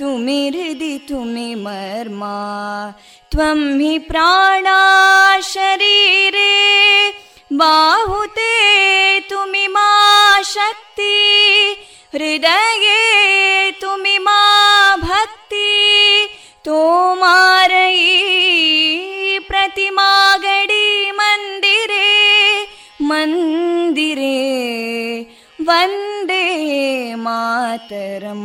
तुमि हृदि तुमि मर्मा त्वं हि प्राणा शरीरे बाहुते तुमि मा शक्ति हृदये तुमि मा भक्ति तोमारयी प्रतिमागडी मन्दिरे मन्दिरे वन्दे मातरम्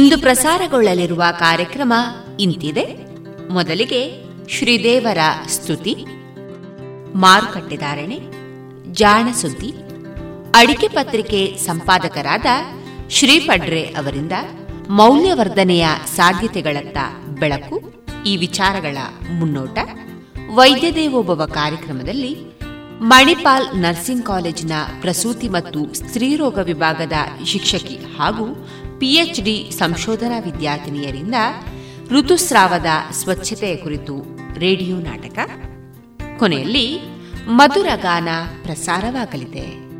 ಇಂದು ಪ್ರಸಾರಗೊಳ್ಳಲಿರುವ ಕಾರ್ಯಕ್ರಮ ಇಂತಿದೆ. ಮೊದಲಿಗೆ ಶ್ರೀದೇವರ ಸ್ತುತಿ ಮಾರುಕಟ್ಟೆದಾರಣೆ ಜಾಣ ಸುದ್ದಿ. ಅಡಿಕೆ ಪತ್ರಿಕೆ ಸಂಪಾದಕರಾದ ಶ್ರೀ ಪಡ್ರೆ ಅವರಿಂದ ಮೌಲ್ಯವರ್ಧನೆಯ ಸಾಧ್ಯತೆಗಳತ್ತ ಬೆಳಕು, ಈ ವಿಚಾರಗಳ ಮುನ್ನೋಟ. ವೈದ್ಯ ದೇವೋಭವ ಕಾರ್ಯಕ್ರಮದಲ್ಲಿ ಮಣಿಪಾಲ್ ನರ್ಸಿಂಗ್ ಕಾಲೇಜಿನ ಪ್ರಸೂತಿ ಮತ್ತು ಸ್ತ್ರೀರೋಗ ವಿಭಾಗದ ಶಿಕ್ಷಕಿ ಹಾಗೂ ಪಿಎಚ್ಡಿ ಸಂಶೋಧನಾ ವಿದ್ಯಾರ್ಥಿನಿಯರಿಂದ ಋತುಸ್ರಾವದ ಸ್ವಚ್ಛತೆಯ ಕುರಿತು ರೇಡಿಯೋ ನಾಟಕ. ಕೊನೆಯಲ್ಲಿ ಮಧುರ ಗಾನ ಪ್ರಸಾರವಾಗಲಿದೆ.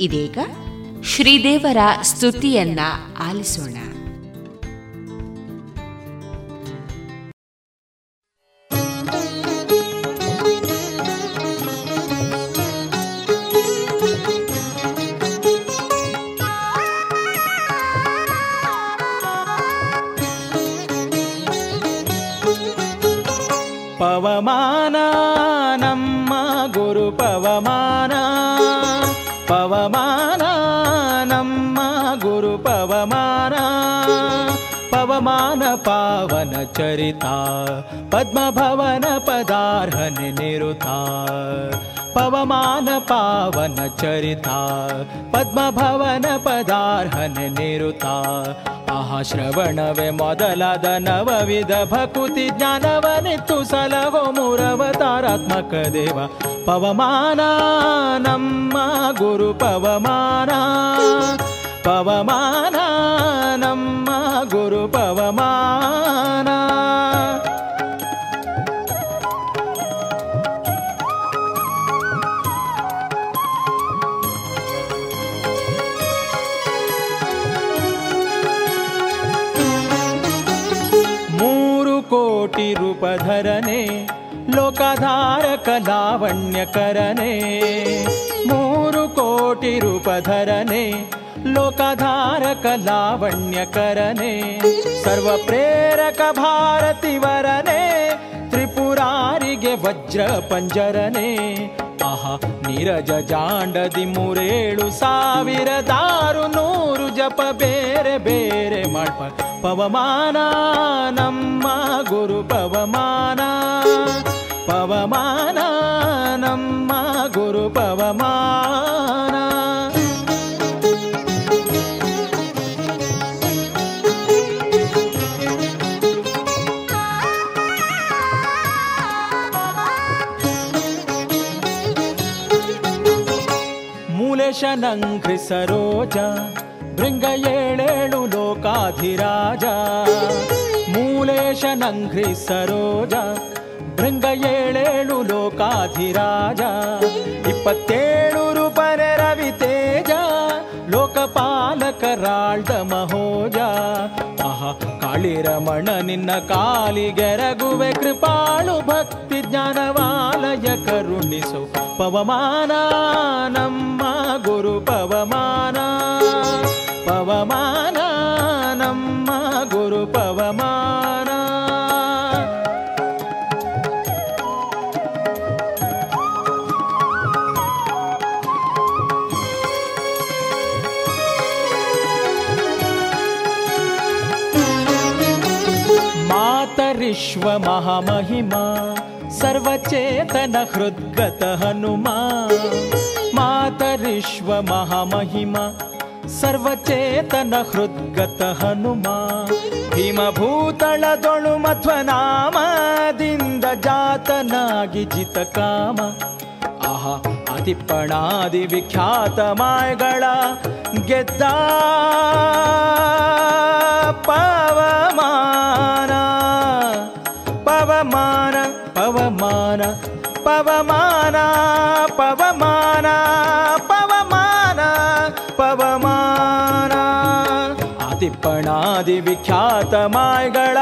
ಇದೀಗ ಶ್ರೀದೇವರ ಸ್ತುತಿಯನ್ನ ಆಲಿಸೋಣ. ಪಾವನ ಚರಿತ ಪದ್ಮಭವನ ಪದಾರ್ಹನ ನಿರುತ ಪವಮಾನ ಪಾವನ ಚರಿತ ಪದ್ಮಭವನ ಪದಾರ್ಹನ ನಿರುತ ಆಹಾ ಶ್ರವಣವೇ ಮೊದಲಾದ ನವವಿಧ ಭಕುತಿ ಜ್ಞಾನವನಿತ್ತು ಸಲಹೋ ಮುರವತಾರಾತ್ಮಕ ದೇವ ಪವಮಾನ ನಮ್ಮ ಗುರು ಪವಮಾನ ಪವಮಾನ ನಮ್ಮ ಗುರು ಪವಮಾನ ಲೋಕಧಾರಕ ಲಾವಣ್ಯಕರನೆ ಮೂರು ಕೋಟಿ ರೂಪಧರನೆ ಲೋಕಧಾರಕ ಲಾವಣ್ಯಕರನೆ ಸರ್ವ ಪ್ರೇರಕ ಭಾರತಿವರನೆ ತ್ರಿಪುರಾರಿಗೆ ವಜ್ರ ಪಂಜರನೆ. ಆಹ, ನೀರಜ ಜಾಂಡದಿ ಮೂರೇಳು ಸಾವಿರ ದಾರು ನೂರು ಜಪ ಬೇರೆ ಬೇರೆ ಮಾಡ್ಪ ಪವಮಾನ, ನಮ್ಮ ಗುರು ಪವಮಾನ. ಪವಮಾನ ನಮ್ಮ ಗುರು ಪವಮಾನ ಮೂಲೇಶನಂಘ್ರಿ ಸರೋಜ ಭೃಂಗ ಏಳೇಳು ಲೋಕಾಧಿರಾಜ ಮೂಲೇಶನಂಘ್ರಿ ಸರೋಜ ಭೃಂಗ ಏಳೇಳು ಲೋಕಾಧಿರಾಜ, ಇಪ್ಪತ್ತೇಳು ರೂಪನೆ ರವಿ ತೇಜ, ಲೋಕಪಾಲಕ ರಾಳ್ದ ಮಹೋಜ. ಆಹ, ಕಾಳಿರಮಣ, ನಿನ್ನ ಕಾಲಿಗೆರಗುವೆ ಕೃಪಾಳು, ಭಕ್ತಿ ಜ್ಞಾನವಾಲಯ ಕರುಣಿಸು. ಪವಮಾನ, ನಮ್ಮ ಗುರು ಪವಮಾನ ಪವಮಾನ. ಮಾತರಿಶ್ವ ಮಹಾಮಹಿಮಾ, ಸರ್ವಚೇತನ ಹೃದ್ಗತ ಹನುಮಾ. ಮಾತರಿಶ್ವ ಮಹಾಮಹಿಮಾ, ಸರ್ವಚೇತನ ಹೃದ್ಗತ ಹನುಮಾ. ಭೀಮಭೂತಳದೊಳು ಮಧ್ವನಾಮದಿಂದ ಜಾತನಾಗಿ ಜಿತ ಕಾಮ. ಆಹಾ ಅತಿಪ್ಪಣಾದಿ ವಿಖ್ಯಾತ ಮಾಯಗಳ ಗೆದ್ದ ಪವಮಾನ. ಪವಮಾನ ಪವಮಾನ ಪವಮಾನ ಪವಮಾನ ಪವಮಾನ ಪವಮಾನ. ಅತಿಪ್ಪಣಾದಿ ವಿಖ್ಯಾತ ಮಾಯಗಳ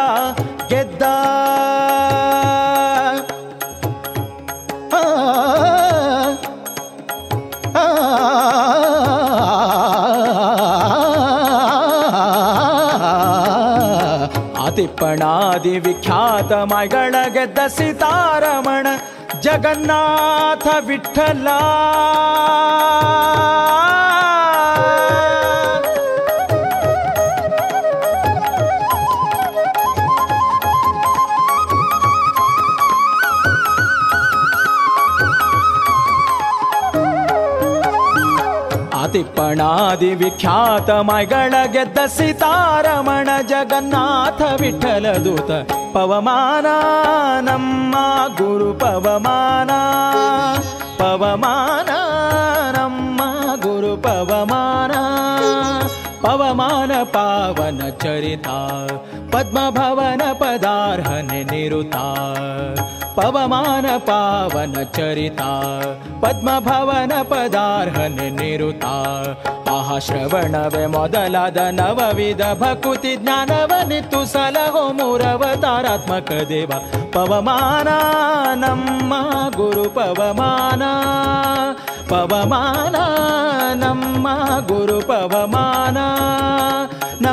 ಆತಿಪ್ಪಣಾದಿ ವಿಖ್ಯಾತ ಮೈಗಳ ಗೆದ್ದ ಸೀತಾರಮಣ ಜಗನ್ನಾಥ ವಿಠಲ. ಆತಿಪ್ಪಣಾದಿ ವಿಖ್ಯಾತ ಮೈಗಳ ಗೆದ್ದ ಸಿತಾರಮಣ ಜಗನ್ನಾಥ ವಿಠಲ ದೂತ. ಪವಮಾನ, ನಮ್ಮ ಗುರು ಪವಮಾನ. ಪವಮಾನ, ನಮ್ಮ ಗುರು ಪವಮಾನ. ಪವಮಾನ ಪಾವನ ಚರಿತ, ಪದ್ಮಭವನ ಪದಾರ್ಹನೆ ನಿರುತ. पवमान पावन चरिता पद्मभवन पदार्हने निरुता। आ श्रवणवे मदलद नवविध भकुति ज्ञानवनि सलहो मुरवतारात्मक देव। पवमानानं मा गुरु पवमाना पवमानानं मा गुरु पवमाना।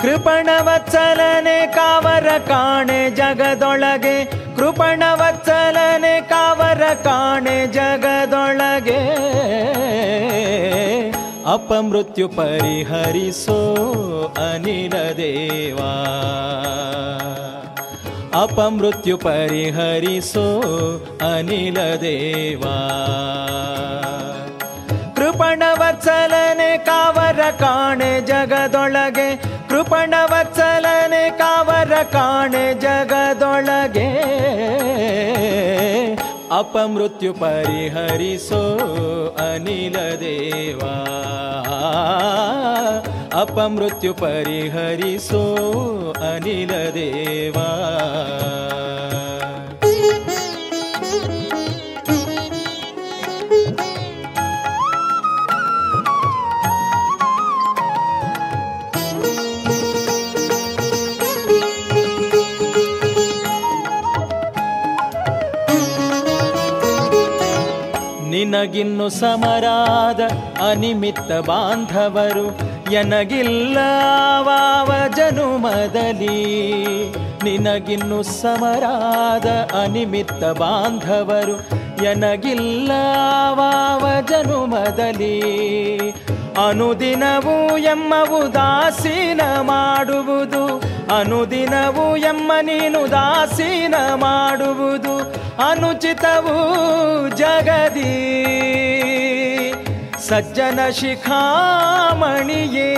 ಕೃಪಣವತ್ಸಲನೆ ಕಾವರ ಕಾಣೆ ಜಗದೊಳಗೆ. ಕೃಪಣವತ್ಸಲನೆ ಕಾವರ ಕಾಣೆ ಜಗದೊಳಗೆ. ಅಪಮೃತ್ಯು ಪರಿಹರಿಸೋ ಅನಿಲ ದೇವಾ. ಅಪಮೃತ್ಯು ಪರಿಹರಿಸೋ ಅನಿಲ ದೇವಾ. ಕೃಪಣವತ್ಸಲನೆ ಕಾವರ ಕಾಣೆ ಜಗದೊಳಗೆ, ಕೃಪಣವತ್ಸಲನೆ ಕಾವರ ಕಾಣೆ ಜಗದೊಳಗೆ. ಅಪಮೃತ್ಯು ಪರಿಹರಿಸೋ ಅನಿಲ ದೇವಾ ಅಪಮೃತ್ಯು ಪರಿಹರಿಸೋ ಅನಿಲ ದೇವಾ ನಿನಗಿನ್ನು ಸಮರಾದ ಅನಿಮಿತ್ತ ಬಾಂಧವರು ಎನಗಿಲ್ಲವಾವ ಜನುಮದಲ್ಲಿ. ನಿನಗಿನ್ನು ಸಮರಾದ ಅನಿಮಿತ್ತ ಬಾಂಧವರು ಎನಗಿಲ್ಲವಾವ ಜನುಮದಲ್ಲಿ. ಅನುದಿನವೂ ಎಮ್ಮ ಉದಾಸೀನ ಮಾಡುವುದು. ಅನುದಿನವೂ ಎಮ್ಮ ನೀನು ದಾಸೀನ ಮಾಡುವುದು. ಅನುಚಿತವು ಜಗದಿ. ಸಜ್ಜನ ಶಿಖಾಮಣಿಯೇ,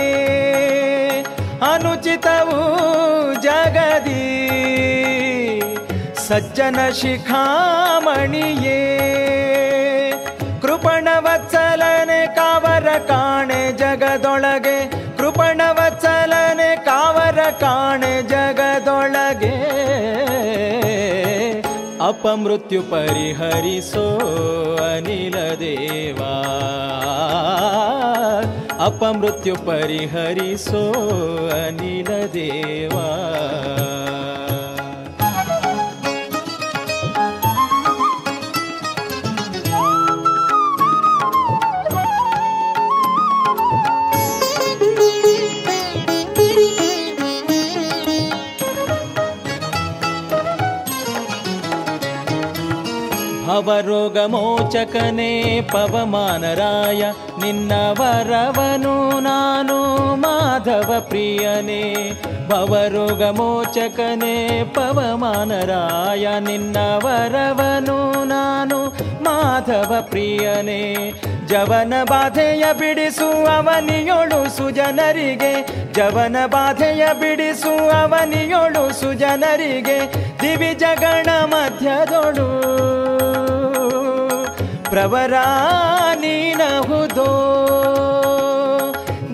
ಅನುಚಿತವು ಜಗದಿ. ಸಜ್ಜನ ಶಿಖಾಮಣಿಯೇ ಕೃಪಣವತ್ಸಲನೆ ಕಾವರ ಕಾಣೆ ಜಗದೊಳಗೆ. ಕೃಪಣವತ್ಸಲನೆ ಕಾವರ ಕಾಣೆ ಜಗದೊಳಗೆ. अपमृत्यु परिहरिषो अनिलदेवा। अपमृत्युपरिहरिसो अनिलदेवा। ಅಪಮೃತ್ಯು ಪರಿಹರಿಸೋ ಅನಿಲ ದೇವಾ ಭವರೋಗ ಮೋಚಕನೇ ಪವಮಾನರಾಯ, ನಿನ್ನ ವರವನು ನಾನು ಮಾಧವ ಪ್ರಿಯನೇ. ಭವರೋಗ ಮೋಚಕನೇ ಪವಮಾನರಾಯ, ನಿನ್ನ ವರವನು ನಾನು ಮಾಧವ ಪ್ರಿಯನೇ, ಜವನ ಬಾಧೆಯ ಬಿಡಿಸು ಅವನಿಯೊಳು ಸುಜನರಿಗೆ, ಜವನ ಬಾಧೆಯ ಬಿಡಿಸು ಅವನಿಯೊಳು ಸುಜನರಿಗೆ, ದಿವಿ ಜಗಣ ಮಧ್ಯದೊಳು. ಪ್ರವರ ನೀನಹುದೋ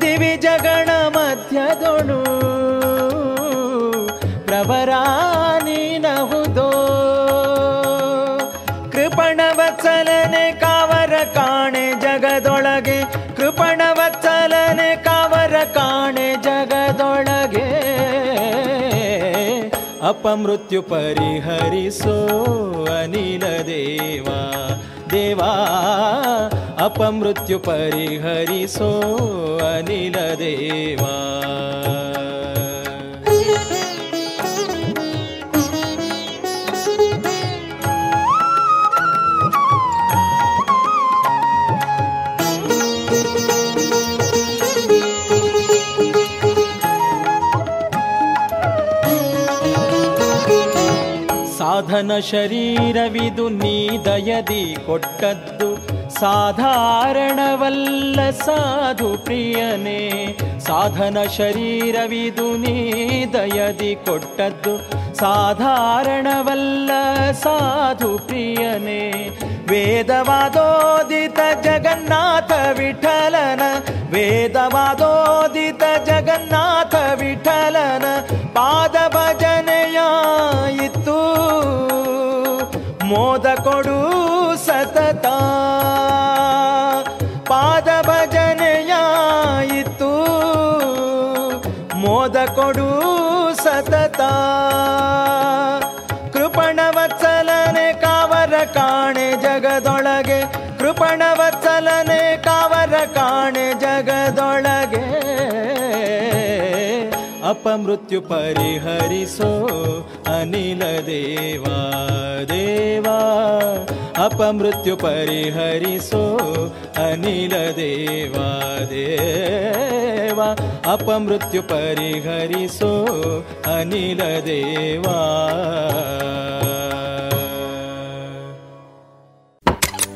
ದಿವಿ ಜಗಣ ಮಧ್ಯದೊಳು. अपमृत्युपरिहरिसो अनिलदेवा। देवा अपमृत्युपरिहरिसो अनिलदेवा। ಸಾಧನ ಶರೀರವಿದು ನೀ ದಯದಿ ಕೊಟ್ಟದ್ದು ಸಾಧಾರಣವಲ್ಲ ಸಾಧು ಪ್ರಿಯನೇ. ಸಾಧನ ಶರೀರವಿದು ನೀ ದಯದಿ ಕೊಟ್ಟದ್ದು ಸಾಧಾರಣವಲ್ಲ ಸಾಧು ಪ್ರಿಯನೇ. ವೇದವಾದೋದಿತ ಜಗನ್ನಾಥ ವಿಠಲನ, ವೇದವಾದೋದಿತ ಜಗನ್ನಾಥ ವಿಠಲನ ಪಾದ ಭಜನೆಯ ಮೋದ ಕೊಡು ಸತತ. ಅಪಮೃತ್ಯು ಪರಿಹರಿಸೋ ಅನಿಲ ದೇವಾ ದೇವಾ. ಅಪಮೃತ್ಯು ಪರಿಹರಿಸೋ ಅನಿಲ ದೇವಾ ದೇವಾ. ಅಪಮೃತ್ಯು ಪರಿಹರಿಸೋ ಅನಿಲ ದೇವಾ.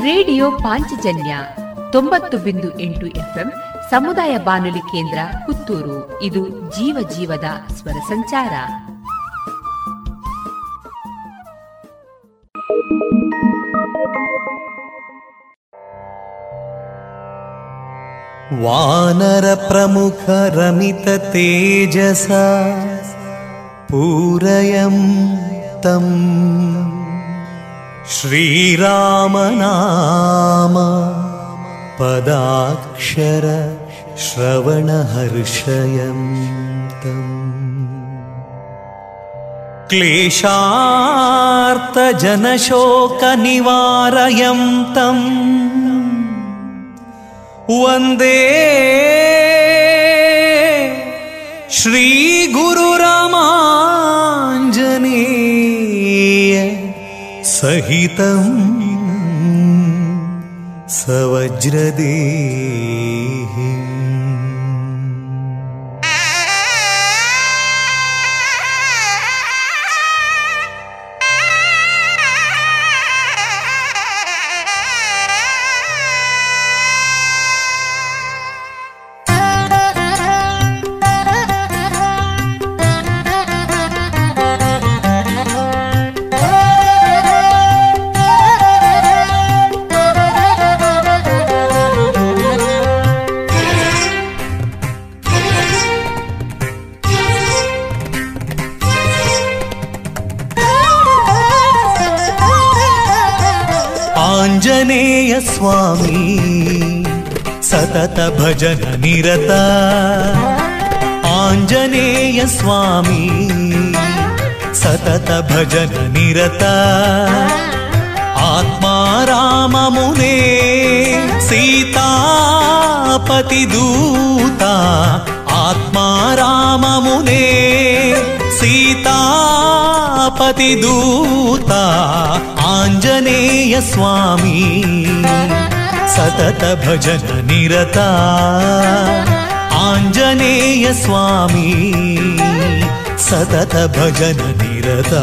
ರೇಡಿಯೋ ಪಾಂಚಜನ್ಯ ತೊಂಬತ್ತು ಬಿಂದು ಎಂಟು ಎಫ್ಎಂ ಸಮುದಾಯ ಬಾನುಲಿ ಕೇಂದ್ರ ಪುತ್ತೂರು. ಇದು ಜೀವ ಜೀವದ ಸ್ವರ ಸಂಚಾರ. ವಾನರ ಪ್ರಮುಖ ರಮಿತ ತೇಜಸ. पूरयं तं श्रीरामनाम पदाक्षर श्रवणहर्षयं तम् क्लेशार्तजनशोकनिवारयं तम् वन्दे श्रीगुरुरामाञ्जनेय सहितम् सवज्रदेहि ಆಂಜನೇಯ ಸ್ವಾಮಿ ಸತತ ಭಜನ ನಿರತ ಆಂಜನೇಯ ಸ್ವಾಮಿ ಸತತ ಭಜನ ನಿರತ ಆತ್ಮಾರಾಮ ಮುನೇ ಸೀತಾಪತಿ ದೂತ ಆತ್ಮಾರಾಮ ಮುನೇ ಸೀತಾಪತಿ ದೂತ ಆಂಜನೇಯ ಸ್ವಾಮಿ ಸತತ ಭಜನ ನಿರತ ಆಂಜನೇಯ ಸ್ವಾಮಿ ಸತತ ಭಜನ ನಿರತ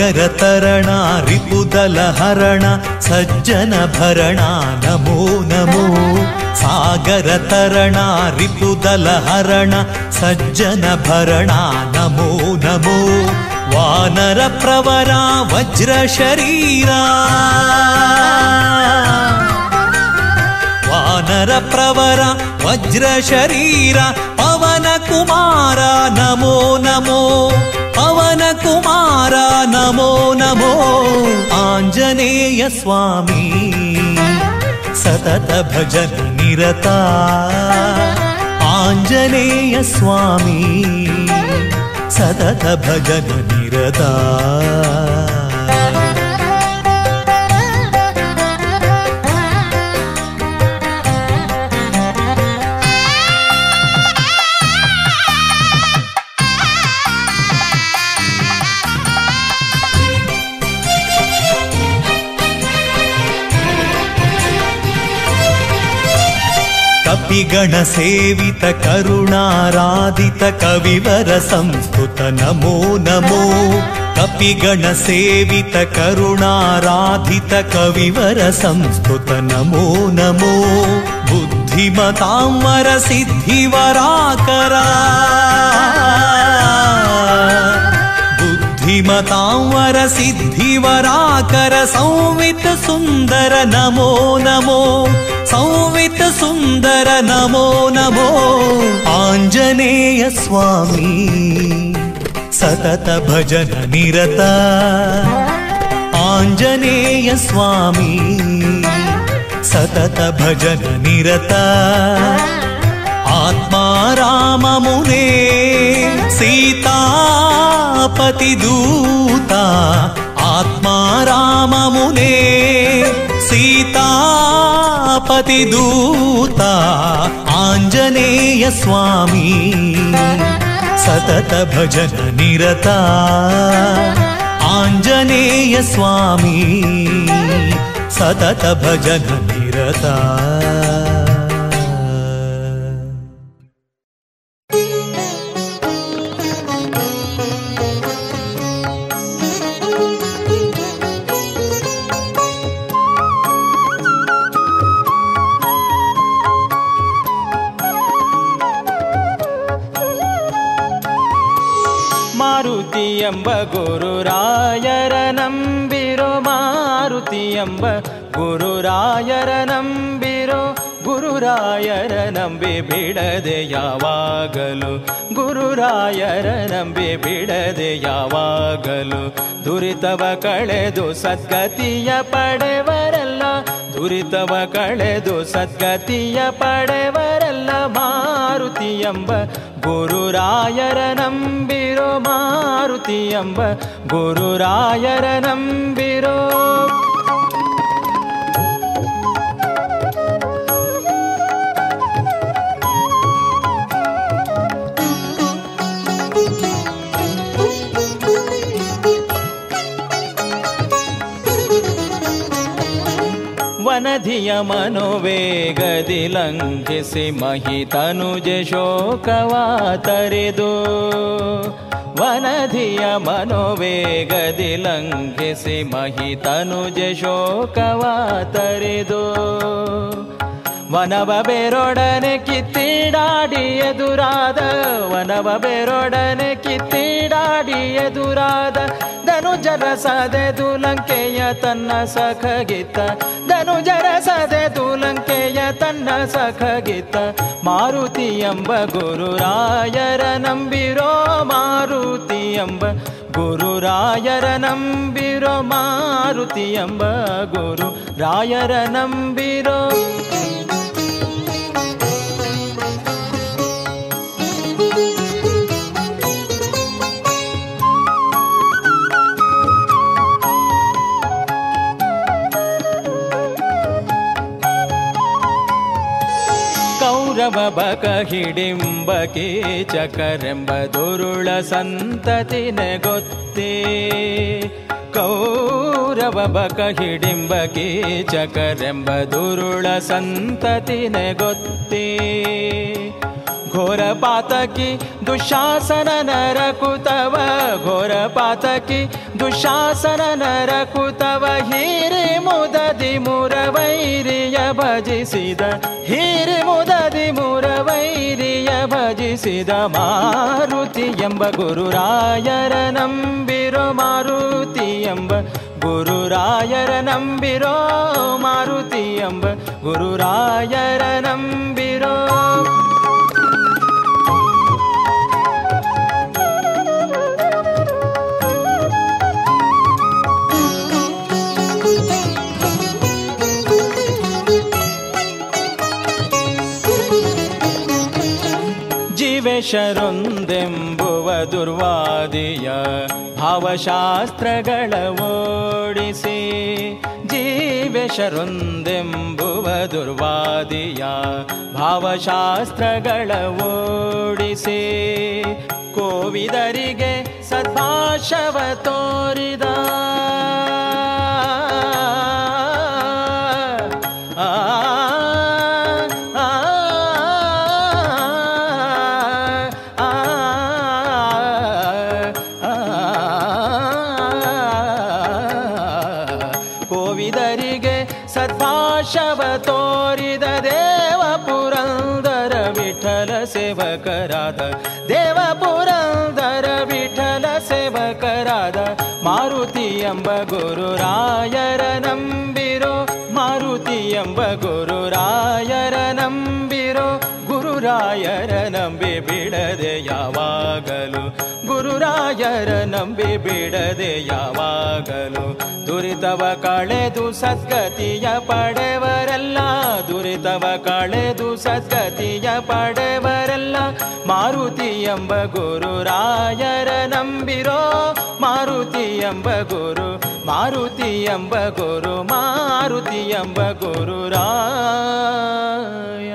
सागरतरणा रिपुदलहरण सज्जनभरणा नमो। नमो सागरतरणा रिपुदलहरण सज्जनभरणा नमो नमो। वानरप्रवरा वज्रशरीरा। वानरप्रवरा वज्रशरीर पवनकुमारा नमो नमो। कुमारा नमो नमो आञ्जनेय स्वामी सतत भजन निरता आञ्जनेय स्वामी सतत भजन निरता कपिगणसेवित करुणाराधित कविवर संस्कृत नमो। नमो कपिगणसेवित करुणाराधित कविवर संस्तुत नमो। नमो बुद्धिमतांवर सिद्धिवराकरा बुद्धिमतांवर सिद्धिवराकर संवित सुन्दर नमो नमो। సంవిత సుందర నమో నమో. ఆంజనేయ స్వామి సతత భజన నిరత. ఆంజనేయ స్వామి సతత భజన నిరత. ఆత్మారామమునే సీతాపతి దూత. ఆత్మారామమునే సీతా आत्मा राम मुने सीतापति दूता आञ्जनेय स्वामी सतत भजन निरता आञ्जनेय स्वामी सतत भजन निरता ಎಂಬ ಗುರುರಾಯರ ನಂಬಿರೋ ಮಾರುತಿ ಎಂಬ ಗುರುರಾಯರ ನಂಬಿರೋ ಗುರುರಾಯರ ನಂಬಿ ಬಿಡದೆ ಯಾವಾಗಲು, ಗುರುರಾಯರ ನಂಬಿ ಬಿಡದೆ ಯಾವಾಗಲು. ದುರಿತವ ಕಳೆದು ಸದ್ಗತಿಯ ಪಡೆವರಲ್ಲ ದುರಿತವ ಕಳೆದು ಸದ್ಗತಿಯ ಪಡೆವರೆಲ್ಲ ಮಾರುತಿ ಎಂಬ ಗುರುರಾಯರ ನಂಬಿರೋ ಮಾರುತಿ ಎಂಬ ಗುರುರಾಯರ ನಂಬಿರೋ ವನಧಿಯ ಮನೋವೇಗದಿ ಲಂಘಿಸಿ ಮಹಿತನುಜ ಶೋಕವ ತರೆದು ವನಧಿಯ ಮನೋವೇಗದಿ ಲಂಘಿಸಿ ಮಹಿತನುಜ ಶೋಕವ ತರೆದು ವನವ ಬೇರೊಡನೆ ಕಿತ್ತಿಡಾಡಿ ಎದುರಾದ, ವನವ ಬೇರೊಡನೆ ಕಿತ್ತಿಡಾಡಿ ಎದುರಾದ ಧನುಜರ ಸದೆದು ಲಂಕೆಯ ತನ್ನ ಸಖಗಿತ್ತ. ಧನುಜರ ಸದೆದು ಲಂಕೆಯ ತನ್ನ ಸಖಗಿತ್ತ. ಮಾರುತಿ ಎಂಬ ಗುರುರಾಯರ ನಂಬಿರೋ ಮಾರುತಿ ಎಂಬ ಗುರುರಾಯರ ನಂಬಿರೋ ಮಾರುತಿ ಎಂಬ ಗುರು ರಾಯರ ನಂಬಿರೋ ಬಕ ಹಿಡಿಂಬ ಕೀಚಕರೆಂಬ ದುರುಳ ಸಂತತಿನ ಗೊತ್ತೇ. ಕೌರವ ಬಕ ಹಿಡಿಂಬ ಕೀಚಕರೆಂಬ ದುರುಳ ಸಂತತಿನ ಗೊತ್ತೇ. ಘೋರ ಪಾತಕಿ ದುಶಾಸನ ನರಕುತವ ಘೋರ ಪಾತಕಿ ದುಶಾಸನ ನರಕುತವ, ಹೀರೆ ಮುದದಿ ಮುರವೈರಿಯ ಭಜಿಸಿದ ಹೀರೆ ಮುದದಿ ಮುರವೈದಿಯ ಭಜಿಸಿದ ಮಾರುತಿ ಎಂಬ ಗುರುರಾಯರ ನಂಬಿರೋ ಮಾರುತಿ ಎಂಬ ಗುರುರಾಯರ ನಂಬಿರೋ ಮಾರುತಿ ಎಂಬ ಗುರುರಾಯರ ನಂಬಿರೋ ಜೀವೇಶರೊಂದೆಂಬುವ ದುರ್ವಾದಿಯ ಭಾವಶಾಸ್ತ್ರಗಳ ಓಡಿಸಿ ಜೀವೇಶರೊಂದೆಂಬುವ ದುರ್ವಾದಿಯ ಭಾವಶಾಸ್ತ್ರಗಳ ಓಡಿಸಿ ಕೋವಿದರಿಗೆ ಸದ್ಭಾಷವ ತೋರಿದ ನಂಬಿ ಬಿಡದೆ ಯಾವಾಗಲು. ಗುರುರಾಯರ ನಂಬಿ ಬಿಡದೆ ಯಾವಾಗಲು. ದುರಿತವ ಕಳೆದು ಸದ್ಗತಿಯ ಪಡೆವರೆಲ್ಲ. ದುರಿತವ ಕಳೆದು ಸದ್ಗತಿಯ ಪಡೆವರೆಲ್ಲ. ಮಾರುತಿ ಎಂಬ ಗುರುರಾಯರ ನಂಬಿರೋ. ಮಾರುತಿ ಎಂಬ ಗುರು, ಮಾರುತಿ ಎಂಬ ಗುರು, ಮಾರುತಿ ಎಂಬ ಗುರುರಾಯ.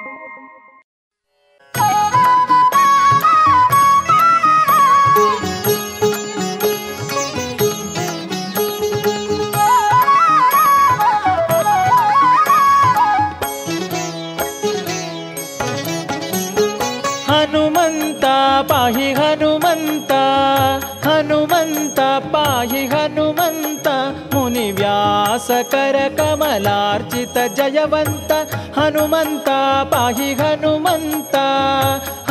ಕರ ಕಮಲಾರ್ಚಿತ ಜಯವಂತ, ಹನುಮಂತ ಪಾಹಿ ಹನುಮಂತ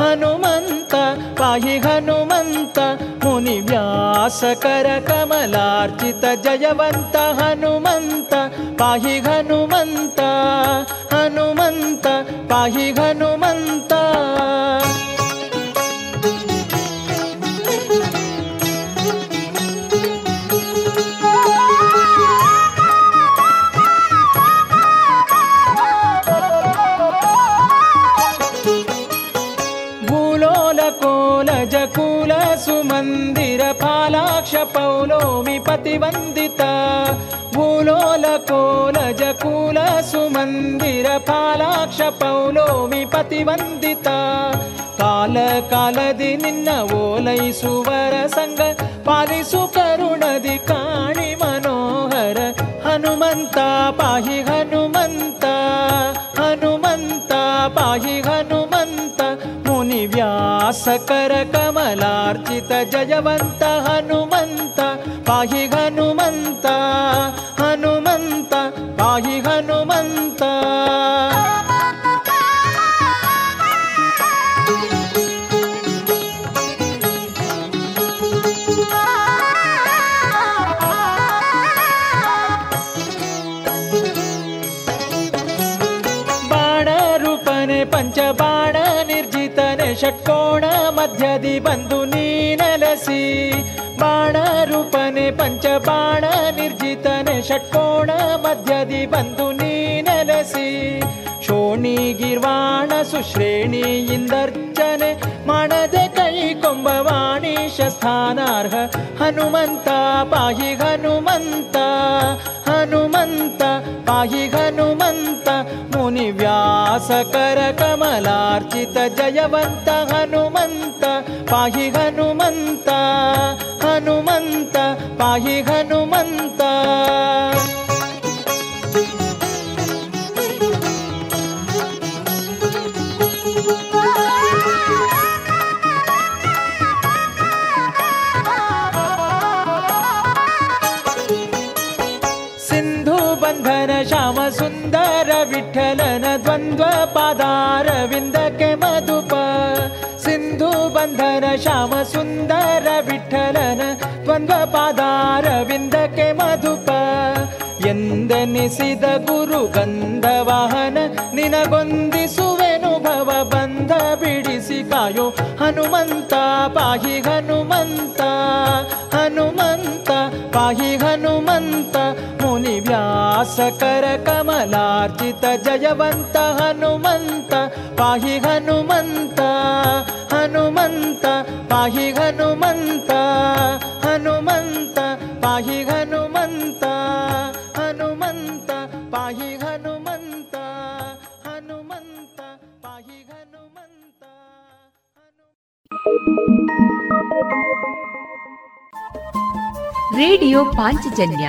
ಹನುಮಂತ ಪಾಹಿ ಹನುಮಂತ ಮುನಿ ಕರ ಕಮಲಾರ್ಚಿತ ಜಯವಂತ, ಹನುಮಂತ ಪಾಹಿ ಹನುಮಂತ ಹನುಮಂತ ಪಾಹಿ ಹನುಮಂತ. ವಂದಿತ. ಕಾಲ ಕಾಲದಿ ನಿನ್ನ ಓಲೈಸುವರ ಸಂಗ, ಪಾಲಿಸು ಕರುಣದಿ ಕಾಣಿ ಮನೋಹರ. ಹನುಮಂತ, ಪಾಹಿ ಹನುಮಂತ ಹನುಮಂತ, ಪಾಹಿ ಹನುಮಂತ. ಮುನಿ ವ್ಯಾಸಕರ ಕಮಲಾರ್ಚಿತ ಜಯವಂತ ಹನುಮಂತ. ಪಾಹಿ ಹನುಮಂತ ಹನುಮಂತ, ಪಾಹಿ ಹನುಮಂತ. ಬಂದು ನೀನಲಸಿ ನೆಲೆಸಿ ಬಾಣ ರೂಪನೆ ಪಂಚಬಾಣ ನಿರ್ಜಿತನೆ ಷಟ್ಕೋಣ ಮಧ್ಯದಿ ಬಂದು ನೀನಲಸಿ ನೆಲೆಸಿ. ಶೋಣಿ ಗಿರ್ವಾಣ ಸುಶ್ರೇಣಿಯಿಂದರ್ಚನೆ ಮಾಡದೆ ಕೈ ಕೊಂಬವಾಣಿ ಶಸ್ಥಾನಾರ್ಹ ಹನುಮಂತ, ಪಾಹಿ ಹನುಮಂತ. ಹನುಮಂತ ಪಾಹಿ ಹನುಮಂತ ಮುನಿ ವ್ಯಾಸಕರ ಕಮಲಾರ್ಚಿತ ಜಯವಂತ ಹನುಮಂತ ಪಾಹಿ ಹನುಮಂತ ಹನುಮಂತ ಪಾಹಿ ಹನುಮಂತ. ವಿಠಲನ ದ್ವಂದ್ವ ಪಾದಾರವಿಂದಕ್ಕೆ ಮಧುಪ ಸಿಂಧು ಬಂಧನ ಶ್ಯಾಮ ಸುಂದರ ವಿಠಲನ ದ್ವಂದ್ವ ಪಾದಾರವಿಂದಕ್ಕೆ ಮಧುಪ ಎಂದೆನಿಸಿದ ಗುರು ಗಂಧವಾಹನ ನಿನಗೊಂದಿಸುವೆನು ಭವ ಬಂಧ ಬಿಡಿಸಿ ಕಾಯೋ ಹನುಮಂತ ಪಾಹಿ ಹನುಮಂತ. ಹನುಮಂತ ಪಾಹಿ ಹನುಮಂತ ವ್ಯಾಸಕರ ಕಮಲಾರ್ಜಿತ ಜಯವಂತ ಹನುಮಂತ, ಪಾಹಿ ಹನುಮಂತ ಹನುಮಂತ, ಪಾಹಿ ಹನುಮಂತ ಹನುಮಂತ, ಪಾಹಿ ಹನುಮಂತ ಹನುಮಂತ, ಪಾಹಿ ಹನುಮಂತ ಹನುಮಂತ, ಪಾಹಿ ಹನುಮಂತ ರೇಡಿಯೋ ಪಾಂಚಜನ್ಯ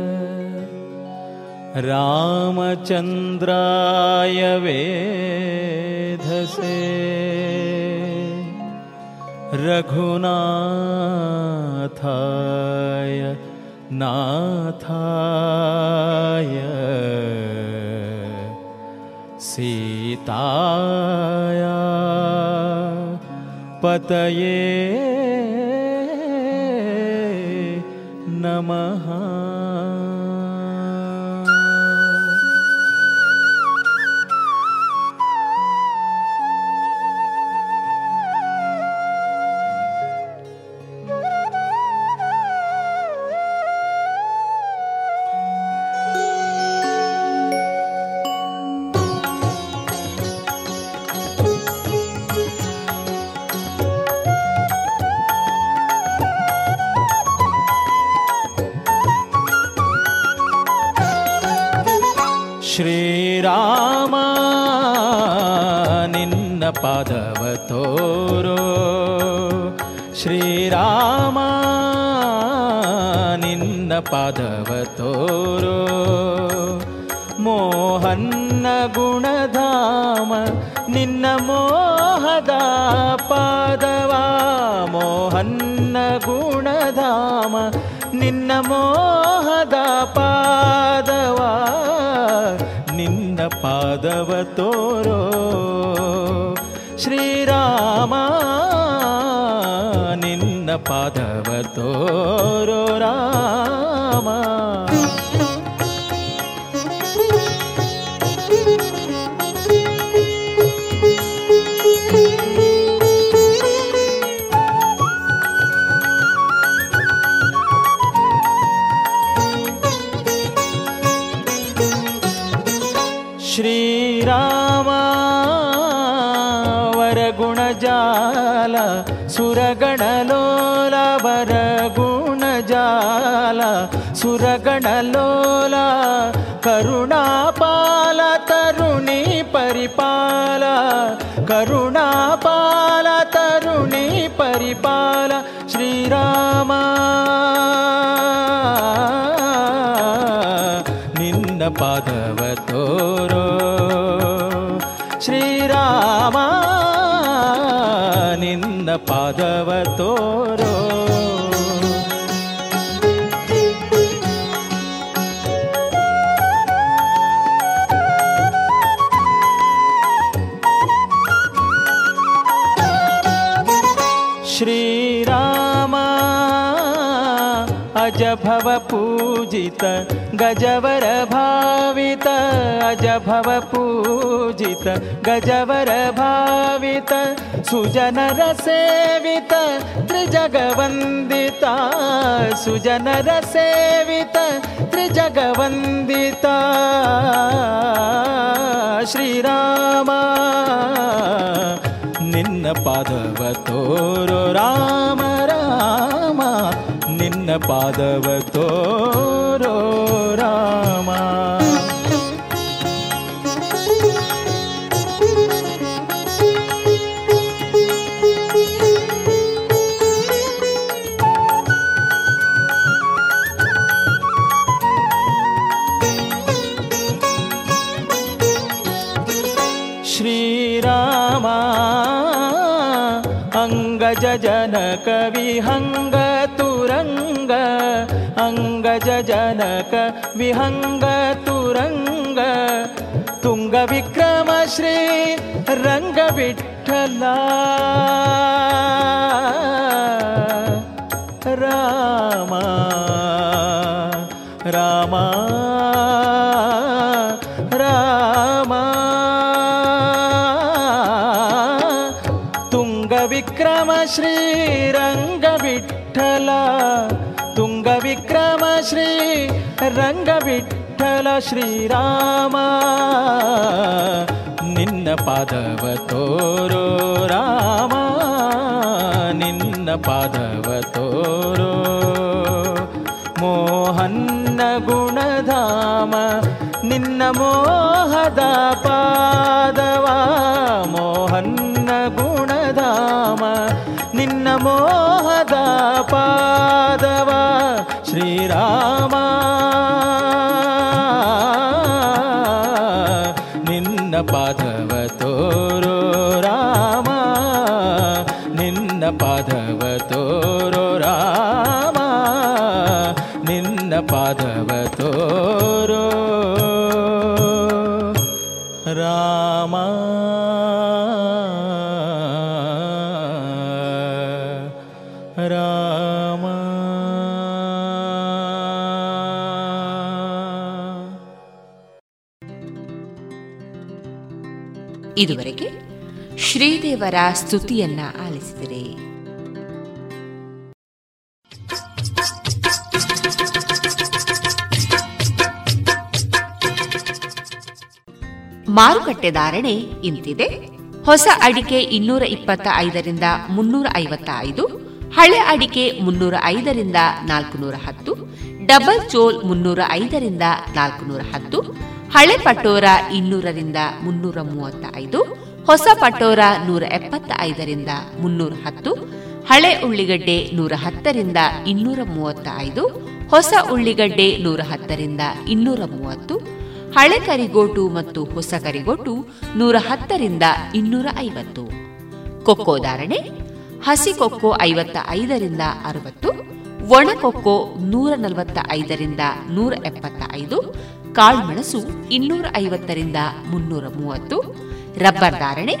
रामचन्द्राय वेधसे। रघुनाथाय नाथाय सीताया पतये नमः ಪಾದವ ತೋರೋ. ಶ್ರೀರಾಮ, ನಿನ್ನ ಪಾದವ ತೋರೋ. ಮೋಹನ್ನ ಗುಣಧಾಮ, ನಿನ್ನ ಮೋಹದ ಪಾದವ. ಮೋಹನ್ನ ಗುಣಧಾಮ, ನಿನ್ನ ಮೋಹದ ಪಾದವ. ನಿನ್ನ ಪಾದವ ತೋರೋ. ಶ್ರೀರಾಮ ನಿನ್ನ ಪಾದವ ತೋರೋ ರಾಮ. ಸುರಗಣಲೋಲ ಕರುಣಾಪಾಲ ತರುಣಿ ಪರಿಪಾಲ ಕರುಣಾಪಾಲ ತರುಣಿ ಪರಿಪಾಲ ಶ್ರೀರಾಮ ನಿನ್ನ ಪಾದವ ತೋರೋ ಶ್ರೀರಾಮ ನಿನ್ನ ಪಾದವ ತೋರೋ भव पूजित गजवर भावित अज भव पूजित गजवर भावित सुजन रसेवित त्रिजगवंदिता सुजन रसेवित त्रिजगवन्दिता। श्रीराम, निन्न पादव तोरो रामा। ನಿನ್ನ ಪಾದವ ತೋರೋ ರಾಮ ಶ್ರೀರಾಮ जनक विहङ्ग तुरङ्गक्रम श्री रङ्गविठला रामा रामा। ಶ್ರೀರಾಮ, ನಿನ್ನ ಪಾದವ ತೋರೋ ರಾಮ, ನಿನ್ನ ಪಾದವ ತೋರೋ ಮೋಹನ್ನ ಗುಣಧಾಮ, ನಿನ್ನ ಮೋಹದ ಪಾದವ ಮೋಹನ್ನ ಗುಣಧಾಮ, ನಿನ್ನ ಮೋಹದ ಪಾದವ ಶ್ರೀರಾಮ. ಪಾದವ ತೋರೋ ರಾಮ ನಿನ್ನ ಪಾದವ ತೋರೋ ರಾಮ ನಿನ್ನ ಪಾದವ ತೋರೋ ರಾಮ ರಾಮ ಇದುವರೆಗೆ ಶ್ರೀದೇವರ ಸ್ತುತಿಯನ್ನ ಆಲಿಸಿದರೆ. ಮಾರುಕಟ್ಟೆ ಧಾರಣೆ ಇಂತಿದೆ. ಹೊಸ ಅಡಿಕೆ ಇನ್ನೂರ ಇಪ್ಪತ್ತ ಐದರಿಂದ ಮುನ್ನೂರ ಐವತ್ತ ಐದು ಹಳೆ ಅಡಿಕೆ ಮುನ್ನೂರ ಐದರಿಂದ ನಾಲ್ಕುನೂರ ಹತ್ತು, ಡಬಲ್ ಚೋಲ್ ಮುನ್ನೂರ ಐದರಿಂದ ನಾಲ್ಕುನೂರ ಹತ್ತು ಹಳೆ ಪಟೋರ ಇನ್ನೂರರಿಂದ ಮುನ್ನೂರ ಮೂವತ್ತ ಐದು ಹೊಸ ಪಟೋರ ನೂರ ಎಪ್ಪತ್ತ ಐದರಿಂದ ಮುನ್ನೂರ ಹತ್ತು, ಹಳೆ ಉಳ್ಳಿಗಡ್ಡೆ ನೂರ ಹತ್ತರಿಂದ ಇನ್ನೂರ ಮೂವತ್ತ ಐದು ಹೊಸ ಉಳ್ಳಿಗಡ್ಡೆ ನೂರ ಹತ್ತರಿಂದ ಇನ್ನೂರ ಮೂವತ್ತು, ಹಳೆ ಕರಿಗೋಟು ಮತ್ತು ಹೊಸ ಕರಿಗೋಟು ನೂರ ಹತ್ತರಿಂದ ಇನ್ನೂರ ಐವತ್ತು. ಕೊಕ್ಕೋ ಧಾರಣೆ, ಹಸಿ ಕೊಕ್ಕೋ ಐವತ್ತ ಐದರಿಂದ ಅರವತ್ತು, ಒಣ ಕೊಕ್ಕೋ ನೂರ ನಲವತ್ತ ಐದರಿಂದ ನೂರ ಎಪ್ಪತ್ತ ಐದು ಕಾಳುಮೆಣಸು ಇನ್ನೂರ ಐವತ್ತರಿಂದ ಮುನ್ನೂರ ಮೂವತ್ತು ರಬ್ಬರ್ ಧಾರಣೆ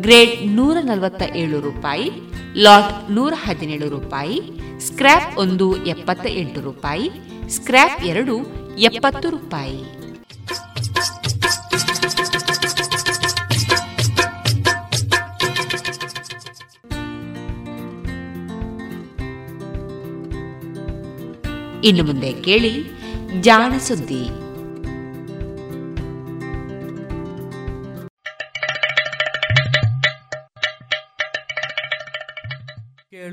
ಗ್ರೇಡ್ ನೂರ ನಲವತ್ತ ಏಳು ರೂಪಾಯಿ, ಲಾಟ್ ನೂರ ಹದಿನೇಳು ರೂಪಾಯಿ, ಸ್ಕ್ರ್ಯಾಪ್ ಒಂದು ಎಪ್ಪತ್ತ ಎಂಟು ರೂಪಾಯಿ, ಸ್ಕ್ರ್ಯಾಪ್ ಎರಡು ಎಪ್ಪತ್ತು ರೂಪಾಯಿ. ಇನ್ನು ಮುಂದೆ ಕೇಳಿ ಜಾಣ ಸುದ್ದಿ.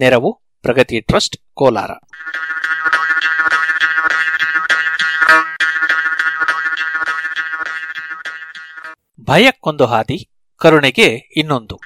ನೆರವು, ಪ್ರಗತಿ ಟ್ರಸ್ಟ್, ಕೋಲಾರ. ಭಯಕ್ಕೊಂದು ಹಾದಿ, ಕರುಣೆಗೆ ಇನ್ನೊಂದು.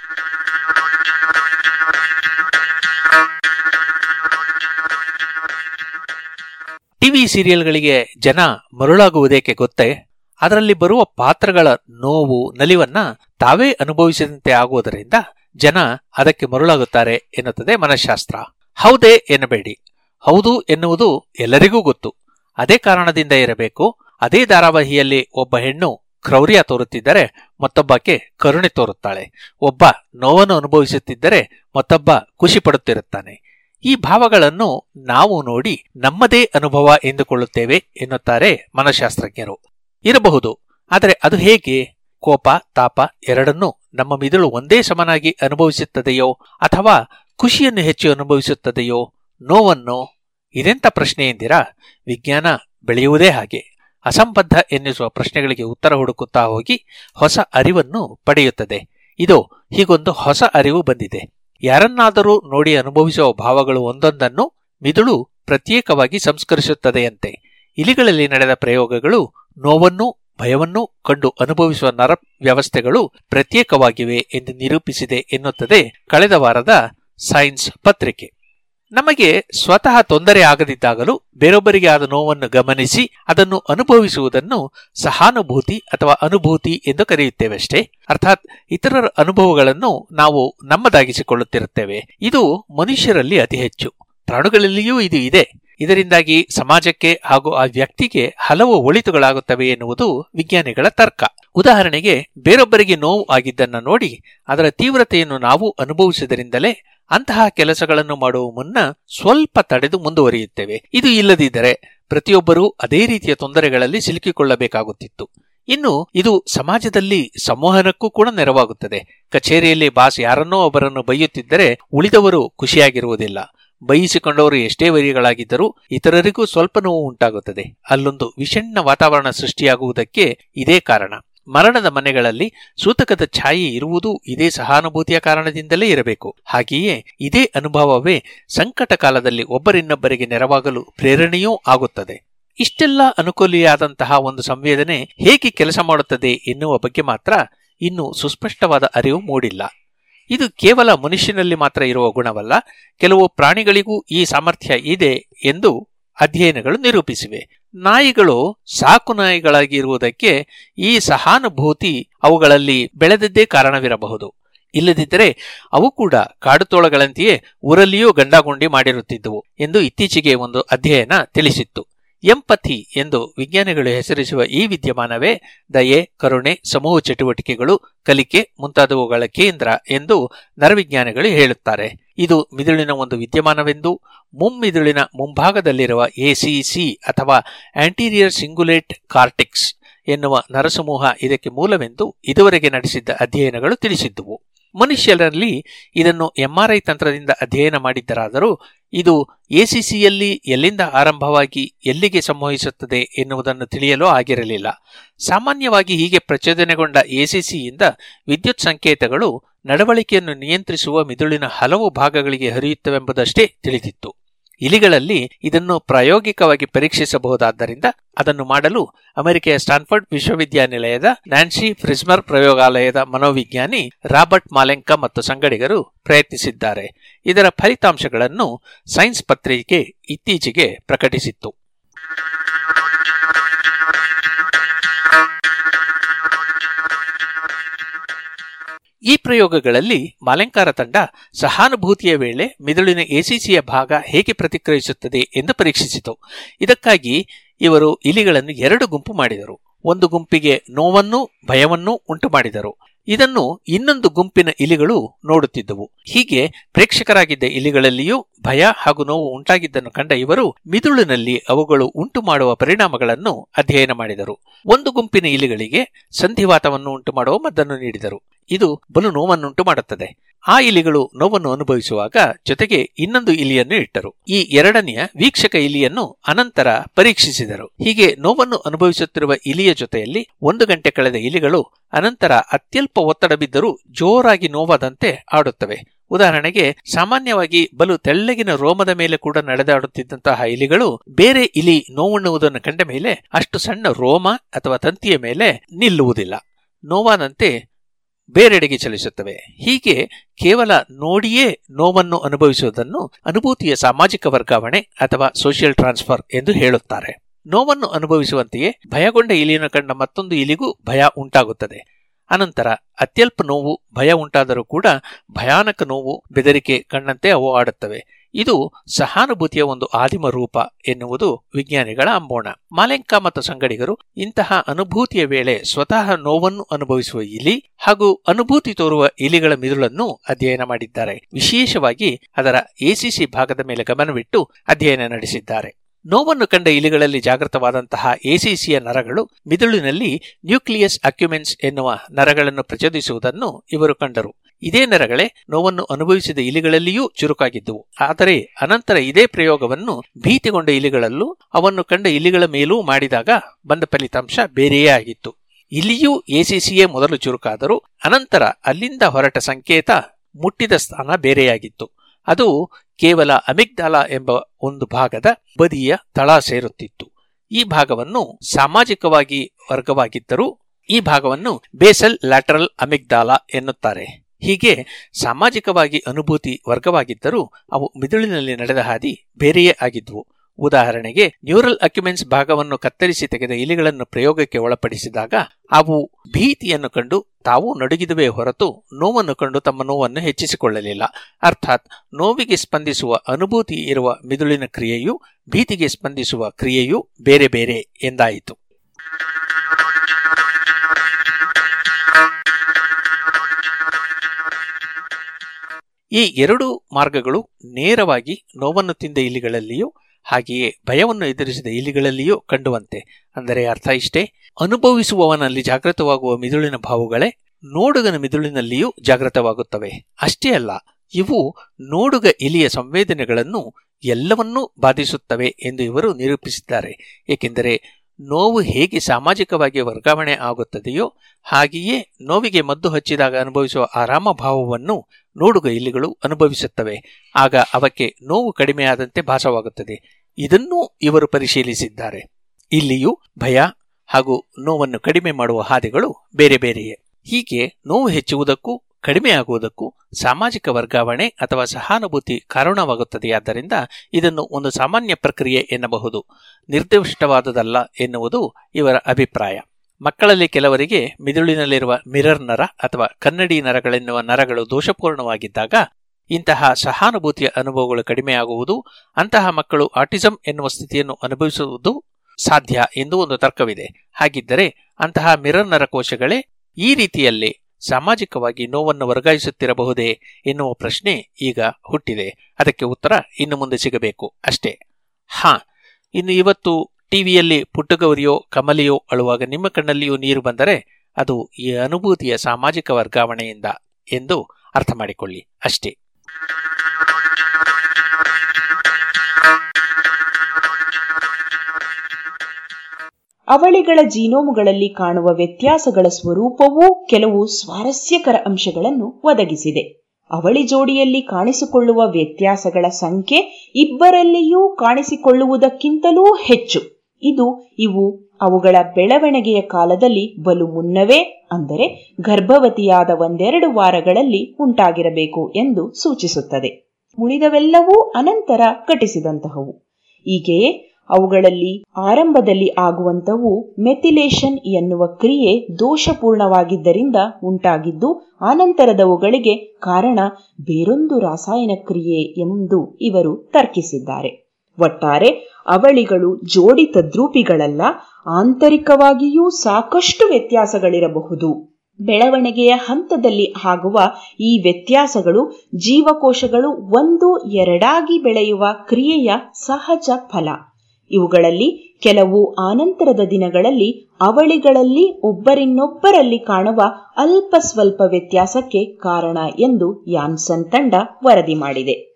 ಟಿವಿ ಸೀರಿಯಲ್ಗಳಿಗೆ ಜನ ಮರುಳಾಗುವುದೇಕೆ ಗೊತ್ತೇ? ಅದರಲ್ಲಿ ಬರುವ ಪಾತ್ರಗಳ ನೋವು, ನಲಿವನ್ನ ತಾವೇ ಅನುಭವಿಸಿದಂತೆ ಆಗುವುದರಿಂದ ಜನ ಅದಕ್ಕೆ ಮರುಳಾಗುತ್ತಾರೆ ಎನ್ನುತ್ತದೆ ಮನಃಶಾಸ್ತ್ರ ಹೌದೇ ಎನ್ನಬೇಡಿ. ಹೌದು ಎನ್ನುವುದು ಎಲ್ಲರಿಗೂ ಗೊತ್ತು. ಅದೇ ಕಾರಣದಿಂದ ಇರಬೇಕು. ಅದೇ ಧಾರಾವಾಹಿಯಲ್ಲಿ ಒಬ್ಬ ಹೆಣ್ಣು ಕ್ರೌರ್ಯ ತೋರುತ್ತಿದ್ದರೆ ಮತ್ತೊಬ್ಬಕ್ಕೆ ಕರುಣೆ ತೋರುತ್ತಾಳೆ. ಒಬ್ಬ ನೋವನ್ನು ಅನುಭವಿಸುತ್ತಿದ್ದರೆ ಮತ್ತೊಬ್ಬ ಖುಷಿ ಪಡುತ್ತಿರುತ್ತಾನೆ. ಈ ಭಾವಗಳನ್ನು ನಾವು ನೋಡಿ ನಮ್ಮದೇ ಅನುಭವ ಎಂದುಕೊಳ್ಳುತ್ತೇವೆ ಎನ್ನುತ್ತಾರೆ ಮನಃಶಾಸ್ತ್ರಜ್ಞರು ಇರಬಹುದು. ಆದರೆ ಅದು ಹೇಗೆ? ಕೋಪ, ತಾಪ ಎರಡನ್ನೂ ನಮ್ಮ ಮಿದುಳು ಒಂದೇ ಸಮನಾಗಿ ಅನುಭವಿಸುತ್ತದೆಯೋ ಅಥವಾ ಖುಷಿಯನ್ನು ಹೆಚ್ಚು ಅನುಭವಿಸುತ್ತದೆಯೋ ನೋವನ್ನು ಇದೆಂಥ ಪ್ರಶ್ನೆ ಎಂದಿರಾ? ವಿಜ್ಞಾನ ಬೆಳೆಯುವುದೇ ಹಾಗೆ. ಅಸಂಬದ್ಧ ಎನ್ನಿಸುವ ಪ್ರಶ್ನೆಗಳಿಗೆ ಉತ್ತರ ಹುಡುಕುತ್ತಾ ಹೋಗಿ ಹೊಸ ಅರಿವನ್ನು ಪಡೆಯುತ್ತದೆ. ಇದು ಹೀಗೊಂದು ಹೊಸ ಅರಿವು ಬಂದಿದೆ. ಯಾರನ್ನಾದರೂ ನೋಡಿ ಅನುಭವಿಸುವ ಭಾವಗಳು ಒಂದೊಂದನ್ನು ಮಿದುಳು ಪ್ರತ್ಯೇಕವಾಗಿ ಸಂಸ್ಕರಿಸುತ್ತದೆಯಂತೆ. ಇಲಿಗಳಲ್ಲಿ ನಡೆದ ಪ್ರಯೋಗಗಳು ನೋವನ್ನು ಭಯವನ್ನೂ ಕಂಡು ಅನುಭವಿಸುವ ನರ ವ್ಯವಸ್ಥೆಗಳು ಪ್ರತ್ಯೇಕವಾಗಿವೆ ಎಂದು ನಿರೂಪಿಸಿದೆ ಎನ್ನುತ್ತದೆ ಕಳೆದ ವಾರದ ಸೈನ್ಸ್ ಪತ್ರಿಕೆ. ನಮಗೆ ಸ್ವತಃ ತೊಂದರೆ ಆಗದಿದ್ದಾಗಲೂ ಬೇರೊಬ್ಬರಿಗೆ ಆದ ನೋವನ್ನು ಗಮನಿಸಿ ಅದನ್ನು ಅನುಭವಿಸುವುದನ್ನು ಸಹಾನುಭೂತಿ ಅಥವಾ ಅನುಭೂತಿ ಎಂದು ಕರೆಯುತ್ತೇವಷ್ಟೇ. ಅರ್ಥಾತ್ ಇತರರ ಅನುಭವಗಳನ್ನು ನಾವು ನಮ್ಮದಾಗಿಸಿಕೊಳ್ಳುತ್ತಿರುತ್ತೇವೆ. ಇದು ಮನುಷ್ಯರಲ್ಲಿ ಅತಿ ಹೆಚ್ಚು. ಪ್ರಾಣುಗಳಲ್ಲಿಯೂ ಇದು ಇದೆ. ಇದರಿಂದಾಗಿ ಸಮಾಜಕ್ಕೆ ಹಾಗೂ ಆ ವ್ಯಕ್ತಿಗೆ ಹಲವು ಒಳಿತುಗಳಾಗುತ್ತವೆ ಎನ್ನುವುದು ವಿಜ್ಞಾನಿಗಳ ತರ್ಕ. ಉದಾಹರಣೆಗೆ, ಬೇರೊಬ್ಬರಿಗೆ ನೋವು ಆಗಿದ್ದನ್ನು ನೋಡಿ ಅದರ ತೀವ್ರತೆಯನ್ನು ನಾವು ಅನುಭವಿಸಿದರಿಂದಲೇ ಅಂತಹ ಕೆಲಸಗಳನ್ನು ಮಾಡುವ ಮುನ್ನ ಸ್ವಲ್ಪ ತಡೆದು ಮುಂದುವರಿಯುತ್ತೇವೆ. ಇದು ಇಲ್ಲದಿದ್ದರೆ ಪ್ರತಿಯೊಬ್ಬರೂ ಅದೇ ರೀತಿಯ ತೊಂದರೆಗಳಲ್ಲಿ ಸಿಲುಕಿಕೊಳ್ಳಬೇಕಾಗುತ್ತಿತ್ತು. ಇನ್ನು ಇದು ಸಮಾಜದಲ್ಲಿ ಸಂವಹನಕ್ಕೂ ಕೂಡ ನೆರವಾಗುತ್ತದೆ. ಕಚೇರಿಯಲ್ಲಿ ಬಾಸ್ ಯಾರನ್ನೋ ಒಬ್ಬರನ್ನು ಬೈಯುತ್ತಿದ್ದರೆ ಉಳಿದವರು ಖುಷಿಯಾಗಿರುವುದಿಲ್ಲ. ಬೈಯಿಸಿಕೊಂಡವರು ಎಷ್ಟೇ ವೈರಿಗಳಾಗಿದ್ದರೂ ಇತರರಿಗೂ ಸ್ವಲ್ಪ ನೋವು ಉಂಟಾಗುತ್ತದೆ. ಅಲ್ಲೊಂದು ವಿಷಣ್ಣ ವಾತಾವರಣ ಸೃಷ್ಟಿಯಾಗುವುದಕ್ಕೆ ಇದೇ ಕಾರಣ. ಮರಣದ ಮನೆಗಳಲ್ಲಿ ಸೂತಕದ ಛಾಯೆ ಇರುವುದು ಇದೇ ಸಹಾನುಭೂತಿಯ ಕಾರಣದಿಂದಲೇ ಇರಬೇಕು. ಹಾಗೆಯೇ ಇದೇ ಅನುಭವವೇ ಸಂಕಟ ಕಾಲದಲ್ಲಿ ಒಬ್ಬರಿನ್ನೊಬ್ಬರಿಗೆ ನೆರವಾಗಲು ಪ್ರೇರಣೆಯೂ ಆಗುತ್ತದೆ. ಇಷ್ಟೆಲ್ಲ ಅನುಕೂಲಿಯಾದಂತಹ ಒಂದು ಸಂವೇದನೆ ಹೇಗೆ ಕೆಲಸ ಮಾಡುತ್ತದೆ ಎನ್ನುವ ಬಗ್ಗೆ ಮಾತ್ರ ಇನ್ನೂ ಸುಸ್ಪಷ್ಟವಾದ ಅರಿವು ಮೂಡಿಲ್ಲ. ಇದು ಕೇವಲ ಮನುಷ್ಯನಲ್ಲಿ ಮಾತ್ರ ಇರುವ ಗುಣವಲ್ಲ, ಕೆಲವು ಪ್ರಾಣಿಗಳಿಗೂ ಈ ಸಾಮರ್ಥ್ಯ ಇದೆ ಎಂದು ಅಧ್ಯಯನಗಳು ನಿರೂಪಿಸಿವೆ. ನಾಯಿಗಳು ಸಾಕು ನಾಯಿಗಳಾಗಿರುವುದಕ್ಕೆ ಈ ಸಹಾನುಭೂತಿ ಅವುಗಳಲ್ಲಿ ಬೆಳೆದದ್ದೇ ಕಾರಣವಿರಬಹುದು. ಇಲ್ಲದಿದ್ದರೆ ಅವು ಕೂಡ ಕಾಡುತೋಳಗಳಂತೆಯೇ ಊರಲ್ಲಿಯೂ ಗಂಡಾಗುಂಡಿ ಮಾಡಿರುತ್ತಿದ್ದವು ಎಂದು ಇತ್ತೀಚೆಗೆ ಒಂದು ಅಧ್ಯಯನ ತಿಳಿಸಿತ್ತು. ಎಂಪಥಿ ಎಂದು ವಿಜ್ಞಾನಿಗಳು ಹೆಸರಿಸುವ ಈ ವಿದ್ಯಮಾನವೇ ದಯೆ, ಕರುಣೆ, ಸಮೂಹ ಚಟುವಟಿಕೆಗಳು, ಕಲಿಕೆ ಮುಂತಾದವುಗಳ ಕೇಂದ್ರ ಎಂದು ನರವಿಜ್ಞಾನಿಗಳು ಹೇಳುತ್ತಾರೆ. ಇದು ಮಿದುಳಿನ ಒಂದು ವಿದ್ಯಮಾನವೆಂದು, ಮುಮ್ಮಿದುಳಿನ ಮುಂಭಾಗದಲ್ಲಿರುವ ಎಸಿಸಿ ಅಥವಾ ಆಂಟೀರಿಯರ್ ಸಿಂಗುಲೇಟ್ ಕಾರ್ಟಿಕ್ಸ್ ಎನ್ನುವ ನರಸಮೂಹ ಇದಕ್ಕೆ ಮೂಲವೆಂದು ಇದುವರೆಗೆ ನಡೆಸಿದ್ದ ಅಧ್ಯಯನಗಳು ತಿಳಿಸಿದ್ದುವು. ಮನುಷ್ಯರಲ್ಲಿ ಇದನ್ನು ಎಂಆರ್ಐ ತಂತ್ರದಿಂದ ಅಧ್ಯಯನ ಮಾಡಿದ್ದರಾದರೂ ಇದು ಎಸಿಸಿಯಲ್ಲಿ ಎಲ್ಲಿಂದ ಆರಂಭವಾಗಿ ಎಲ್ಲಿಗೆ ಸಂವಹಿಸುತ್ತದೆ ಎನ್ನುವುದನ್ನು ತಿಳಿಯಲು ಆಗಿರಲಿಲ್ಲ. ಸಾಮಾನ್ಯವಾಗಿ ಹೀಗೆ ಪ್ರಚೋದನೆಗೊಂಡ ಎಸಿಸಿಯಿಂದ ವಿದ್ಯುತ್ ಸಂಕೇತಗಳು ನಡವಳಿಕೆಯನ್ನು ನಿಯಂತ್ರಿಸುವ ಮಿದುಳಿನ ಹಲವು ಭಾಗಗಳಿಗೆ ಹರಿಯುತ್ತವೆಂಬುದಷ್ಟೇ ತಿಳಿದಿತ್ತು. ಇಲಿಗಳಲ್ಲಿ ಇದನ್ನು ಪ್ರಾಯೋಗಿಕವಾಗಿ ಪರೀಕ್ಷಿಸಬಹುದಾದ್ದರಿಂದ ಅದನ್ನು ಮಾಡಲು ಅಮೆರಿಕೆಯ ಸ್ಟಾನ್ಫರ್ಡ್ ವಿಶ್ವವಿದ್ಯಾನಿಲಯದ ನ್ಯಾನ್ಸಿ ಫ್ರಿಸ್ಮರ್ ಪ್ರಯೋಗಾಲಯದ ಮನೋವಿಜ್ಞಾನಿ ರಾಬರ್ಟ್ ಮಾಲೆಂಕ ಮತ್ತು ಸಂಗಡಿಗರು ಪ್ರಯತ್ನಿಸಿದ್ದಾರೆ. ಇದರ ಫಲಿತಾಂಶಗಳನ್ನು ಸೈನ್ಸ್ ಪತ್ರಿಕೆ ಇತ್ತೀಚೆಗೆ ಪ್ರಕಟಿಸಿತ್ತು. ಈ ಪ್ರಯೋಗಗಳಲ್ಲಿ ಮಾಲೆಂಕಾರ ತಂಡ ಸಹಾನುಭೂತಿಯ ವೇಳೆ ಮಿದುಳಿನ ಎಸಿಸಿಯ ಭಾಗ ಹೇಗೆ ಪ್ರತಿಕ್ರಿಯಿಸುತ್ತದೆ ಎಂದು ಪರೀಕ್ಷಿಸಿತು. ಇದಕ್ಕಾಗಿ ಇವರು ಇಲಿಗಳನ್ನು ಎರಡು ಗುಂಪು ಮಾಡಿದರು. ಒಂದು ಗುಂಪಿಗೆ ನೋವನ್ನು, ಭಯವನ್ನೂ ಉಂಟು ಮಾಡಿದರು ಇದನ್ನು ಇನ್ನೊಂದು ಗುಂಪಿನ ಇಲಿಗಳು ನೋಡುತ್ತಿದ್ದವು. ಹೀಗೆ ಪ್ರೇಕ್ಷಕರಾಗಿದ್ದ ಇಲಿಗಳಲ್ಲಿಯೂ ಭಯ ಹಾಗೂ ನೋವು ಉಂಟಾಗಿದ್ದನ್ನು ಕಂಡ ಇವರು ಮಿದುಳಿನಲ್ಲಿ ಅವುಗಳು ಉಂಟು ಮಾಡುವ ಪರಿಣಾಮಗಳನ್ನು ಅಧ್ಯಯನ ಮಾಡಿದರು. ಒಂದು ಗುಂಪಿನ ಇಲಿಗಳಿಗೆ ಸಂಧಿವಾತವನ್ನು ಉಂಟು ಮಾಡುವ ಮದ್ದನ್ನು ನೀಡಿದರು. ಇದು ಬಲು ನೋವನ್ನುಂಟು ಮಾಡುತ್ತದೆ. ಆ ಇಲಿಗಳು ನೋವನ್ನು ಅನುಭವಿಸುವಾಗ ಜೊತೆಗೆ ಇನ್ನೊಂದು ಇಲಿಯನ್ನು ಇಟ್ಟರು. ಈ ಎರಡನೆಯ ವೀಕ್ಷಕ ಇಲಿಯನ್ನು ಅನಂತರ ಪರೀಕ್ಷಿಸಿದರು. ಹೀಗೆ ನೋವನ್ನು ಅನುಭವಿಸುತ್ತಿರುವ ಇಲಿಯ ಜೊತೆಯಲ್ಲಿ ಒಂದು ಗಂಟೆ ಕಳೆದ ಇಲಿಗಳು ಅನಂತರ ಅತ್ಯಲ್ಪ ಒತ್ತಡ ಬಿದ್ದರೂ ಜೋರಾಗಿ ನೋವಾದಂತೆ ಆಡುತ್ತವೆ. ಉದಾಹರಣೆಗೆ, ಸಾಮಾನ್ಯವಾಗಿ ಬಲು ತೆಳ್ಳಗಿನ ರೋಮದ ಮೇಲೆ ಕೂಡ ನಡೆದಾಡುತ್ತಿದ್ದಂತಹ ಇಲಿಗಳು, ಬೇರೆ ಇಲಿ ನೋವುಣ್ಣುವುದನ್ನು ಕಂಡ ಮೇಲೆ ಅಷ್ಟು ಸಣ್ಣ ರೋಮ ಅಥವಾ ತಂತಿಯ ಮೇಲೆ ನಿಲ್ಲುವುದಿಲ್ಲ. ನೋವಾದಂತೆ ಬೇರೆಡೆಗೆ ಚಲಿಸುತ್ತವೆ. ಹೀಗೆ ಕೇವಲ ನೋಡಿಯೇ ನೋವನ್ನು ಅನುಭವಿಸುವುದನ್ನು ಅನುಭೂತಿಯ ಸಾಮಾಜಿಕ ವರ್ಗಾವಣೆ ಅಥವಾ ಸೋಷಿಯಲ್ ಟ್ರಾನ್ಸ್ಫರ್ ಎಂದು ಹೇಳುತ್ತಾರೆ. ನೋವನ್ನು ಅನುಭವಿಸುವಂತೆಯೇ ಭಯಗೊಂಡ ಇಲಿಯನ್ನು ಕಂಡ ಮತ್ತೊಂದು ಇಲಿಗೂ ಭಯ ಉಂಟಾಗುತ್ತದೆ. ಅನಂತರ ಅತ್ಯಲ್ಪ ನೋವು, ಭಯ ಉಂಟಾದರೂ ಕೂಡ ಭಯಾನಕ ನೋವು ಬೆದರಿಕೆ ಕಣ್ಣಂತೆ ಅವು ಆಡುತ್ತವೆ. ಇದು ಸಹಾನುಭೂತಿಯ ಒಂದು ಆದಿಮ ರೂಪ ಎನ್ನುವುದು ವಿಜ್ಞಾನಿಗಳ ಅಂಬೋಣ ಮಾಲೆಂಕ ಮತ್ತು ಸಂಗಡಿಗರು ಇಂತಹ ಅನುಭೂತಿಯ ವೇಳೆ ಸ್ವತಃ ನೋವನ್ನು ಅನುಭವಿಸುವ ಇಲಿ ಹಾಗೂ ಅನುಭೂತಿ ತೋರುವ ಇಲಿಗಳ ಮಿದುಳನ್ನು ಅಧ್ಯಯನ ಮಾಡಿದ್ದಾರೆ. ವಿಶೇಷವಾಗಿ ಅದರ ಎಸಿಸಿ ಭಾಗದ ಮೇಲೆ ಗಮನವಿಟ್ಟು ಅಧ್ಯಯನ ನಡೆಸಿದ್ದಾರೆ. ನೋವನ್ನು ಕಂಡ ಇಲಿಗಳಲ್ಲಿ ಜಾಗೃತವಾದಂತಹ ಎಸಿಸಿಯ ನರಗಳು ಮಿದುಳಿನಲ್ಲಿ ನ್ಯೂಕ್ಲಿಯಸ್ ಅಕ್ಯುಮೆನ್ಸ್ ಎನ್ನುವ ನರಗಳನ್ನು ಪ್ರಚೋದಿಸುವುದನ್ನು ಇವರು ಕಂಡರು. ಇದೇ ನರಗಳೇ ನೋವನ್ನು ಅನುಭವಿಸಿದ ಇಲಿಗಳಲ್ಲಿಯೂ ಚುರುಕಾಗಿದ್ದುವು. ಆದರೆ ಅನಂತರ ಇದೇ ಪ್ರಯೋಗವನ್ನು ಭೀತಿಗೊಂಡ ಇಲಿಗಳಲ್ಲೂ ಅವನ್ನು ಕಂಡ ಇಲಿಗಳ ಮೇಲೂ ಮಾಡಿದಾಗ ಬಂದ ಫಲಿತಾಂಶ ಬೇರೆಯೇ ಆಗಿತ್ತು. ಇಲ್ಲಿಯೂ ಎಸಿಸಿಯೇ ಮೊದಲು ಚುರುಕಾದರೂ ಅನಂತರ ಅಲ್ಲಿಂದ ಹೊರಟ ಸಂಕೇತ ಮುಟ್ಟಿದ ಸ್ಥಾನ ಬೇರೆಯಾಗಿತ್ತು. ಅದು ಕೇವಲ ಅಮಿಗ್ಡಾಲ ಎಂಬ ಒಂದು ಭಾಗದ ಬದಿಯ ತಳ ಸೇರುತ್ತಿತ್ತು. ಈ ಭಾಗವನ್ನು ಸಾಮಾಜಿಕವಾಗಿ ವರ್ಗವಾಗಿದ್ದರೂ ಈ ಭಾಗವನ್ನು ಬೇಸಲ್ ಲ್ಯಾಟರಲ್ ಅಮಿಗ್ದಾಲ ಎನ್ನುತ್ತಾರೆ. ಹೀಗೆ ಸಾಮಾಜಿಕವಾಗಿ ಅನುಭೂತಿ ವರ್ಗವಾಗಿದ್ದರೂ ಅವು ಮಿದುಳಿನಲ್ಲಿ ನಡೆದ ಹಾದಿ ಬೇರೆಯೇ ಆಗಿದ್ವು. ಉದಾಹರಣೆಗೆ, ನ್ಯೂರಲ್ ಅಕ್ಯುಮೆನ್ಸ್ ಭಾಗವನ್ನು ಕತ್ತರಿಸಿ ತೆಗೆದ ಇಲಿಗಳನ್ನು ಪ್ರಯೋಗಕ್ಕೆ ಒಳಪಡಿಸಿದಾಗ, ಅವು ಭೀತಿಯನ್ನು ಕಂಡು ತಾವು ನಡುಗಿದುವೇ ಹೊರತು ನೋವನ್ನು ಕಂಡು ತಮ್ಮ ನೋವನ್ನು ಹೆಚ್ಚಿಸಿಕೊಳ್ಳಲಿಲ್ಲ. ಅರ್ಥಾತ್, ನೋವಿಗೆ ಸ್ಪಂದಿಸುವ ಅನುಭೂತಿ ಇರುವ ಮಿದುಳಿನ ಕ್ರಿಯೆಯು ಭೀತಿಗೆ ಸ್ಪಂದಿಸುವ ಕ್ರಿಯೆಯು ಬೇರೆ ಬೇರೆ ಎಂದಾಯಿತು. ಈ ಎರಡು ಮಾರ್ಗಗಳು ನೇರವಾಗಿ ನೋವನ್ನು ತಿಂದ ಇಲಿಗಳಲ್ಲಿಯೂ ಹಾಗೆಯೇ ಭಯವನ್ನು ಎದುರಿಸಿದ ಇಲಿಗಳಲ್ಲಿಯೂ ಕಂಡುವಂತೆ. ಅಂದರೆ ಅರ್ಥ ಇಷ್ಟೇ, ಅನುಭವಿಸುವವನಲ್ಲಿ ಜಾಗೃತವಾಗುವ ಮಿದುಳಿನ ಭಾವುಗಳೇ ನೋಡುಗನ ಮಿದುಳಿನಲ್ಲಿಯೂ ಜಾಗೃತವಾಗುತ್ತವೆ. ಅಷ್ಟೇ ಅಲ್ಲ, ಇವು ನೋಡುಗ ಇಲಿಯ ಸಂವೇದನೆಗಳನ್ನು ಎಲ್ಲವನ್ನೂ ಬಾಧಿಸುತ್ತವೆ ಎಂದು ಇವರು ನಿರೂಪಿಸಿದ್ದಾರೆ. ಏಕೆಂದರೆ ನೋವು ಹೇಗೆ ಸಾಮಾಜಿಕವಾಗಿ ವರ್ಗಾವಣೆ ಆಗುತ್ತದೆಯೋ ಹಾಗೆಯೇ ನೋವಿಗೆ ಮದ್ದು ಹಚ್ಚಿದಾಗ ಅನುಭವಿಸುವ ಆರಾಮ ಭಾವವನ್ನು ನೋಡುಗ ಇಲ್ಲಿಗಳು ಅನುಭವಿಸುತ್ತವೆ. ಆಗ ಅವಕ್ಕೆ ನೋವು ಕಡಿಮೆಯಾದಂತೆ ಭಾಸವಾಗುತ್ತದೆ. ಇದನ್ನೂ ಇವರು ಪರಿಶೀಲಿಸಿದ್ದಾರೆ. ಇಲ್ಲಿಯೂ ಭಯ ಹಾಗೂ ನೋವನ್ನು ಕಡಿಮೆ ಮಾಡುವ ಹಾದಿಗಳು ಬೇರೆ ಬೇರೆಯೇ. ಹೀಗೆ ನೋವು ಹೆಚ್ಚುವುದಕ್ಕೂ ಕಡಿಮೆಯಾಗುವುದಕ್ಕೂ ಸಾಮಾಜಿಕ ವರ್ಗಾವಣೆ ಅಥವಾ ಸಹಾನುಭೂತಿ ಕಾರಣವಾಗುತ್ತದೆಯಾದ್ದರಿಂದ ಇದನ್ನು ಒಂದು ಸಾಮಾನ್ಯ ಪ್ರಕ್ರಿಯೆ ಎನ್ನಬಹುದು. ನಿರ್ದಿಷ್ಟವಾದುದಲ್ಲ ಎನ್ನುವುದು ಇವರ ಅಭಿಪ್ರಾಯ. ಮಕ್ಕಳಲ್ಲಿ ಕೆಲವರಿಗೆ ಮಿದುಳಿನಲ್ಲಿರುವ ಮಿರರ್ ನರ ಅಥವಾ ಕನ್ನಡಿ ನರಗಳೆನ್ನುವ ನರಗಳು ದೋಷಪೂರ್ಣವಾಗಿದ್ದಾಗ ಇಂತಹ ಸಹಾನುಭೂತಿಯ ಅನುಭವಗಳು ಕಡಿಮೆಯಾಗುವುದು, ಅಂತಹ ಮಕ್ಕಳು ಆಟಿಸಂ ಎನ್ನುವ ಸ್ಥಿತಿಯನ್ನು ಅನುಭವಿಸುವುದು ಸಾಧ್ಯ ಎಂದು ಒಂದು ತರ್ಕವಿದೆ. ಹಾಗಿದ್ದರೆ ಅಂತಹ ಮಿರರ್ ನರ ಕೋಶಗಳೇ ಈ ರೀತಿಯಲ್ಲಿ ಸಾಮಾಜಿಕವಾಗಿ ನೋವನ್ನು ವರ್ಗಾಯಿಸುತ್ತಿರಬಹುದೇ ಎನ್ನುವ ಪ್ರಶ್ನೆ ಈಗ ಹುಟ್ಟಿದೆ. ಅದಕ್ಕೆ ಉತ್ತರ ಇನ್ನು ಮುಂದೆ ಸಿಗಬೇಕು ಅಷ್ಟೇ. ಹಾ, ಇನ್ನು ಇವತ್ತು ಟಿವಿಯಲ್ಲಿ ಪುಟ್ಟಗೌರಿಯೋ, ಕಮಲಿಯೋ ಅಳುವಾಗ ನಿಮ್ಮ ಕಣ್ಣಲ್ಲಿಯೂ ನೀರು ಬಂದರೆ ಅದು ಈ ಅನುಭೂತಿಯ ಸಾಮಾಜಿಕ ವರ್ಗಾವಣೆಯಿಂದ ಎಂದು ಅರ್ಥ ಮಾಡಿಕೊಳ್ಳಿ ಅಷ್ಟೇ. ಅವಳಿಗಳ ಜೀನೋಮುಗಳಲ್ಲಿ ಕಾಣುವ ವ್ಯತ್ಯಾಸಗಳ ಸ್ವರೂಪವೂ ಕೆಲವು ಸ್ವಾರಸ್ಯಕರ ಅಂಶಗಳನ್ನು ಒದಗಿಸಿದೆ. ಅವಳಿ ಜೋಡಿಯಲ್ಲಿ ಕಾಣಿಸಿಕೊಳ್ಳುವ ವ್ಯತ್ಯಾಸಗಳ ಸಂಖ್ಯೆ ಇಬ್ಬರಲ್ಲಿಯೂ ಕಾಣಿಸಿಕೊಳ್ಳುವುದಕ್ಕಿಂತಲೂ ಹೆಚ್ಚು. ಇದು ಇವು ಅವುಗಳ ಬೆಳವಣಿಗೆಯ ಕಾಲದಲ್ಲಿ ಬಲು ಮುನ್ನವೇ, ಅಂದರೆ ಗರ್ಭವತಿಯಾದ ಒಂದೆರಡು ವಾರಗಳಲ್ಲಿ ಉಂಟಾಗಿರಬೇಕು ಎಂದು ಸೂಚಿಸುತ್ತದೆ. ಉಳಿದವೆಲ್ಲವೂ ಅನಂತರ ಘಟಿಸಿದಂತಹವು ಹೀಗೆಯೇ ಅವುಗಳಲ್ಲಿ ಆರಂಭದಲ್ಲಿ ಆಗುವಂತವು ಮೆಥಿಲೇಷನ್ ಎನ್ನುವ ಕ್ರಿಯೆ ದೋಷಪೂರ್ಣವಾಗಿದ್ದರಿಂದ ಉಂಟಾಗಿದ್ದು, ಆನಂತರದವುಗಳಿಗೆ ಕಾರಣ ಬೇರೊಂದು ರಾಸಾಯನ ಕ್ರಿಯೆ ಎಂದು ಇವರು ತರ್ಕಿಸಿದ್ದಾರೆ. ಒಟ್ಟಾರೆ, ಅವಳಿಗಳು ಜೋಡಿ ತದ್ರೂಪಿಗಳಲ್ಲ, ಆಂತರಿಕವಾಗಿಯೂ ಸಾಕಷ್ಟು ವ್ಯತ್ಯಾಸಗಳಿರಬಹುದು. ಬೆಳವಣಿಗೆಯ ಹಂತದಲ್ಲಿ ಆಗುವ ಈ ವ್ಯತ್ಯಾಸಗಳು ಜೀವಕೋಶಗಳು ಒಂದು ಎರಡಾಗಿ ಬೆಳೆಯುವ ಕ್ರಿಯೆಯ ಸಹಜ ಫಲ. ಇವುಗಳಲ್ಲಿ ಕೆಲವು ಆನಂತರದ ದಿನಗಳಲ್ಲಿ ಅವಳಿಗಳಲ್ಲಿ ಒಬ್ಬರಿನ್ನೊಬ್ಬರಲ್ಲಿ ಕಾಣುವ ಅಲ್ಪ ಸ್ವಲ್ಪ ವ್ಯತ್ಯಾಸಕ್ಕೆ ಕಾರಣ ಎಂದು ಯಾನ್ಸನ್ ತಂಡ ವರದಿ ಮಾಡಿದೆ.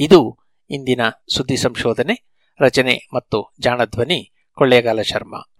ಇದು ಇಂದಿನ ಸುದ್ದಿ ಸಂಶೋಧನೆ, ರಚನೆ ಮತ್ತು ಜಾಣಧ್ವನಿ, ಕೊಳ್ಳೇಗಾಲ ಶರ್ಮಾ.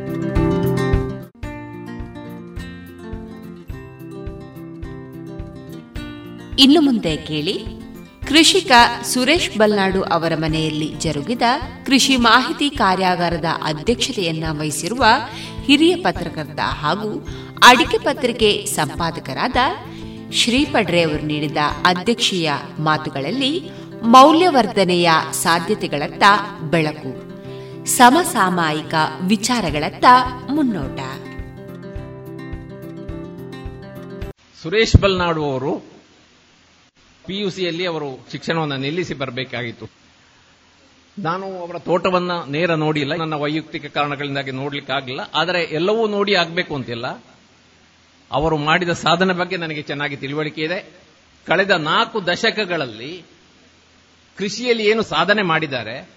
ಇನ್ನು ಮುಂದೆ ಕೇಳಿ. ಕೃಷಿಕ ಸುರೇಶ್ ಬಲ್ನಾಡು ಅವರ ಮನೆಯಲ್ಲಿ ಜರುಗಿದ ಕೃಷಿ ಮಾಹಿತಿ ಕಾರ್ಯಾಗಾರದ ಅಧ್ಯಕ್ಷತೆಯನ್ನ ವಹಿಸಿರುವ ಹಿರಿಯ ಪತ್ರಕರ್ತ ಹಾಗೂ ಅಡಿಕೆ ಪತ್ರಿಕೆ ಸಂಪಾದಕರಾದ ಶ್ರೀಪಡ್ರೆ ಅವರು ನೀಡಿದ ಅಧ್ಯಕ್ಷೀಯ ಮಾತುಗಳಲ್ಲಿ ಮೌಲ್ಯವರ್ಧನೆಯ ಸಾಧ್ಯತೆಗಳತ್ತ ಬೆಳಕು, ಸಮಸಾಮಾಯಿಕ ವಿಚಾರಗಳತ್ತ ಮುನ್ನೋಟ. ಸುರೇಶ್ ಬಲ್ನಾಡು ಅವರು ಪಿಯುಸಿಯಲ್ಲಿ ಅವರು ಶಿಕ್ಷಣವನ್ನು ನಿಲ್ಲಿಸಿ ಬರಬೇಕಾಗಿತ್ತು. ನಾನು ಅವರ ತೋಟವನ್ನ ನೇರ ನೋಡಿಲ್ಲ. ನನ್ನ ವೈಯಕ್ತಿಕ ಕಾರಣಗಳಿಂದಾಗಿ ನೋಡ್ಲಿಕ್ಕಾಗಲಿಲ್ಲ. ಆದರೆ ಎಲ್ಲವೂ ನೋಡಿ ಆಗಬೇಕು ಅಂತಿಲ್ಲ. ಅವರು ಮಾಡಿದ ಸಾಧನೆ ಬಗ್ಗೆ ನನಗೆ ಚೆನ್ನಾಗಿ ತಿಳುವಳಿಕೆ ಇದೆ. ಕಳೆದ ನಾಲ್ಕು ದಶಕಗಳಲ್ಲಿ ಕೃಷಿಯಲ್ಲಿ ಏನು ಸಾಧನೆ ಮಾಡಿದ್ದಾರೆ,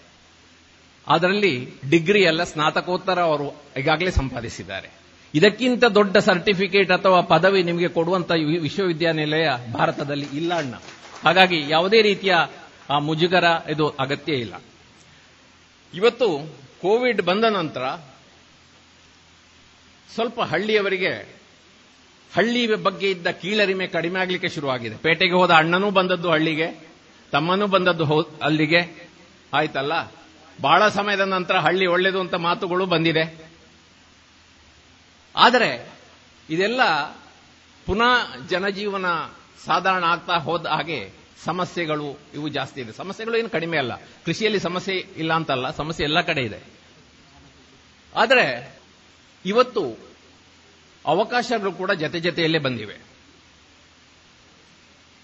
ಅದರಲ್ಲಿ ಡಿಗ್ರಿ ಅಲ್ಲ ಸ್ನಾತಕೋತ್ತರ ಅವರು ಈಗಾಗಲೇ ಸಂಪಾದಿಸಿದ್ದಾರೆ. ಇದಕ್ಕಿಂತ ದೊಡ್ಡ ಸರ್ಟಿಫಿಕೇಟ್ ಅಥವಾ ಪದವಿ ನಿಮಗೆ ಕೊಡುವಂತ ವಿಶ್ವವಿದ್ಯಾನಿಲಯ ಭಾರತದಲ್ಲಿ ಇಲ್ಲ ಅಣ್ಣ. ಹಾಗಾಗಿ ಯಾವುದೇ ರೀತಿಯ, ಆ, ಮುಜುಗರ ಇದು ಅಗತ್ಯ ಇಲ್ಲ. ಇವತ್ತು ಕೋವಿಡ್ ಬಂದ ನಂತರ ಸ್ವಲ್ಪ ಹಳ್ಳಿಯವರಿಗೆ ಹಳ್ಳಿ ಬಗ್ಗೆ ಇದ್ದ ಕೀಳರಿಮೆ ಕಡಿಮೆ ಆಗಲಿಕ್ಕೆ ಶುರುವಾಗಿದೆ. ಪೇಟೆಗೆ ಹೋದ ಅಣ್ಣನೂ ಬಂದದ್ದು ಹಳ್ಳಿಗೆ, ತಮ್ಮನೂ ಬಂದದ್ದು ಅಲ್ಲಿಗೆ. ಆಯ್ತಲ್ಲ? ಬಹಳ ಸಮಯದ ನಂತರ ಹಳ್ಳಿ ಒಳ್ಳೆಯದು ಅಂತ ಮಾತುಗಳು ಬಂದಿದೆ. ಆದರೆ ಇದೆಲ್ಲ ಪುನಃ ಜನಜೀವನ ಸಾಧಾರಣ ಆಗ್ತಾ ಹೋದ ಹಾಗೆ ಸಮಸ್ಯೆಗಳು ಇವು ಜಾಸ್ತಿ ಇದೆ. ಸಮಸ್ಯೆಗಳು ಏನು ಕಡಿಮೆ ಅಲ್ಲ. ಕೃಷಿಯಲ್ಲಿ ಸಮಸ್ಯೆ ಇಲ್ಲ ಅಂತಲ್ಲ, ಸಮಸ್ಯೆ ಎಲ್ಲ ಕಡೆ ಇದೆ. ಆದರೆ ಇವತ್ತು ಅವಕಾಶಗಳು ಕೂಡ ಜತೆ ಜತೆಯಲ್ಲೇ ಬಂದಿವೆ.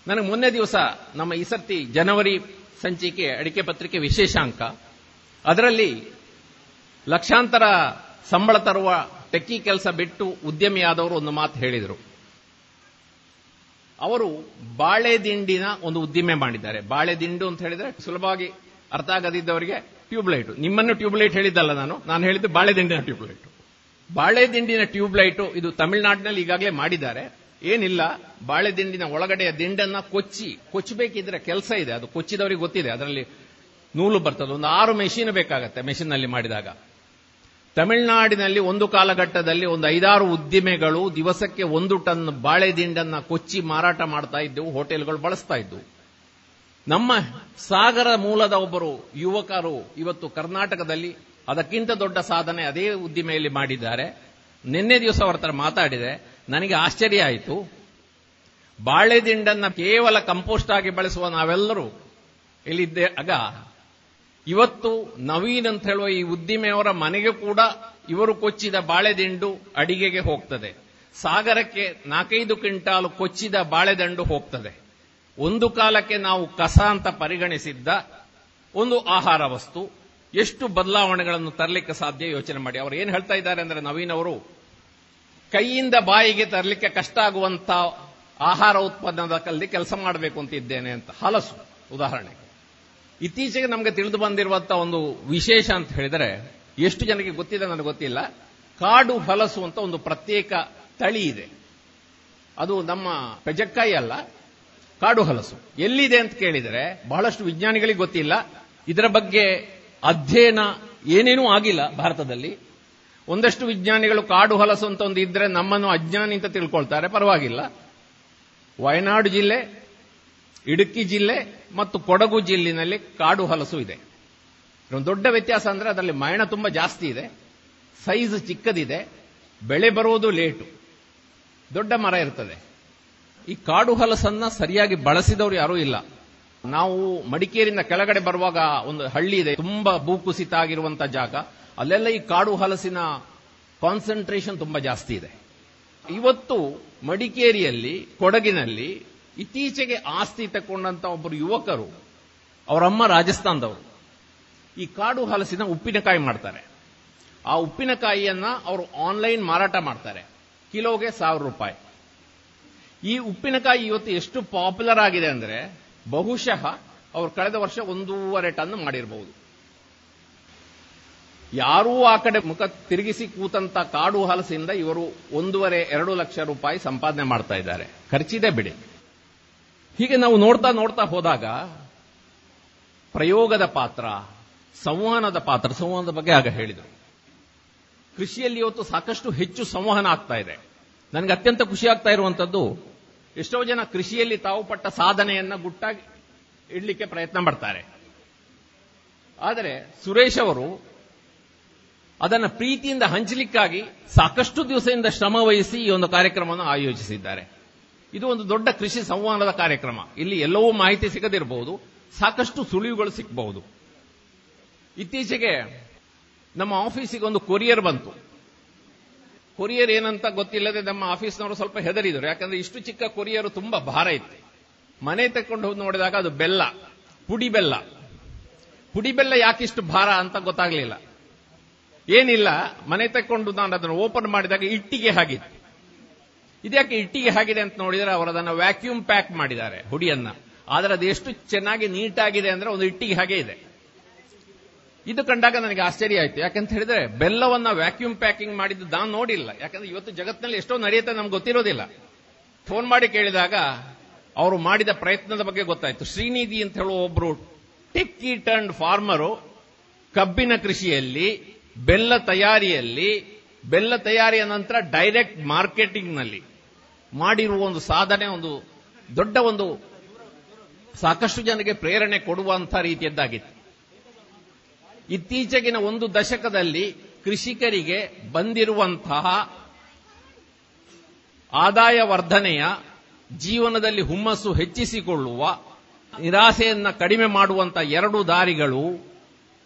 ನನಗೆ ಮೊನ್ನೆ ದಿವಸ ನಮ್ಮ ಈ ಸರ್ತಿ ಜನವರಿ ಸಂಚಿಕೆ ಅಡಿಕೆ ಪತ್ರಿಕೆ ವಿಶೇಷಾಂಕ. ಅದರಲ್ಲಿ ಲಕ್ಷಾಂತರ ಸಂಬಳ ತರುವ ಟೆಕ್ಕಿ ಕೆಲಸ ಬಿಟ್ಟು ಉದ್ಯಮಿಯಾದವರು ಒಂದು ಮಾತು ಹೇಳಿದರು. ಅವರು ಬಾಳೆ ದಿಂಡಿನ ಒಂದು ಉದ್ದಿಮೆ ಮಾಡಿದ್ದಾರೆ. ಬಾಳೆ ದಿಂಡು ಅಂತ ಹೇಳಿದ್ರೆ ಸುಲಭವಾಗಿ ಅರ್ಥ ಆಗದಿದ್ದವರಿಗೆ ಟ್ಯೂಬ್ಲೈಟ್. ನಿಮ್ಮನ್ನು ಟ್ಯೂಬ್ಲೈಟ್ ಹೇಳಿದ್ದಲ್ಲ ನಾನು. ನಾನು ಹೇಳಿದ್ದು ಬಾಳೆ ದಿಂಡಿನ ಟ್ಯೂಬ್ಲೈಟ್. ಬಾಳೆ ದಿಂಡಿನ ಟ್ಯೂಬ್ಲೈಟ್ ಇದು ತಮಿಳುನಾಡಿನಲ್ಲಿ ಈಗಾಗಲೇ ಮಾಡಿದ್ದಾರೆ. ಏನಿಲ್ಲ, ಬಾಳೆ ದಿಂಡಿನ ಒಳಗಡೆಯ ದಿಂಡನ್ನ ಕೊಚ್ಚಿ, ಕೊಚ್ಚಬೇಕಿದ್ರೆ ಕೆಲಸ ಇದೆ. ಅದು ಕೊಚ್ಚಿದವರಿಗೆ ಗೊತ್ತಿದೆ. ಅದರಲ್ಲಿ ನೂಲು ಬರ್ತದೆ. ಒಂದು ಆರು ಮೆಷಿನ್ ಬೇಕಾಗತ್ತೆ ಮೆಷಿನ್ನಲ್ಲಿ ಮಾಡಿದಾಗ. ತಮಿಳುನಾಡಿನಲ್ಲಿ ಒಂದು ಕಾಲಘಟ್ಟದಲ್ಲಿ ಒಂದು ಐದಾರು ಉದ್ದಿಮೆಗಳು ದಿವಸಕ್ಕೆ ಒಂದು ಟನ್ ಬಾಳೆದಿಂಡನ್ನ ಕೊಚ್ಚಿ ಮಾರಾಟ ಮಾಡ್ತಾ ಇದ್ದವು, ಹೋಟೆಲ್ಗಳು ಬಳಸ್ತಾ ಇದ್ದವು. ನಮ್ಮ ಸಾಗರ ಮೂಲದ ಒಬ್ಬರು ಯುವಕರು ಇವತ್ತು ಕರ್ನಾಟಕದಲ್ಲಿ ಅದಕ್ಕಿಂತ ದೊಡ್ಡ ಸಾಧನೆ ಅದೇ ಉದ್ದಿಮೆಯಲ್ಲಿ ಮಾಡಿದ್ದಾರೆ. ನಿನ್ನೆ ದಿವಸ ಅವರ ಹತ್ರ ಮಾತಾಡಿದೆ. ನನಗೆ ಆಶ್ಚರ್ಯ ಆಯಿತು. ಬಾಳೆದಿಂಡನ್ನ ಕೇವಲ ಕಂಪೋಸ್ಟ್ ಆಗಿ ಬಳಸುವ ನಾವೆಲ್ಲರೂ ಇಲ್ಲಿದ್ದೆ, ಆಗ ಇವತ್ತು ನವೀನ್ ಅಂತ ಹೇಳುವ ಈ ಉದ್ದಿಮೆಯವರ ಮನೆಗೆ ಕೂಡ ಇವರು ಕೊಚ್ಚಿದ ಬಾಳೆದಿಂಡು ಅಡಿಗೆಗೆ ಹೋಗ್ತದೆ. ಸಾಗರಕ್ಕೆ ನಾಲ್ಕೈದು ಕ್ವಿಂಟಾಲು ಕೊಚ್ಚಿದ ಬಾಳೆದಂಡು ಹೋಗ್ತದೆ. ಒಂದು ಕಾಲಕ್ಕೆ ನಾವು ಕಸ ಅಂತ ಪರಿಗಣಿಸಿದ್ದ ಒಂದು ಆಹಾರ ವಸ್ತು. ಎಷ್ಟು ಬದಲಾವಣೆಗಳನ್ನು ತರಲಿಕ್ಕೆ ಸಾಧ್ಯ ಯೋಚನೆ ಮಾಡಿ. ಅವರು ಏನು ಹೇಳ್ತಾ ಇದ್ದಾರೆ ಅಂದ್ರೆ ನವೀನ್ ಅವರು, ಕೈಯಿಂದ ಬಾಯಿಗೆ ತರಲಿಕ್ಕೆ ಕಷ್ಟ ಆಗುವಂತ ಆಹಾರ ಉತ್ಪನ್ನದ ಕಲ್ಲಿ ಕೆಲಸ ಮಾಡಬೇಕು ಅಂತ ಇದ್ದೇನೆ ಅಂತ. ಹಲಸು ಉದಾಹರಣೆ ಇತ್ತೀಚೆಗೆ ನಮಗೆ ತಿಳಿದು ಬಂದಿರುವಂತಹ ಒಂದು ವಿಶೇಷ ಅಂತ ಹೇಳಿದರೆ, ಎಷ್ಟು ಜನಕ್ಕೆ ಗೊತ್ತಿದೆ ನನಗೆ ಗೊತ್ತಿಲ್ಲ. ಕಾಡು ಹಲಸು ಅಂತ ಒಂದು ಪ್ರತ್ಯೇಕ ತಳಿ ಇದೆ. ಅದು ನಮ್ಮ ಪೆಜಕ್ಕಾಯಿ ಅಲ್ಲ, ಕಾಡು ಹಲಸು ಎಲ್ಲಿದೆ ಅಂತ ಕೇಳಿದರೆ, ಬಹಳಷ್ಟು ವಿಜ್ಞಾನಿಗಳಿಗೆ ಗೊತ್ತಿಲ್ಲ. ಇದರ ಬಗ್ಗೆ ಅಧ್ಯಯನ ಏನೇನೂ ಆಗಿಲ್ಲ ಭಾರತದಲ್ಲಿ. ಒಂದಷ್ಟು ವಿಜ್ಞಾನಿಗಳು ಕಾಡು ಹಲಸು ಅಂತ ಒಂದು ಇದ್ರೆ ನಮ್ಮನ್ನು ಅಜ್ಞಾನಿ ಅಂತ ತಿಳ್ಕೊಳ್ತಾರೆ, ಪರವಾಗಿಲ್ಲ. ವಯನಾಡು ಜಿಲ್ಲೆ ಇಡುಕ್ಕಿ ಜಿಲ್ಲೆ ಮತ್ತು ಕೊಡಗು ಜಿಲ್ಲೆನಲ್ಲಿ ಕಾಡು ಹಲಸು ಇದೆ. ಒಂದು ದೊಡ್ಡ ವ್ಯತ್ಯಾಸ ಅಂದ್ರೆ ಅದರಲ್ಲಿ ಮಯಣ ತುಂಬಾ ಜಾಸ್ತಿ ಇದೆ. ಸೈಜ್ ಚಿಕ್ಕದಿದೆ. ಬೆಳೆ ಬರುವುದು ಲೇಟು. ದೊಡ್ಡ ಮರ ಇರ್ತದೆ. ಈ ಕಾಡು ಹಲಸನ್ನ ಸರಿಯಾಗಿ ಬಳಸಿದವರು ಯಾರೂ ಇಲ್ಲ. ನಾವು ಮಡಿಕೇರಿಯಿಂದ ಕೆಳಗಡೆ ಬರುವಾಗ ಒಂದು ಹಳ್ಳಿ ಇದೆ. ತುಂಬಾ ಭೂಕುಸಿತ ಆಗಿರುವಂತಹ ಜಾಗ. ಅಲ್ಲೆಲ್ಲ ಈ ಕಾಡು ಹಲಸಿನ ಕಾನ್ಸಂಟ್ರೇಷನ್ ತುಂಬಾ ಜಾಸ್ತಿ ಇದೆ. ಇವತ್ತು ಮಡಿಕೇರಿಯಲ್ಲಿ, ಕೊಡಗಿನಲ್ಲಿ ಇತ್ತೀಚೆಗೆ ಆಸ್ತಿ ತಕೊಂಡಂತ ಒಬ್ಬರು ಯುವಕರು ಅವರಮ್ಮ ರಾಜಸ್ಥಾನದವರು, ಈ ಕಾಡು ಹಲಸಿನ ಉಪ್ಪಿನಕಾಯಿ ಮಾಡ್ತಾರೆ. ಆ ಉಪ್ಪಿನಕಾಯಿಯನ್ನ ಅವರು ಆನ್ಲೈನ್ ಮಾರಾಟ ಮಾಡ್ತಾರೆ. ಕಿಲೋಗೆ ಸಾವಿರ ರೂಪಾಯಿ. ಈ ಉಪ್ಪಿನಕಾಯಿ ಇವತ್ತು ಎಷ್ಟು ಪಾಪ್ಯುಲರ್ ಆಗಿದೆ ಅಂದ್ರೆ ಬಹುಶಃ ಅವರು ಕಳೆದ ವರ್ಷ ಒಂದೂವರೆ ಟನ್ ಮಾಡಿರಬಹುದು ಯಾರೂ ಆ ಕಡೆ ಮುಖ ತಿರುಗಿಸಿ ಕೂತಂತ ಕಾಡು ಹಲಸಿಂದ ಇವರು ಒಂದೂವರೆ, ಎರಡು ಲಕ್ಷ ರೂಪಾಯಿ ಸಂಪಾದನೆ ಮಾಡ್ತಾ ಇದ್ದಾರೆ. ಖರ್ಚಿದೆ ಬಿಡಿ. ಹೀಗೆ ನಾವು ನೋಡ್ತಾ ನೋಡ್ತಾ ಹೋದಾಗ ಪ್ರಯೋಗದ ಪಾತ್ರ, ಸಂವಹನದ ಪಾತ್ರ, ಸಂವಹನದ ಬಗ್ಗೆ ಆಗ ಹೇಳಿದರು. ಕೃಷಿಯಲ್ಲಿ ಇವತ್ತು ಸಾಕಷ್ಟು ಹೆಚ್ಚು ಸಂವಹನ ಆಗ್ತಾ ಇದೆ. ನನಗೆ ಅತ್ಯಂತ ಖುಷಿ ಆಗ್ತಾ ಇರುವಂತದ್ದು ಎಷ್ಟೋ ಜನ ಕೃಷಿಯಲ್ಲಿ ತಾವು ಪಟ್ಟ ಸಾಧನೆಯನ್ನ ಗುಟ್ಟಾಗಿ ಇಡ್ಲಿಕ್ಕೆ ಪ್ರಯತ್ನ ಮಾಡ್ತಾರೆ. ಆದರೆ ಸುರೇಶ್ ಅವರು ಅದನ್ನು ಪ್ರೀತಿಯಿಂದ ಹಂಚಲಿಕ್ಕಾಗಿ ಸಾಕಷ್ಟು ದಿವಸದಿಂದ ಶ್ರಮ ವಹಿಸಿ ಈ ಒಂದು ಕಾರ್ಯಕ್ರಮವನ್ನು ಆಯೋಜಿಸಿದ್ದಾರೆ. ಇದು ಒಂದು ದೊಡ್ಡ ಕೃಷಿ ಸಂವಹನದ ಕಾರ್ಯಕ್ರಮ. ಇಲ್ಲಿ ಎಲ್ಲವೂ ಮಾಹಿತಿ ಸಿಗದಿರಬಹುದು ಸಾಕಷ್ಟು ಸುಳಿವುಗಳು ಸಿಗಬಹುದು. ಇತ್ತೀಚೆಗೆ ನಮ್ಮ ಆಫೀಸಿಗೆ ಒಂದು ಕೊರಿಯರ್ ಬಂತು. ಕೊರಿಯರ್ ಏನಂತ ಗೊತ್ತಿಲ್ಲದೆ ನಮ್ಮ ಆಫೀಸ್ನವರು ಸ್ವಲ್ಪ ಹೆದರಿದರು. ಯಾಕಂದ್ರೆ ಇಷ್ಟು ಚಿಕ್ಕ ಕೊರಿಯರ್ ತುಂಬಾ ಭಾರ ಇತ್ತು. ಮನೆ ತಕೊಂಡು ಹೋಗಿ ನೋಡಿದಾಗ ಅದು ಬೆಲ್ಲ, ಪುಡಿ ಬೆಲ್ಲ. ಪುಡಿ ಬೆಲ್ಲ ಯಾಕಿಷ್ಟು ಭಾರ ಅಂತ ಗೊತ್ತಾಗ್ಲಿಲ್ಲ. ಏನಿಲ್ಲ, ಮನೆ ತಕೊಂಡು ನಾನು ಅದನ್ನು ಓಪನ್ ಮಾಡಿದಾಗ ಇಟ್ಟಿಗೆ ಆಗಿತ್ತು ಇದ್ಯಾಕೆ ಇಟ್ಟಿಗೆ ಹಾಗಿದೆ ಅಂತ ನೋಡಿದ್ರೆ ಅವರು ಅದನ್ನು ವ್ಯಾಕ್ಯೂಮ್ ಪ್ಯಾಕ್ ಮಾಡಿದ್ದಾರೆ, ಹುಡಿಯನ್ನ. ಆದರೆ ಎಷ್ಟು ಚೆನ್ನಾಗಿ ನೀಟಾಗಿದೆ ಅಂದ್ರೆ ಒಂದು ಇಟ್ಟಿಗೆ ಹಾಗೆ ಇದೆ. ಇದು ಕಂಡಾಗ ನನಗೆ ಆಶ್ಚರ್ಯ ಆಯ್ತು. ಯಾಕಂತ ಹೇಳಿದ್ರೆ, ಬೆಲ್ಲವನ್ನ ವ್ಯಾಕ್ಯೂಮ್ ಪ್ಯಾಕಿಂಗ್ ಮಾಡಿದ್ದು ನಾನು ನೋಡಿಲ್ಲ. ಯಾಕಂದ್ರೆ ಇವತ್ತು ಜಗತ್ತಿನಲ್ಲಿ ಎಷ್ಟೋ ನಡೆಯುತ್ತೆ ನಮ್ಗೆ ಗೊತ್ತಿರೋದಿಲ್ಲ. ಫೋನ್ ಮಾಡಿ ಕೇಳಿದಾಗ ಅವರು ಮಾಡಿದ ಪ್ರಯತ್ನದ ಬಗ್ಗೆ ಗೊತ್ತಾಯ್ತು. ಶ್ರೀನಿಧಿ ಅಂತ ಹೇಳುವ ಒಬ್ರು ಟಿಕ್ಕಿ ಟರ್ನ್ ಫಾರ್ಮರು ಕಬ್ಬಿನ ಕೃಷಿಯಲ್ಲಿ, ಬೆಲ್ಲ ತಯಾರಿಯಲ್ಲಿ, ಬೆಲ್ಲ ತಯಾರಿಯ ನಂತರ ಡೈರೆಕ್ಟ್ ಮಾರ್ಕೆಟಿಂಗ್ನಲ್ಲಿ ಮಾಡಿರುವ ಒಂದು ಸಾಧನೆ, ಒಂದು ದೊಡ್ಡ ಒಂದು ಸಾಕಷ್ಟು ಜನರಿಗೆ ಪ್ರೇರಣೆ ಕೊಡುವಂತ ರೀತಿಯದ್ದಾಗಿತ್ತು. ಇತ್ತೀಚೆಗಿನ ಒಂದು ದಶಕದಲ್ಲಿ ಕೃಷಿಕರಿಗೆ ಬಂದಿರುವಂತಹ ಆದಾಯ ವರ್ಧನೆಯ ಜೀವನದಲ್ಲಿ ಹುಮ್ಮಸ್ಸು ಹೆಚ್ಚಿಸಿಕೊಳ್ಳುವ, ನಿರಾಸೆಯನ್ನ ಕಡಿಮೆ ಮಾಡುವಂತ ಎರಡು ದಾರಿಗಳು,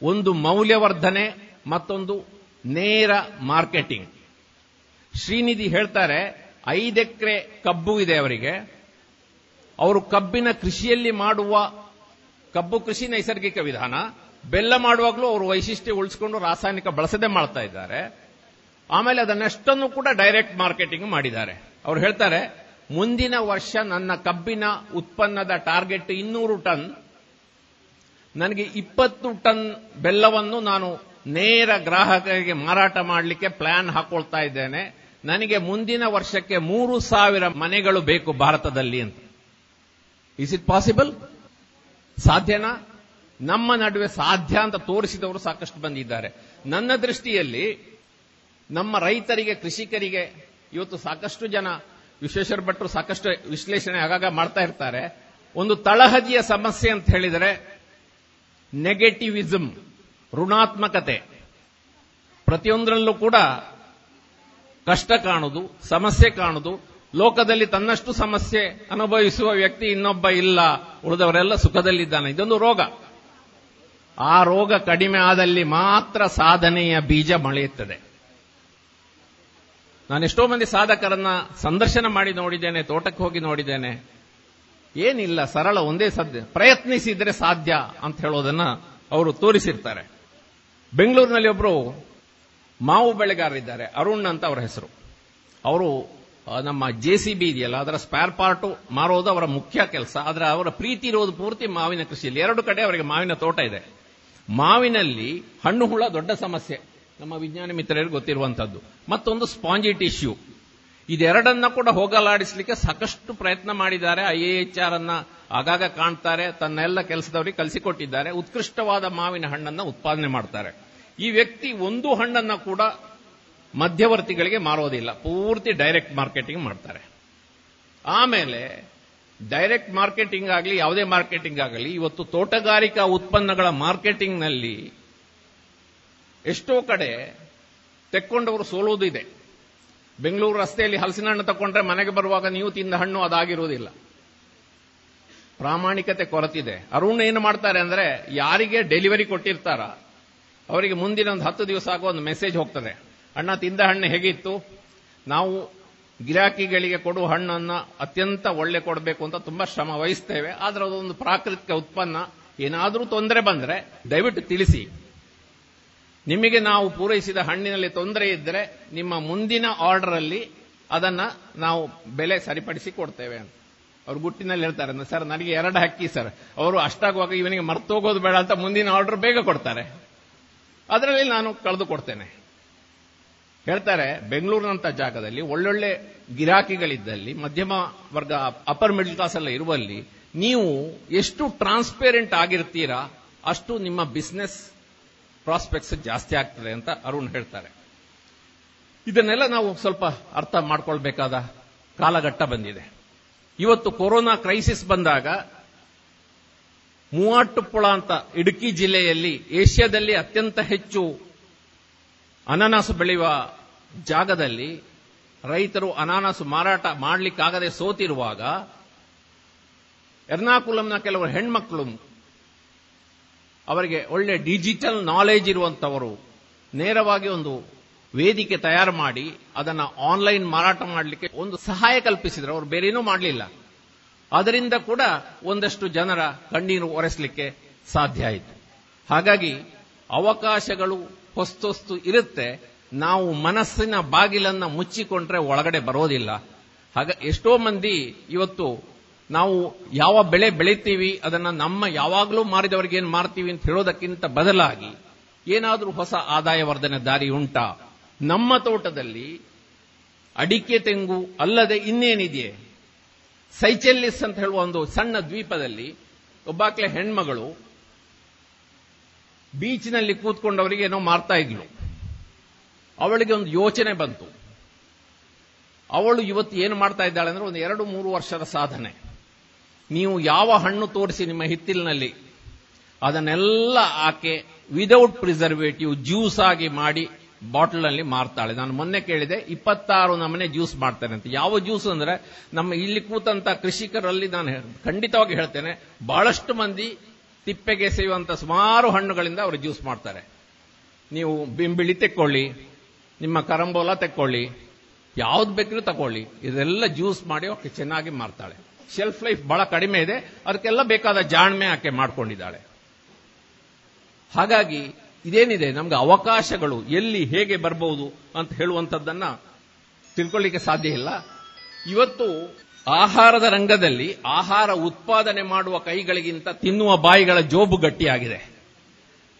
ಒಂದು ಮೌಲ್ಯವರ್ಧನೆ, ಮತ್ತೊಂದು ನೇರ ಮಾರ್ಕೆಟಿಂಗ್. ಶ್ರೀನಿಧಿ ಹೇಳ್ತಾರೆ ಐದೆಕರೆ ಕಬ್ಬು ಇದೆ ಅವರಿಗೆ. ಅವರು ಕಬ್ಬಿನ ಕೃಷಿಯಲ್ಲಿ ಮಾಡುವ, ಕಬ್ಬು ಕೃಷಿ ನೈಸರ್ಗಿಕ ವಿಧಾನ. ಬೆಲ್ಲ ಮಾಡುವಾಗಲೂ ಅವರು ವೈಶಿಷ್ಟ್ಯ ಉಳಿಸಿಕೊಂಡು ರಾಸಾಯನಿಕ ಬಳಸದೆ ಮಾಡ್ತಾ ಇದ್ದಾರೆ. ಆಮೇಲೆ ಅದನ್ನೆಷ್ಟನ್ನು ಕೂಡ ಡೈರೆಕ್ಟ್ ಮಾರ್ಕೆಟಿಂಗ್ ಮಾಡಿದ್ದಾರೆ. ಅವ್ರು ಹೇಳ್ತಾರೆ, ಮುಂದಿನ ವರ್ಷ ನನ್ನ ಕಬ್ಬಿನ ಉತ್ಪನ್ನದ ಟಾರ್ಗೆಟ್ ಇನ್ನೂರು ಟನ್, ನನಗೆ ಇಪ್ಪತ್ತು ಟನ್ ಬೆಲ್ಲವನ್ನು ನಾನು ನೇರ ಗ್ರಾಹಕರಿಗೆ ಮಾರಾಟ ಮಾಡಲಿಕ್ಕೆ ಪ್ಲಾನ್ ಹಾಕೊಳ್ತಾ ಇದ್ದೇನೆ. ನನಗೆ ಮುಂದಿನ ವರ್ಷಕ್ಕೆ ಮೂರು ಸಾವಿರ ಮನೆಗಳು ಬೇಕು ಭಾರತದಲ್ಲಿ ಅಂತ. ಇಸ್ ಇಟ್ ಪಾಸಿಬಲ್ ಸಾಧ್ಯನಾ? ನಮ್ಮ ನಡುವೆ ಸಾಧ್ಯ ಅಂತ ತೋರಿಸಿದವರು ಸಾಕಷ್ಟು ಬಂದಿದ್ದಾರೆ. ನನ್ನ ದೃಷ್ಟಿಯಲ್ಲಿ ನಮ್ಮ ರೈತರಿಗೆ, ಕೃಷಿಕರಿಗೆ ಇವತ್ತು ಸಾಕಷ್ಟು ಜನ, ವಿಶ್ವೇಶ್ವರ ಭಟ್ರು ಸಾಕಷ್ಟು ವಿಶ್ಲೇಷಣೆ ಆಗಾಗ ಮಾಡ್ತಾ ಇರ್ತಾರೆ. ಒಂದು ತಳಹದಿಯ ಸಮಸ್ಯೆ ಅಂತ ಹೇಳಿದರೆ ನೆಗೆಟಿವಿಸಮ್ ಋಣಾತ್ಮಕತೆ. ಪ್ರತಿಯೊಂದರಲ್ಲೂ ಕೂಡ ಕಷ್ಟ ಕಾಣುದು, ಸಮಸ್ಯೆ ಕಾಣುದು, ಲೋಕದಲ್ಲಿ ತನ್ನಷ್ಟು ಸಮಸ್ಯೆ ಅನುಭವಿಸುವ ವ್ಯಕ್ತಿ ಇನ್ನೊಬ್ಬ ಇಲ್ಲ, ಉಳಿದವರೆಲ್ಲ ಸುಖದಲ್ಲಿದ್ದಾನೆ. ಇದೊಂದು ರೋಗ. ಆ ರೋಗ ಕಡಿಮೆ ಆದಲ್ಲಿ ಮಾತ್ರ ಸಾಧನೆಯ ಬೀಜ ಮೊಳೆಯುತ್ತದೆ. ನಾನೆಷ್ಟೋ ಮಂದಿ ಸಾಧಕರನ್ನ ಸಂದರ್ಶನ ಮಾಡಿ ನೋಡಿದ್ದೇನೆ, ತೋಟಕ್ಕೆ ಹೋಗಿ ನೋಡಿದ್ದೇನೆ. ಏನಿಲ್ಲ, ಸರಳ ಒಂದೇ ಸಾಧ್ಯ ಪ್ರಯತ್ನಿಸಿದ್ರೆ ಸಾಧ್ಯ ಅಂತ ಹೇಳೋದನ್ನ ಅವರು ತೋರಿಸಿರ್ತಾರೆ. ಬೆಂಗಳೂರಿನಲ್ಲಿ ಒಬ್ರು ಮಾವು ಬೆಳೆಗಾರರಿದ್ದಾರೆ ಅರುಣ್ ಅಂತ ಅವರ ಹೆಸರು. ಅವರು ನಮ್ಮ ಜೆ ಸಿ ಬಿ ಇದೆಯಲ್ಲ, ಅದರ ಸ್ಪೇರ್ ಪಾರ್ಟು ಮಾರೋದು ಅವರ ಮುಖ್ಯ ಕೆಲಸ. ಆದರೆ ಅವರ ಪ್ರೀತಿ ಇರೋದು ಪೂರ್ತಿ ಮಾವಿನ ಕೃಷಿಯಲ್ಲಿ. ಎರಡು ಕಡೆ ಅವರಿಗೆ ಮಾವಿನ ತೋಟ ಇದೆ. ಮಾವಿನಲ್ಲಿ ಹಣ್ಣು ಹುಳ ದೊಡ್ಡ ಸಮಸ್ಯೆ. ನಮ್ಮ ವಿಜ್ಞಾನ ಮಿತ್ರರಿಗೆ ಗೊತ್ತಿರುವಂತದ್ದು ಮತ್ತೊಂದು ಸ್ಪಾಂಜಿ ಟಿಶ್ಯೂ. ಇದೆರಡನ್ನ ಕೂಡ ಹೋಗಲಾಡಿಸಲಿಕ್ಕೆ ಸಾಕಷ್ಟು ಪ್ರಯತ್ನ ಮಾಡಿದ್ದಾರೆ. ಐ ಎಚ್ ಆರ್ ಅನ್ನ ಆಗಾಗ ಕಾಣ್ತಾರೆ. ತನ್ನೆಲ್ಲ ಕೆಲಸದವರಿಗೆ ಕಲಿಸಿಕೊಟ್ಟಿದ್ದಾರೆ. ಉತ್ಕೃಷ್ಟವಾದ ಮಾವಿನ ಹಣ್ಣನ್ನು ಉತ್ಪಾದನೆ ಮಾಡ್ತಾರೆ. ಈ ವ್ಯಕ್ತಿ ಒಂದು ಹಣ್ಣನ್ನ ಕೂಡ ಮಧ್ಯವರ್ತಿಗಳಿಗೆ ಮಾರೋದಿಲ್ಲ. ಪೂರ್ತಿ ಡೈರೆಕ್ಟ್ ಮಾರ್ಕೆಟಿಂಗ್ ಮಾಡ್ತಾರೆ. ಆಮೇಲೆ ಡೈರೆಕ್ಟ್ ಮಾರ್ಕೆಟಿಂಗ್ ಆಗಲಿ, ಯಾವುದೇ ಮಾರ್ಕೆಟಿಂಗ್ ಆಗಲಿ, ಇವತ್ತು ತೋಟಗಾರಿಕಾ ಉತ್ಪನ್ನಗಳ ಮಾರ್ಕೆಟಿಂಗ್ನಲ್ಲಿ ಎಷ್ಟೋ ಕಡೆ ತೆಕ್ಕೊಂಡವರು ಸೋಲೋದಿದೆ ಬೆಂಗಳೂರು ರಸ್ತೆಯಲ್ಲಿ ಹಲಸಿನ ಹಣ್ಣು ತಕೊಂಡ್ರೆ ಮನೆಗೆ ಬರುವಾಗ ನೀವು ತಿಂದ ಹಣ್ಣು ಅದಾಗಿರುವುದಿಲ್ಲ. ಪ್ರಾಮಾಣಿಕತೆ ಕೊರತಿದೆ. ಅರುಣ್ ಏನು ಮಾಡ್ತಾರೆ ಅಂದ್ರೆ, ಯಾರಿಗೆ ಡೆಲಿವರಿ ಕೊಟ್ಟಿರ್ತಾರ ಅವರಿಗೆ ಮುಂದಿನ ಒಂದು ಹತ್ತು ದಿವಸ ಆಗುವ ಒಂದು ಮೆಸೇಜ್ ಹೋಗ್ತದೆ. ಅಣ್ಣ ತಿಂದ ಹಣ್ಣು ಹೇಗಿತ್ತು? ನಾವು ಗಿರಾಕಿಗಳಿಗೆ ಕೊಡುವ ಹಣ್ಣನ್ನು ಅತ್ಯಂತ ಒಳ್ಳೆ ಕೊಡಬೇಕು ಅಂತ ತುಂಬಾ ಶ್ರಮ ವಹಿಸ್ತೇವೆ. ಆದ್ರೆ ಅದೊಂದು ಪ್ರಾಕೃತಿಕ ಉತ್ಪನ್ನ. ಏನಾದರೂ ತೊಂದರೆ ಬಂದರೆ ದಯವಿಟ್ಟು ತಿಳಿಸಿ. ನಿಮಗೆ ನಾವು ಪೂರೈಸಿದ ಹಣ್ಣಿನಲ್ಲಿ ತೊಂದರೆ ಇದ್ದರೆ ನಿಮ್ಮ ಮುಂದಿನ ಆರ್ಡರ್ ಅಲ್ಲಿ ಅದನ್ನ ನಾವು ಬೆಲೆ ಸರಿಪಡಿಸಿ ಕೊಡ್ತೇವೆ ಅಂತ. ಅವ್ರು ಗುಟ್ಟಿನಲ್ಲಿ ಹೇಳ್ತಾರೆ, ಸರ್, ನನಗೆ ಎರಡು ಹಕ್ಕಿ ಸರ್. ಅವರು ಅಷ್ಟಾಗುವಾಗ ಇವನಿಗೆ ಮರ್ತೋಗೋದು ಬೇಡ ಅಂತ ಮುಂದಿನ ಆರ್ಡರ್ ಬೇಗ ಕೊಡ್ತಾರೆ. ಅದರಲ್ಲಿ ನಾನು ಕಳೆದುಕೊಡ್ತೇನೆ. ಹೇಳ್ತಾರೆ, ಬೆಂಗಳೂರಿನಂಥ ಜಾಗದಲ್ಲಿ ಒಳ್ಳೊಳ್ಳೆ ಗಿರಾಕಿಗಳಿದ್ದಲ್ಲಿ, ಮಧ್ಯಮ ವರ್ಗ ಅಪ್ಪರ್ ಮಿಡಲ್ ಕ್ಲಾಸ್ ಎಲ್ಲ ಇರುವಲ್ಲಿ, ನೀವು ಎಷ್ಟು ಟ್ರಾನ್ಸ್ಪೇರೆಂಟ್ ಆಗಿರ್ತೀರಾ, ಅಷ್ಟು ನಿಮ್ಮ ಬಿಸ್ನೆಸ್ ಪ್ರಾಸ್ಪೆಕ್ಟ್ಸ್ ಜಾಸ್ತಿ ಆಗ್ತದೆ ಅಂತ ಅರುಣ್ ಹೇಳ್ತಾರೆ. ಇದನ್ನೆಲ್ಲ ನಾವು ಸ್ವಲ್ಪ ಅರ್ಥ ಮಾಡ್ಕೊಳ್ಬೇಕಾದ ಕಾಲಘಟ್ಟ ಬಂದಿದೆ. ಇವತ್ತು ಕೊರೋನಾ ಕ್ರೈಸಿಸ್ ಬಂದಾಗ ಮೂವಾಟ್ಟುಪ್ಪುಳ ಅಂತ ಇಡುಕಿ ಜಿಲ್ಲೆಯಲ್ಲಿ ಏಷ್ಯಾದಲ್ಲಿ ಅತ್ಯಂತ ಹೆಚ್ಚು ಅನಾನಸ್ ಬೆಳೆಯುವ ಜಾಗದಲ್ಲಿ ರೈತರು ಅನಾನಸ್ ಮಾರಾಟ ಮಾಡಲಿಕ್ಕಾಗದೆ ಸೋತಿರುವಾಗ ಎರ್ನಾಕುಲಂನ ಕೆಲವರು ಹೆಣ್ಮಕ್ಳು ಅವರಿಗೆ ಒಳ್ಳೆ ಡಿಜಿಟಲ್ ನಾಲೆಜ್ ಇರುವಂತವರು ನೇರವಾಗಿ ಒಂದು ವೇದಿಕೆ ತಯಾರು ಮಾಡಿ ಅದನ್ನ ಆನ್ಲೈನ್ ಮಾರಾಟ ಮಾಡಲಿಕ್ಕೆ ಒಂದು ಸಹಾಯ ಕಲ್ಪಿಸಿದ್ರು. ಅವರು ಬೇರೇನೂ ಮಾಡಲಿಲ್ಲ. ಅದರಿಂದ ಕೂಡ ಒಂದಷ್ಟು ಜನರ ಕಣ್ಣೀರು ಒರೆಸಲಿಕ್ಕೆ ಸಾಧ್ಯ ಆಯಿತು. ಹಾಗಾಗಿ ಅವಕಾಶಗಳು ಹೊಸ್ತೊಸ್ತು ಇರುತ್ತೆ. ನಾವು ಮನಸ್ಸಿನ ಬಾಗಿಲನ್ನ ಮುಚ್ಚಿಕೊಂಡ್ರೆ ಒಳಗಡೆ ಬರೋದಿಲ್ಲ. ಹಾಗ ಎಷ್ಟೋ ಮಂದಿ ಇವತ್ತು ನಾವು ಯಾವ ಬೆಳೆ ಬೆಳಿತೀವಿ, ಅದನ್ನ ನಮ್ಮ ಯಾವಾಗಲೂ ಮಾರಿದವರಿಗೆ ಏನ್ ಮಾರ್ತೀವಿ ಅಂತ ಹೇಳೋದಕ್ಕಿಂತ ಬದಲಾಗಿ ಏನಾದರೂ ಹೊಸ ಆದಾಯ ವರ್ಧನೆ ದಾರಿ ಉಂಟಾ. ನಮ್ಮ ತೋಟದಲ್ಲಿ ಅಡಿಕೆ ತೆಂಗು ಅಲ್ಲದೆ ಇನ್ನೇನಿದೆಯೇ? ಸೈಚೆಲ್ಲಿಸ್ ಅಂತ ಹೇಳುವ ಒಂದು ಸಣ್ಣ ದ್ವೀಪದಲ್ಲಿ ಒಬ್ಬಾಕ್ಲೆ ಹೆಣ್ಮಗಳು ಬೀಚ್ನಲ್ಲಿ ಕೂತ್ಕೊಂಡವರಿಗೆ ಏನೋ ಮಾರ್ತಾ ಇದ್ಲು. ಅವಳಿಗೆ ಒಂದು ಯೋಚನೆ ಬಂತು. ಅವಳು ಇವತ್ತು ಏನು ಮಾಡ್ತಾ ಇದ್ದಾಳೆ ಅಂದ್ರೆ ಒಂದು ಎರಡು ಮೂರು ವರ್ಷದ ಸಾಧನೆ. ನೀವು ಯಾವ ಹಣ್ಣು ತೋರಿಸಿ ನಿಮ್ಮ ಹಿತ್ತಿಲಿನಲ್ಲಿ, ಅದನ್ನೆಲ್ಲ ಆಕೆ ವಿದೌಟ್ ಪ್ರಿಸರ್ವೇಟಿವ್ ಜ್ಯೂಸ್ ಆಗಿ ಮಾಡಿ ಬಾಟಲ್ನಲ್ಲಿ ಮಾರ್ತಾಳೆ. ನಾನು ಮೊನ್ನೆ ಕೇಳಿದೆ, ಇಪ್ಪತ್ತಾರು ನಮನೆ ಜ್ಯೂಸ್ ಮಾಡ್ತಾರೆ ಅಂತ. ಯಾವ ಜ್ಯೂಸ್ ಅಂದ್ರೆ, ನಮ್ಮ ಇಲ್ಲಿ ಕೂತಂತ ಕೃಷಿಕರಲ್ಲಿ ನಾನು ಖಂಡಿತವಾಗಿ ಹೇಳ್ತೇನೆ, ಬಹಳಷ್ಟು ಮಂದಿ ತಿಪ್ಪೆಗೆ ಸೇವಂತ ಸುಮಾರು ಹಣ್ಣುಗಳಿಂದ ಅವರು ಜ್ಯೂಸ್ ಮಾಡ್ತಾರೆ. ನೀವು ಬಿಂಬಿಳಿ ತೆಕ್ಕೊಳ್ಳಿ, ನಿಮ್ಮ ಕರಂಬೋಲ ತೆಕ್ಕೊಳ್ಳಿ, ಯಾವ್ದು ಬೇಕಿದ್ರು ತಕೊಳ್ಳಿ, ಇದೆಲ್ಲ ಜ್ಯೂಸ್ ಮಾಡಿ ಅವಕ್ಕೆ ಚೆನ್ನಾಗಿ ಮಾರ್ತಾಳೆ. ಶೆಲ್ಫ್ ಲೈಫ್ ಬಹಳ ಕಡಿಮೆ ಇದೆ, ಅದಕ್ಕೆಲ್ಲ ಬೇಕಾದ ಜಾಣ್ಮೆ ಆಕೆ ಮಾಡ್ಕೊಂಡಿದ್ದಾಳೆ. ಹಾಗಾಗಿ ಇದೇನಿದೆ? ನಮ್ಗೆ ಅವಕಾಶಗಳು ಎಲ್ಲಿ ಹೇಗೆ ಬರಬಹುದು ಅಂತ ಹೇಳುವಂಥದ್ದನ್ನ ತಿಳ್ಕೊಳ್ಳಿಕ್ಕೆ ಸಾಧ್ಯ ಇಲ್ಲ. ಇವತ್ತು ಆಹಾರದ ರಂಗದಲ್ಲಿ ಆಹಾರ ಉತ್ಪಾದನೆ ಮಾಡುವ ಕೈಗಳಿಗಿಂತ ತಿನ್ನುವ ಬಾಯಿಗಳ ಜೋಬು ಗಟ್ಟಿಯಾಗಿದೆ.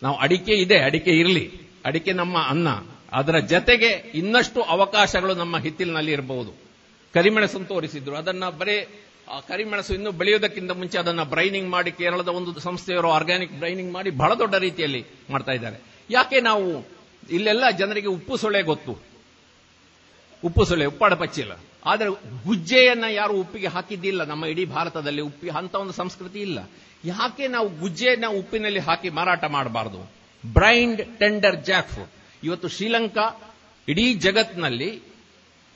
ನಾವು ಅಡಿಕೆ ಇದೆ, ಅಡಿಕೆ ಇರಲಿ. ಅಡಿಕೆ ನಮ್ಮ ಅನ್ನ. ಅದರ ಜತೆಗೆ ಇನ್ನಷ್ಟು ಅವಕಾಶಗಳು ನಮ್ಮ ಹಿತ್ತಿಲಿನಲ್ಲಿ ಇರಬಹುದು ಕರಿಮೆಣಸನ್ನು ತೋರಿಸಿದ್ರು. ಅದನ್ನ ಬರೇ ಆ ಕರಿಮೆಣಸು ಇನ್ನು ಬೆಳೆಯೋದಕ್ಕಿಂತ ಮುಂಚೆ ಅದನ್ನ ಬ್ರೈನಿಂಗ್ ಮಾಡಿ ಕೇರಳದ ಒಂದು ಸಂಸ್ಥೆಯವರು ಆರ್ಗ್ಯಾನಿಕ್ ಬ್ರೈನಿಂಗ್ ಮಾಡಿ ಬಹಳ ದೊಡ್ಡ ರೀತಿಯಲ್ಲಿ ಮಾಡ್ತಾ ಇದ್ದಾರೆ. ಯಾಕೆ ನಾವು ಇಲ್ಲೆಲ್ಲ ಜನರಿಗೆ ಉಪ್ಪು ಸೊಳ್ಳೆ ಗೊತ್ತು? ಉಪ್ಪು ಸೊಳ್ಳೆ, ಉಪ್ಪಾಡ ಪಚ್ಚಿಲ್ಲ ಆದರೆ ಗುಜ್ಜೆಯನ್ನ ಯಾರು ಉಪ್ಪಿಗೆ ಹಾಕಿದ್ದಿಲ್ಲ. ನಮ್ಮ ಇಡೀ ಭಾರತದಲ್ಲಿ ಉಪ್ಪಿ, ಅಂತ ಒಂದು ಸಂಸ್ಕೃತಿ ಇಲ್ಲ. ಯಾಕೆ ನಾವು ಗುಜ್ಜೆಯನ್ನ ಉಪ್ಪಿನಲ್ಲಿ ಹಾಕಿ ಮಾರಾಟ ಮಾಡಬಾರದು? ಬ್ರೈಂಡ್ ಟೆಂಡರ್ ಜಾಕ್ ಫ್ರೂಟ್ ಇವತ್ತು ಶ್ರೀಲಂಕಾ ಇಡೀ ಜಗತ್ನಲ್ಲಿ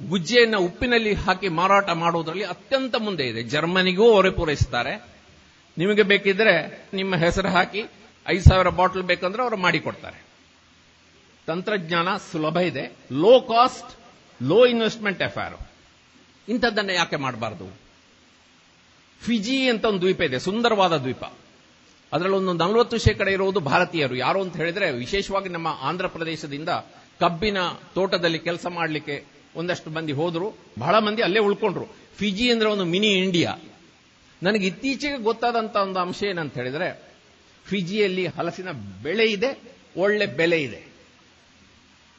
ಗುಜ್ಜೆಯನ್ನ ಉಪ್ಪಿನಲ್ಲಿ ಹಾಕಿ ಮಾರಾಟ ಮಾಡುವುದರಲ್ಲಿ ಅತ್ಯಂತ ಮುಂದೆ ಇದೆ. ಜರ್ಮನಿಗೂ ಅವರೇ ಪೂರೈಸುತ್ತಾರೆ ನಿಮಗೆ ಬೇಕಿದ್ರೆ ನಿಮ್ಮ ಹೆಸರು ಹಾಕಿ ಐದು ಸಾವಿರ ಬಾಟಲ್ ಬೇಕಂದ್ರೆ ಅವರು ಮಾಡಿಕೊಡ್ತಾರೆ. ತಂತ್ರಜ್ಞಾನ ಸುಲಭ ಇದೆ. Low cost low investment F R ಇಂಥದ್ದನ್ನು ಯಾಕೆ ಮಾಡಬಾರ್ದು? ಫಿಜಿ ಅಂತ ಒಂದು ದ್ವೀಪ ಇದೆ, ಸುಂದರವಾದ ದ್ವೀಪ. ಅದರಲ್ಲೊಂದು ನಲವತ್ತು ಶೇಕಡ ಇರುವುದು ಭಾರತೀಯರು. ಯಾರು ಅಂತ ಹೇಳಿದ್ರೆ ವಿಶೇಷವಾಗಿ ನಮ್ಮ ಆಂಧ್ರ ಪ್ರದೇಶದಿಂದ ಕಬ್ಬಿನ ತೋಟದಲ್ಲಿ ಕೆಲಸ ಮಾಡಲಿಕ್ಕೆ ಒಂದಷ್ಟು ಮಂದಿ ಹೋದ್ರು, ಬಹಳ ಮಂದಿ ಅಲ್ಲೇ ಉಳ್ಕೊಂಡ್ರು. ಫಿಜಿ ಅಂದ್ರೆ ಒಂದು ಮಿನಿ ಇಂಡಿಯಾ. ನನಗೆ ಇತ್ತೀಚೆಗೆ ಗೊತ್ತಾದಂತ ಒಂದು ಅಂಶ ಏನಂತ ಹೇಳಿದ್ರೆ ಫಿಜಿಯಲ್ಲಿ ಹಲಸಿನ ಬೆಳೆ ಇದೆ, ಒಳ್ಳೆ ಬೆಲೆ ಇದೆ.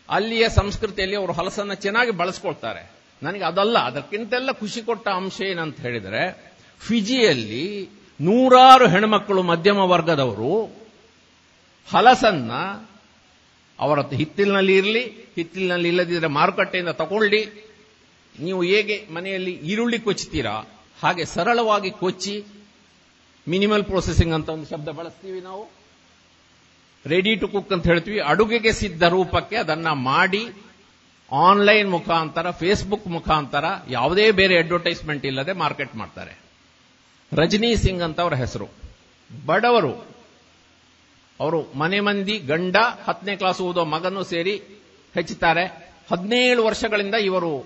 ಅಲ್ಲಿಯ ಸಂಸ್ಕೃತಿಯಲ್ಲಿ ಅವರು ಹಲಸನ್ನ ಚೆನ್ನಾಗಿ ಬಳಸ್ಕೊಳ್ತಾರೆ. ನನಗೆ ಅದಲ್ಲ, ಅದಕ್ಕಿಂತೆಲ್ಲ ಖುಷಿ ಕೊಟ್ಟ ಅಂಶ ಏನಂತ ಹೇಳಿದ್ರೆ ಫಿಜಿಯಲ್ಲಿ ನೂರಾರು ಹೆಣ್ಮಕ್ಕಳು ಮಧ್ಯಮ ವರ್ಗದವರು ಹಲಸನ್ನ ಅವರ ಹಿತ್ತಿಲಿನಲ್ಲಿ ಇರಲಿ, ಹಿತ್ತಿಲಿನಲ್ಲಿ ಇಲ್ಲದಿದ್ದರೆ ಮಾರುಕಟ್ಟೆಯಿಂದ ತಗೊಳ್ಳಿ. ನೀವು ಹೇಗೆ ಮನೆಯಲ್ಲಿ ಈರುಳ್ಳಿ ಕೊಚ್ಚುತ್ತೀರಾ ಹಾಗೆ ಸರಳವಾಗಿ ಕೊಚ್ಚಿ ಮಿನಿಮಲ್ ಪ್ರೊಸೆಸಿಂಗ್ ಅಂತ ಒಂದು ಶಬ್ದ ಬಳಸ್ತೀವಿ ನಾವು. ರೆಡಿ ಟು ಕುಕ್ ಅಂತ ಹೇಳ್ತೀವಿ. ಅಡುಗೆಗೆ ಸಿದ್ಧ ರೂಪಕ್ಕೆ ಅದನ್ನ ಮಾಡಿ ಆನ್ಲೈನ್ ಮುಖಾಂತರ ಫೇಸ್ಬುಕ್ ಮುಖಾಂತರ ಯಾವುದೇ ಬೇರೆ ಅಡ್ವರ್ಟೈಸ್ಮೆಂಟ್ ಇಲ್ಲದೆ ಮಾರ್ಕೆಟ್ ಮಾಡ್ತಾರೆ. ರಜನಿ ಸಿಂಗ್ ಅಂತ ಅವರ ಹೆಸರು. ಬಡವರು ಅವರು ಮನೆ ಮಂದಿ ಗಂಡ ಹತ್ತನೇ ಕ್ಲಾಸ್ ಓದೋ ಮಗನೂ ಸೇರಿ ಹೆಚ್ಚುತ್ತಾರೆ. ಹದಿನೇಳು ವರ್ಷಗಳಿಂದ ಇವರು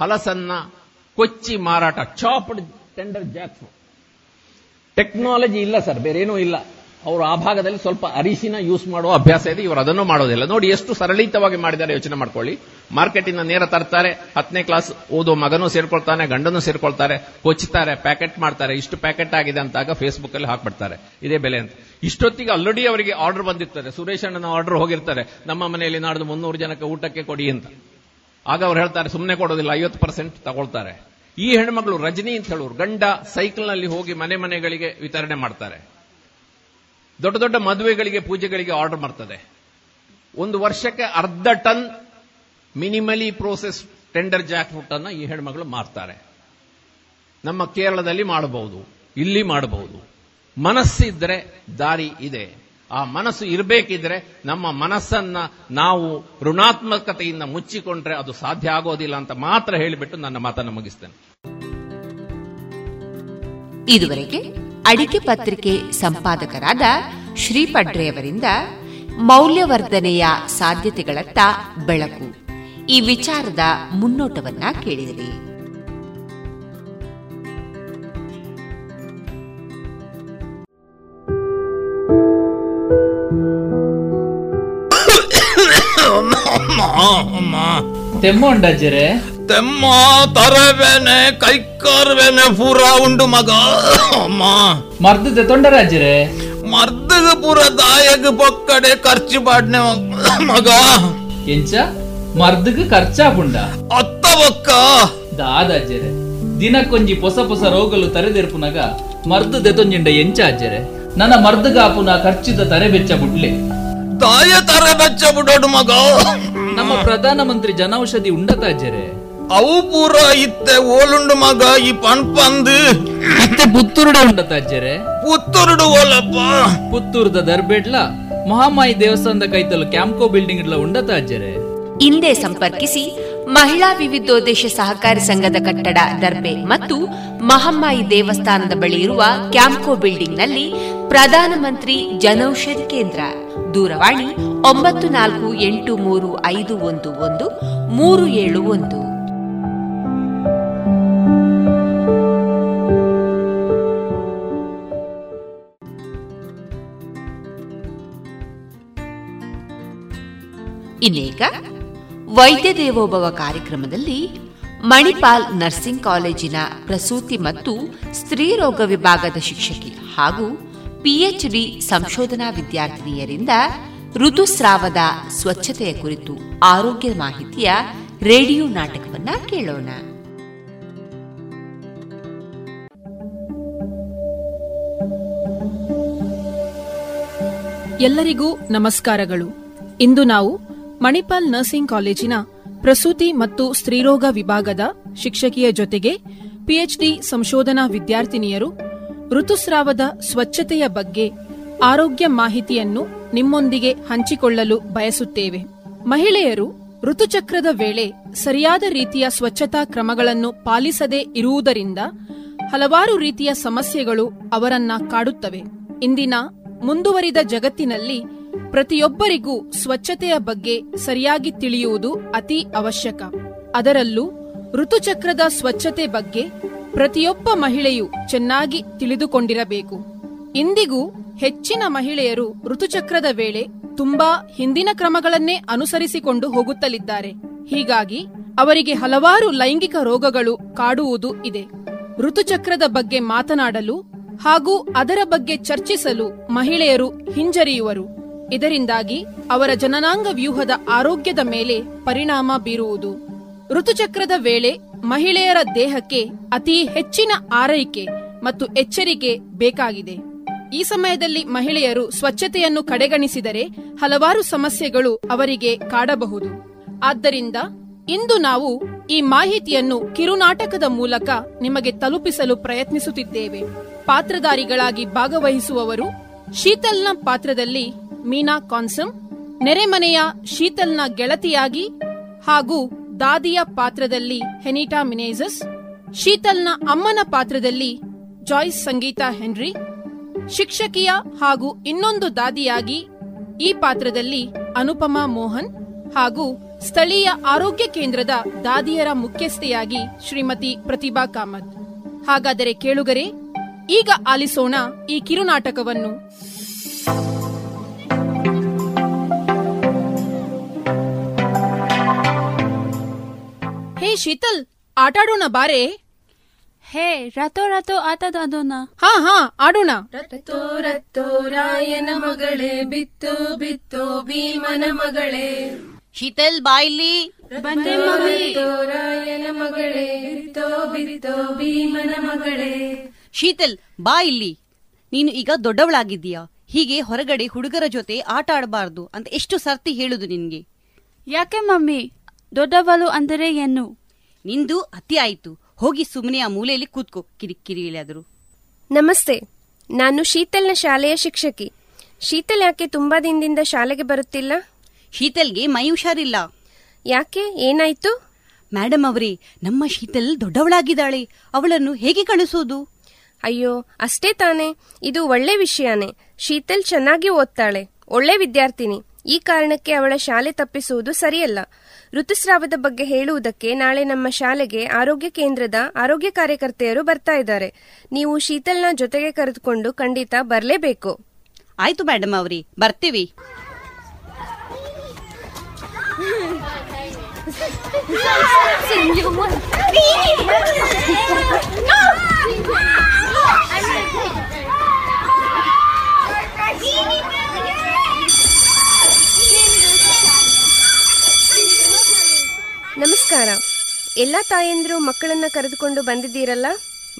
ಹಲಸನ್ನ ಕೊಚ್ಚಿ ಮಾರಾಟ, ಚಾಪ್ಡ್ ಟೆಂಡರ್ ಜಾಕ್ಸ್. ಟೆಕ್ನಾಲಜಿ ಇಲ್ಲ ಸರ್, ಬೇರೇನೂ ಇಲ್ಲ. ಅವರು ಆ ಭಾಗದಲ್ಲಿ ಸ್ವಲ್ಪ ಅರಿಶಿನ ಯೂಸ್ ಮಾಡುವ ಅಭ್ಯಾಸ ಇದೆ, ಇವರು ಅದನ್ನು ಮಾಡೋದಿಲ್ಲ. ನೋಡಿ ಎಷ್ಟು ಸರಳಿತವಾಗಿ ಮಾಡಿದ್ದಾರೆ, ಯೋಚನೆ ಮಾಡ್ಕೊಳ್ಳಿ. ಮಾರ್ಕೆಟಿಂದ ನೇರ ತರ್ತಾರೆ, ಹತ್ತನೇ ಕ್ಲಾಸ್ ಓದೋ ಮಗನೂ ಸೇರ್ಕೊಳ್ತಾನೆ, ಗಂಡನೂ ಸೇರ್ಕೊಳ್ತಾರೆ, ಕೊಚ್ಚುತ್ತಾರೆ, ಪ್ಯಾಕೆಟ್ ಮಾಡ್ತಾರೆ. ಇಷ್ಟು ಪ್ಯಾಕೆಟ್ ಆಗಿದೆ ಅಂತಾಗ ಫೇಸ್ಬುಕ್ ಅಲ್ಲಿ ಹಾಕ್ಬಿಡ್ತಾರೆ. ಇದೇ ಬೆಲೆ ಅಂತ. ಇಷ್ಟೊತ್ತಿಗೆ ಆಲ್ರೆಡಿ ಅವರಿಗೆ ಆರ್ಡರ್ ಬಂದಿರ್ತಾರೆ ಸುರೇಶ್ ಅಣ್ಣನ ಆರ್ಡರ್ ಹೋಗಿರ್ತಾರೆ ನಮ್ಮ ಮನೆಯಲ್ಲಿ ನಾಡ್ದು ಮುನ್ನೂರು ಜನಕ್ಕೆ ಊಟಕ್ಕೆ ಕೊಡಿ ಅಂತ. ಆಗ ಅವ್ರು ಹೇಳ್ತಾರೆ ಸುಮ್ಮನೆ ಕೊಡೋದಿಲ್ಲ, ಐವತ್ತು ಪರ್ಸೆಂಟ್ ತಗೊಳ್ತಾರೆ. ಈ ಹೆಣ್ಮಗಳು ರಜನಿ ಅಂತ ಹೇಳೋರು, ಗಂಡ ಸೈಕಲ್ನಲ್ಲಿ ಹೋಗಿ ಮನೆ ಮನೆಗಳಿಗೆ ವಿತರಣೆ ಮಾಡ್ತಾರೆ. ದೊಡ್ಡ ದೊಡ್ಡ ಮದುವೆಗಳಿಗೆ, ಪೂಜೆಗಳಿಗೆ ಆರ್ಡರ್ ಮಾಡ್ತದೆ ಒಂದು ವರ್ಷಕ್ಕೆ ಅರ್ಧ ton minimally process tender jack fruit ಅನ್ನ ಈ ಹೆಣ್ಮಗಳು ಮಾರ್ತಾರೆ. ನಮ್ಮ ಕೇರಳದಲ್ಲಿ ಮಾಡಬಹುದು, ಇಲ್ಲಿ ಮಾಡಬಹುದು. ಮನಸ್ಸಿದ್ರೆ ದಾರಿ ಇದೆ. ಆ ಮನಸ್ಸು ಇರಬೇಕಿದ್ರೆ ನಮ್ಮ ಮನಸ್ಸನ್ನ ನಾವು ಋಣಾತ್ಮಕತೆಯಿಂದ ಮುಚ್ಚಿಕೊಂಡ್ರೆ ಅದು ಸಾಧ್ಯ ಆಗೋದಿಲ್ಲ ಅಂತ ಮಾತ್ರ ಹೇಳಿಬಿಟ್ಟು ನನ್ನ ಮಾತನ್ನು ಮುಗಿಸ್ತೇನೆ. ಇದುವರೆಗೆ ಅಡಿಕೆ ಪತ್ರಿಕೆ ಸಂಪಾದಕರಾದ ಶ್ರೀಪಡ್ರೆಯವರಿಂದ ಮೌಲ್ಯವರ್ಧನೆಯ ಸಾಧ್ಯತೆಗಳತ್ತ ಬೆಳಕು. ಈ ವಿಚಾರದ ಮುನ್ನೋಟವನ್ನ ಕೇಳಿದಿರಿ. ತೆಮ್ಮ ಉಂಡಜ್ಜರೆ ತೆಮ್ಮ ತರವೇನೆ ಕೈಕಾರ್ವೇನೆ ಪೂರ ಉಂಡು ಮಗ ಅಮ್ಮ. ಮರ್ದದ ತೊಂಡರಾಜ್ಜರೆ ಮರ್ದಗ ಪೂರ ದಾಯಗ ಪೊಕ್ಕಡೆ ಖರ್ಚು ಪಾಡ್ನೆ ಮಗ. ಎಂಚ? ಮರ್ದಗ ಖರ್ಚಾಪುಂಡ ಅತ್ತ ಒಕ್ಕ ದಾದಾಜ್ಜರೆ ದಿನಕ್ಕೊಂಜಿ ಪೊಸ ಪೊಸ ರೋಗಲು ತರೆದೆರ್ಪುನಗ ಮರ್ದು ದೆತೊಂಜಿಂಡ ಎಂಚ ಅಜ್ಜರೆ? ನನ್ನ ಮರ್ದಗಾಪುನ ಖರ್ಚಿದ ತರೆ ಬೆಚ್ಚ ಬುಡ್ಲೆ ತಾಯ ತರೆ ಬೆಚ್ಚ ಬಿಡೋಡು ಮಗ. ನಮ್ಮ ಪ್ರಧಾನ ಮಂತ್ರಿ ಜನೌಷಧಿ ಉಂಡತ ಅಜ್ಜರೆ ಅವು ಪೂರ ಇತ್ತೆ ಓಲುಂಡು ಮಗ ಈ ಪಣ್ಪಂದು ಮತ್ತೆ ಪುತ್ತೂರುಡ ಉಂಡತ ಅಜ್ಜರೆ ಪುತ್ತೂರುಡು ಓಲಪ್ಪ. ಪುತ್ತೂರ್ದ ದರ್ಬೇಡ್ಲ ಮಹಾಮಾಯಿ ದೇವಸ್ಥಾನದ ಕೈತಲು ಕ್ಯಾಂಪ್ಕೋ ಬಿಲ್ಡಿಂಗ್ ಇಡ್ಲ ಉಂಡತ ಅಜ್ಜರೆ ಹಿಂದೆ ಸಂಪರ್ಕಿಸಿ ಮಹಿಳಾ ವಿವಿಧೋದ್ದೇಶ ಸಹಕಾರಿ ಸಂಘದ ಕಟ್ಟಡ ದರ್ಬೆ ಮತ್ತು ಮಹಮ್ಮಾಯಿ ದೇವಸ್ಥಾನದ ಬಳಿ ಇರುವ ಕ್ಯಾಂಪ್ಕೋ ಬಿಲ್ಡಿಂಗ್ನಲ್ಲಿ ಪ್ರಧಾನಮಂತ್ರಿ ಜನೌಷಧಿ ಕೇಂದ್ರ. ದೂರವಾಣಿ ಒಂಬತ್ತು ನಾಲ್ಕು ಎಂಟು ಮೂರು ಐದು ಒಂದು ಒಂದು, ಮೂರು ಏಳು ಒಂದು. ವೈದ್ಯ ದೇವೋಭವ ಕಾರ್ಯಕ್ರಮದಲ್ಲಿ ಮಣಿಪಾಲ್ ನರ್ಸಿಂಗ್ ಕಾಲೇಜಿನ ಪ್ರಸೂತಿ ಮತ್ತು ಸ್ತ್ರೀರೋಗ ವಿಭಾಗದ ಶಿಕ್ಷಕಿ ಹಾಗೂ ಪಿಎಚ್ಡಿ ಸಂಶೋಧನಾ ವಿದ್ಯಾರ್ಥಿನಿಯರಿಂದ ಋತುಸ್ರಾವದ ಸ್ವಚ್ಛತೆಯ ಕುರಿತು ಆರೋಗ್ಯ ಮಾಹಿತಿಯ ರೇಡಿಯೋ ನಾಟಕವನ್ನ ಕೇಳೋಣ. ಎಲ್ಲರಿಗೂ ನಮಸ್ಕಾರಗಳು. ಇಂದು ನಾವು ಮಣಿಪಾಲ್ ನರ್ಸಿಂಗ್ ಕಾಲೇಜಿನ ಪ್ರಸೂತಿ ಮತ್ತು ಸ್ತ್ರೀರೋಗ ವಿಭಾಗದ ಶಿಕ್ಷಕಿಯ ಜೊತೆಗೆ ಪಿಎಚ್ಡಿ ಸಂಶೋಧನಾ ವಿದ್ಯಾರ್ಥಿನಿಯರು ಋತುಸ್ರಾವದ ಸ್ವಚ್ಛತೆಯ ಬಗ್ಗೆ ಆರೋಗ್ಯ ಮಾಹಿತಿಯನ್ನು ನಿಮ್ಮೊಂದಿಗೆ ಹಂಚಿಕೊಳ್ಳಲು ಬಯಸುತ್ತೇವೆ. ಮಹಿಳೆಯರು ಋತುಚಕ್ರದ ವೇಳೆ ಸರಿಯಾದ ರೀತಿಯ ಸ್ವಚ್ಛತಾ ಕ್ರಮಗಳನ್ನು ಪಾಲಿಸದೇ ಇರುವುದರಿಂದ ಹಲವಾರು ರೀತಿಯ ಸಮಸ್ಯೆಗಳು ಅವರನ್ನ ಕಾಡುತ್ತವೆ. ಇಂದಿನ ಮುಂದುವರಿದ ಜಗತ್ತಿನಲ್ಲಿ ಪ್ರತಿಯೊಬ್ಬರಿಗೂ ಸ್ವಚ್ಛತೆಯ ಬಗ್ಗೆ ಸರಿಯಾಗಿ ತಿಳಿಯುವುದು ಅತಿ ಅವಶ್ಯಕ. ಅದರಲ್ಲೂ ಋತುಚಕ್ರದ ಸ್ವಚ್ಛತೆ ಬಗ್ಗೆ ಪ್ರತಿಯೊಬ್ಬ ಮಹಿಳೆಯು ಚೆನ್ನಾಗಿ ತಿಳಿದುಕೊಂಡಿರಬೇಕು. ಇಂದಿಗೂ ಹೆಚ್ಚಿನ ಮಹಿಳೆಯರು ಋತುಚಕ್ರದ ವೇಳೆ ತುಂಬಾ ಹಿಂದಿನ ಕ್ರಮಗಳನ್ನೇ ಅನುಸರಿಸಿಕೊಂಡು ಹೋಗುತ್ತಲಿದ್ದಾರೆ. ಹೀಗಾಗಿ ಅವರಿಗೆ ಹಲವಾರು ಲೈಂಗಿಕ ರೋಗಗಳು ಕಾಡುವುದು ಇದೆ. ಋತುಚಕ್ರದ ಬಗ್ಗೆ ಮಾತನಾಡಲು ಹಾಗೂ ಅದರ ಬಗ್ಗೆ ಚರ್ಚಿಸಲು ಮಹಿಳೆಯರು ಹಿಂಜರಿಯುವರು. ಇದರಿಂದಾಗಿ ಅವರ ಜನನಾಂಗ ವ್ಯೂಹದ ಆರೋಗ್ಯದ ಮೇಲೆ ಪರಿಣಾಮ ಬೀರುವುದು. ಋತುಚಕ್ರದ ವೇಳೆ ಮಹಿಳೆಯರ ದೇಹಕ್ಕೆ ಅತಿ ಹೆಚ್ಚಿನ ಆರೈಕೆ ಮತ್ತು ಎಚ್ಚರಿಕೆ ಬೇಕಾಗಿದೆ. ಈ ಸಮಯದಲ್ಲಿ ಮಹಿಳೆಯರು ಸ್ವಚ್ಛತೆಯನ್ನು ಕಡೆಗಣಿಸಿದರೆ ಹಲವಾರು ಸಮಸ್ಯೆಗಳು ಅವರಿಗೆ ಕಾಡಬಹುದು. ಆದ್ದರಿಂದ ಇಂದು ನಾವು ಈ ಮಾಹಿತಿಯನ್ನು ಕಿರುನಾಟಕದ ಮೂಲಕ ನಿಮಗೆ ತಲುಪಿಸಲು ಪ್ರಯತ್ನಿಸುತ್ತಿದ್ದೇವೆ. ಪಾತ್ರಧಾರಿಗಳಾಗಿ ಭಾಗವಹಿಸುವವರು ಶೀತಲ್ನ ಪಾತ್ರದಲ್ಲಿ ಮೀನಾ ಕಾನ್ಸಮ್ ನೆರೆಮನೆಯ ಶೀತಲ್ನ ಗೆಳತಿಯಾಗಿ ಹಾಗೂ ದಾದಿಯ ಪಾತ್ರದಲ್ಲಿ ಹೆನಿಟಾ ಮಿನೇಜಸ್, ಶೀತಲ್ನ ಅಮ್ಮನ ಪಾತ್ರದಲ್ಲಿ ಜಾಯ್ಸ್ ಸಂಗೀತಾ ಹೆನ್ರಿ, ಶಿಕ್ಷಕಿಯ ಹಾಗೂ ಇನ್ನೊಂದು ದಾದಿಯಾಗಿ ಈ ಪಾತ್ರದಲ್ಲಿ ಅನುಪಮಾ ಮೋಹನ್ ಹಾಗೂ ಸ್ಥಳೀಯ ಆರೋಗ್ಯ ಕೇಂದ್ರದ ದಾದಿಯರ ಮುಖ್ಯಸ್ಥೆಯಾಗಿ ಶ್ರೀಮತಿ ಪ್ರತಿಭಾ ಕಾಮತ್. ಹಾಗಾದರೆ ಕೇಳುಗರೆ, ಈಗ ಆಲಿಸೋಣ ಈ ಕಿರುನಾಟಕವನ್ನು. ಹೇ ಶೀತಲ್ ಆಟಾಡೋಣ ಬಾರೆ. ಹೇ ರಥೋ ರಥೋ ಆಟದ ಅದೋನ ಹಾ ಹಾ ಆಡೋಣ. ರಥೋ ರಥೋ ರಾಯನ ಮಗಳೇ ಬಿತ್ತು ಬಿತ್ತು ಭೀಮನ ಮಗಳೇ. ಶೀತಲ್ ಬಾಯ್ಲಿ ಬಂದೆ ರಾಯನ ಮಗಳೇ ಬಿತ್ತೋ ಬಿತ್ತೋ ಭೀಮನ ಮಗಳೇ. ಶೀತಲ್ ಬಾ ಇಲ್ಲಿ. ನೀನು ಈಗ ದೊಡ್ಡವಳಾಗಿದ್ದೀಯಾ? ಹೀಗೆ ಹೊರಗಡೆ ಹುಡುಗರ ಜೊತೆ ಆಟ ಆಡಬಾರ್ದು ಅಂತ ಎಷ್ಟು ಸರ್ತಿ ಹೇಳುದು ನಿನ್ಗೆ? ಯಾಕೆ ಮಮ್ಮಿ? ದೊಡ್ಡವಳು ಅಂದರೆ ಏನು? ನಿಂದು ಅತಿ ಆಯಿತು. ಹೋಗಿ ಸುಮ್ಮನೆ ಆ ಮೂಲೆಯಲ್ಲಿ ಕೂತ್ಕೋ ಕಿರಿಕಿರಿ ಇಳಿಯಾದ್ರು ನಮಸ್ತೆ. ನಾನು ಶೀತಲ್ನ ಶಾಲೆಯ ಶಿಕ್ಷಕಿ. ಶೀತಲ್ ಯಾಕೆ ತುಂಬಾ ದಿನದಿಂದ ಶಾಲೆಗೆ ಬರುತ್ತಿಲ್ಲ? ಶೀತಲ್ಗೆ ಮೈ ಹುಷಾರಿಲ್ಲ ಯಾಕೆ? ಏನಾಯ್ತು? ಮೇಡಮ್ ಅವರೇ ನಮ್ಮ ಶೀತಲ್ ದೊಡ್ಡವಳಾಗಿದ್ದಾಳೆ. ಅವಳನ್ನು ಹೇಗೆ ಕಳಿಸೋದು ಅಯ್ಯೋ ಅಷ್ಟೇ ತಾನೆ. ಇದು ಒಳ್ಳೆ ವಿಷಯನೇ. ಶೀತಲ್ ಚೆನ್ನಾಗಿ ಓದ್ತಾಳೆ. ಒಳ್ಳೆ ವಿದ್ಯಾರ್ಥಿನಿ. ಈ ಕಾರಣಕ್ಕೆ ಅವಳ ಶಾಲೆ ತಪ್ಪಿಸುವುದು ಸರಿಯಲ್ಲ. ಋತುಸ್ರಾವದ ಬಗ್ಗೆ ಹೇಳುವುದಕ್ಕೆ ನಾಳೆ ನಮ್ಮ ಶಾಲೆಗೆ ಆರೋಗ್ಯ ಕೇಂದ್ರದ ಆರೋಗ್ಯ ಕಾರ್ಯಕರ್ತೆಯರು ಬರ್ತಾ ಇದ್ದಾರೆ. ನೀವು ಶೀತಲ್ನ ಜೊತೆಗೆ ಕರೆದುಕೊಂಡು ಖಂಡಿತ ಬರಲೇಬೇಕು. ಆಯ್ತು ಮೇಡಮ್ ಅವರೇ ಬರ್ತೇವೆ. ನಮಸ್ಕಾರ. ಎಲ್ಲ ತಾಯಂದಿರು ಮಕ್ಕಳನ್ನ ಕರೆದುಕೊಂಡು ಬಂದಿದ್ದೀರಲ್ಲ?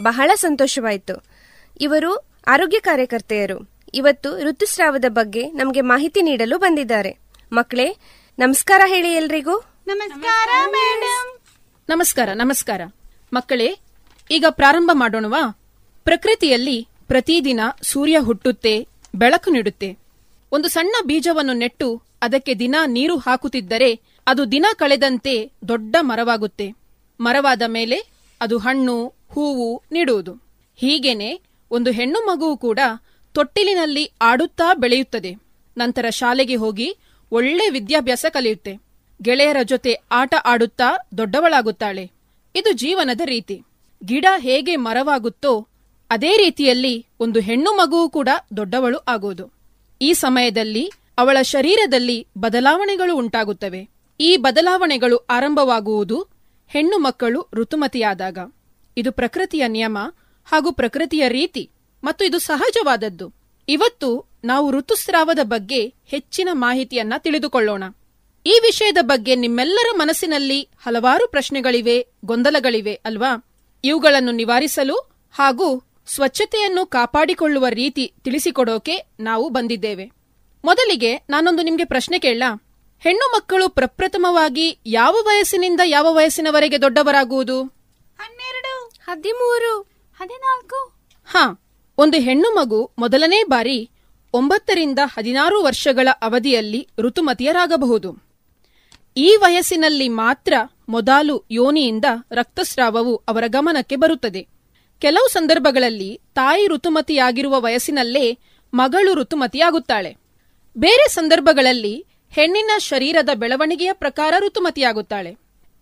ಬಹಳ ಸಂತೋಷವಾಯಿತು. ಇವರು ಆರೋಗ್ಯ ಕಾರ್ಯಕರ್ತೆಯರು. ಇವತ್ತು ಋತುಸ್ರಾವದ ಬಗ್ಗೆ ನಮಗೆ ಮಾಹಿತಿ ನೀಡಲು ಬಂದಿದ್ದಾರೆ. ಮಕ್ಕಳೇ ನಮಸ್ಕಾರ ಹೇಳಿ ಎಲ್ರಿಗೂ. ನಮಸ್ಕಾರ ನಮಸ್ಕಾರ ನಮಸ್ಕಾರ. ಮಕ್ಕಳೇ ಈಗ ಪ್ರಾರಂಭ ಮಾಡೋಣವಾ? ಪ್ರಕೃತಿಯಲ್ಲಿ ಪ್ರತಿದಿನ ಸೂರ್ಯ ಹುಟ್ಟುತ್ತೆ ಬೆಳಕು ನೀಡುತ್ತೆ. ಒಂದು ಸಣ್ಣ ಬೀಜವನ್ನು ನೆಟ್ಟು ಅದಕ್ಕೆ ದಿನ ನೀರು ಹಾಕುತ್ತಿದ್ದರೆ ಅದು ದಿನ ಕಳೆದಂತೆ ದೊಡ್ಡ ಮರವಾಗುತ್ತೆ. ಮರವಾದ ಮೇಲೆ ಅದು ಹಣ್ಣು, ಹೂವು ನೀಡುವುದು. ಹೀಗೇನೆ ಒಂದು ಹೆಣ್ಣು ಮಗುವು ಕೂಡ ತೊಟ್ಟಿಲಿನಲ್ಲಿ ಆಡುತ್ತಾ ಬೆಳೆಯುತ್ತದೆ. ನಂತರ ಶಾಲೆಗೆ ಹೋಗಿ ಒಳ್ಳೆ ವಿದ್ಯಾಭ್ಯಾಸ ಕಲಿಯುತ್ತೆ. ಗೆಳೆಯರ ಜೊತೆ ಆಟ ಆಡುತ್ತಾ ದೊಡ್ಡವಳಾಗುತ್ತಾಳೆ. ಇದು ಜೀವನದ ರೀತಿ. ಗಿಡ ಹೇಗೆ ಮರವಾಗುತ್ತೋ ಅದೇ ರೀತಿಯಲ್ಲಿ ಒಂದು ಹೆಣ್ಣು ಮಗುವು ಕೂಡ ದೊಡ್ಡವಳು ಆಗುವುದು ಈ ಸಮಯದಲ್ಲಿ ಅವಳ ಶರೀರದಲ್ಲಿ ಬದಲಾವಣೆಗಳು ಉಂಟಾಗುತ್ತವೆ. ಈ ಬದಲಾವಣೆಗಳು ಆರಂಭವಾಗುವುದು ಹೆಣ್ಣು ಮಕ್ಕಳು ಋತುಮತಿಯಾದಾಗ. ಇದು ಪ್ರಕೃತಿಯ ನಿಯಮ ಹಾಗೂ ಪ್ರಕೃತಿಯ ರೀತಿ ಮತ್ತು ಇದು ಸಹಜವಾದದ್ದು. ಇವತ್ತು ನಾವು ಋತುಸ್ರಾವದ ಬಗ್ಗೆ ಹೆಚ್ಚಿನ ಮಾಹಿತಿಯನ್ನ ತಿಳಿದುಕೊಳ್ಳೋಣ. ಈ ವಿಷಯದ ಬಗ್ಗೆ ನಿಮ್ಮೆಲ್ಲರ ಮನಸ್ಸಿನಲ್ಲಿ ಹಲವಾರು ಪ್ರಶ್ನೆಗಳಿವೆ, ಗೊಂದಲಗಳಿವೆ ಅಲ್ವಾ? ಇವುಗಳನ್ನು ನಿವಾರಿಸಲು ಹಾಗೂ ಸ್ವಚ್ಛತೆಯನ್ನು ಕಾಪಾಡಿಕೊಳ್ಳುವ ರೀತಿ ತಿಳಿಸಿಕೊಡೋಕೆ ನಾವು ಬಂದಿದ್ದೇವೆ. ಮೊದಲಿಗೆ ನಾನೊಂದು ನಿಮಗೆ ಪ್ರಶ್ನೆ ಕೇಳ ಹೆಣ್ಣು ಮಕ್ಕಳು ಪ್ರಪ್ರಥಮವಾಗಿ ಯಾವ ವಯಸ್ಸಿನಿಂದ ಯಾವ ವಯಸ್ಸಿನವರೆಗೆ ದೊಡ್ಡವರಾಗುವುದು? ಹನ್ನೆರಡು ಹದಿಮೂರು ಹದಿನಾಲ್ಕು. ಹಾ ಒಂದು ಹೆಣ್ಣು ಮಗು ಮೊದಲನೇ ಬಾರಿ ಒಂಬತ್ತರಿಂದ ಹದಿನಾರು ವರ್ಷಗಳ ಅವಧಿಯಲ್ಲಿ ಋತುಮತಿಯರಾಗಬಹುದು. ಈ ವಯಸ್ಸಿನಲ್ಲಿ ಮಾತ್ರ ಮೊದಲು ಯೋನಿಯಿಂದ ರಕ್ತಸ್ರಾವವು ಅವರ ಗಮನಕ್ಕೆ ಬರುತ್ತದೆ. ಕೆಲವು ಸಂದರ್ಭಗಳಲ್ಲಿ ತಾಯಿ ಋತುಮತಿಯಾಗಿರುವ ವಯಸ್ಸಿನಲ್ಲೇ ಮಗಳು ಋತುಮತಿಯಾಗುತ್ತಾಳೆ. ಬೇರೆ ಸಂದರ್ಭಗಳಲ್ಲಿ ಹೆಣ್ಣಿನ ಶರೀರದ ಬೆಳವಣಿಗೆಯ ಪ್ರಕಾರ ಋತುಮತಿಯಾಗುತ್ತಾಳೆ.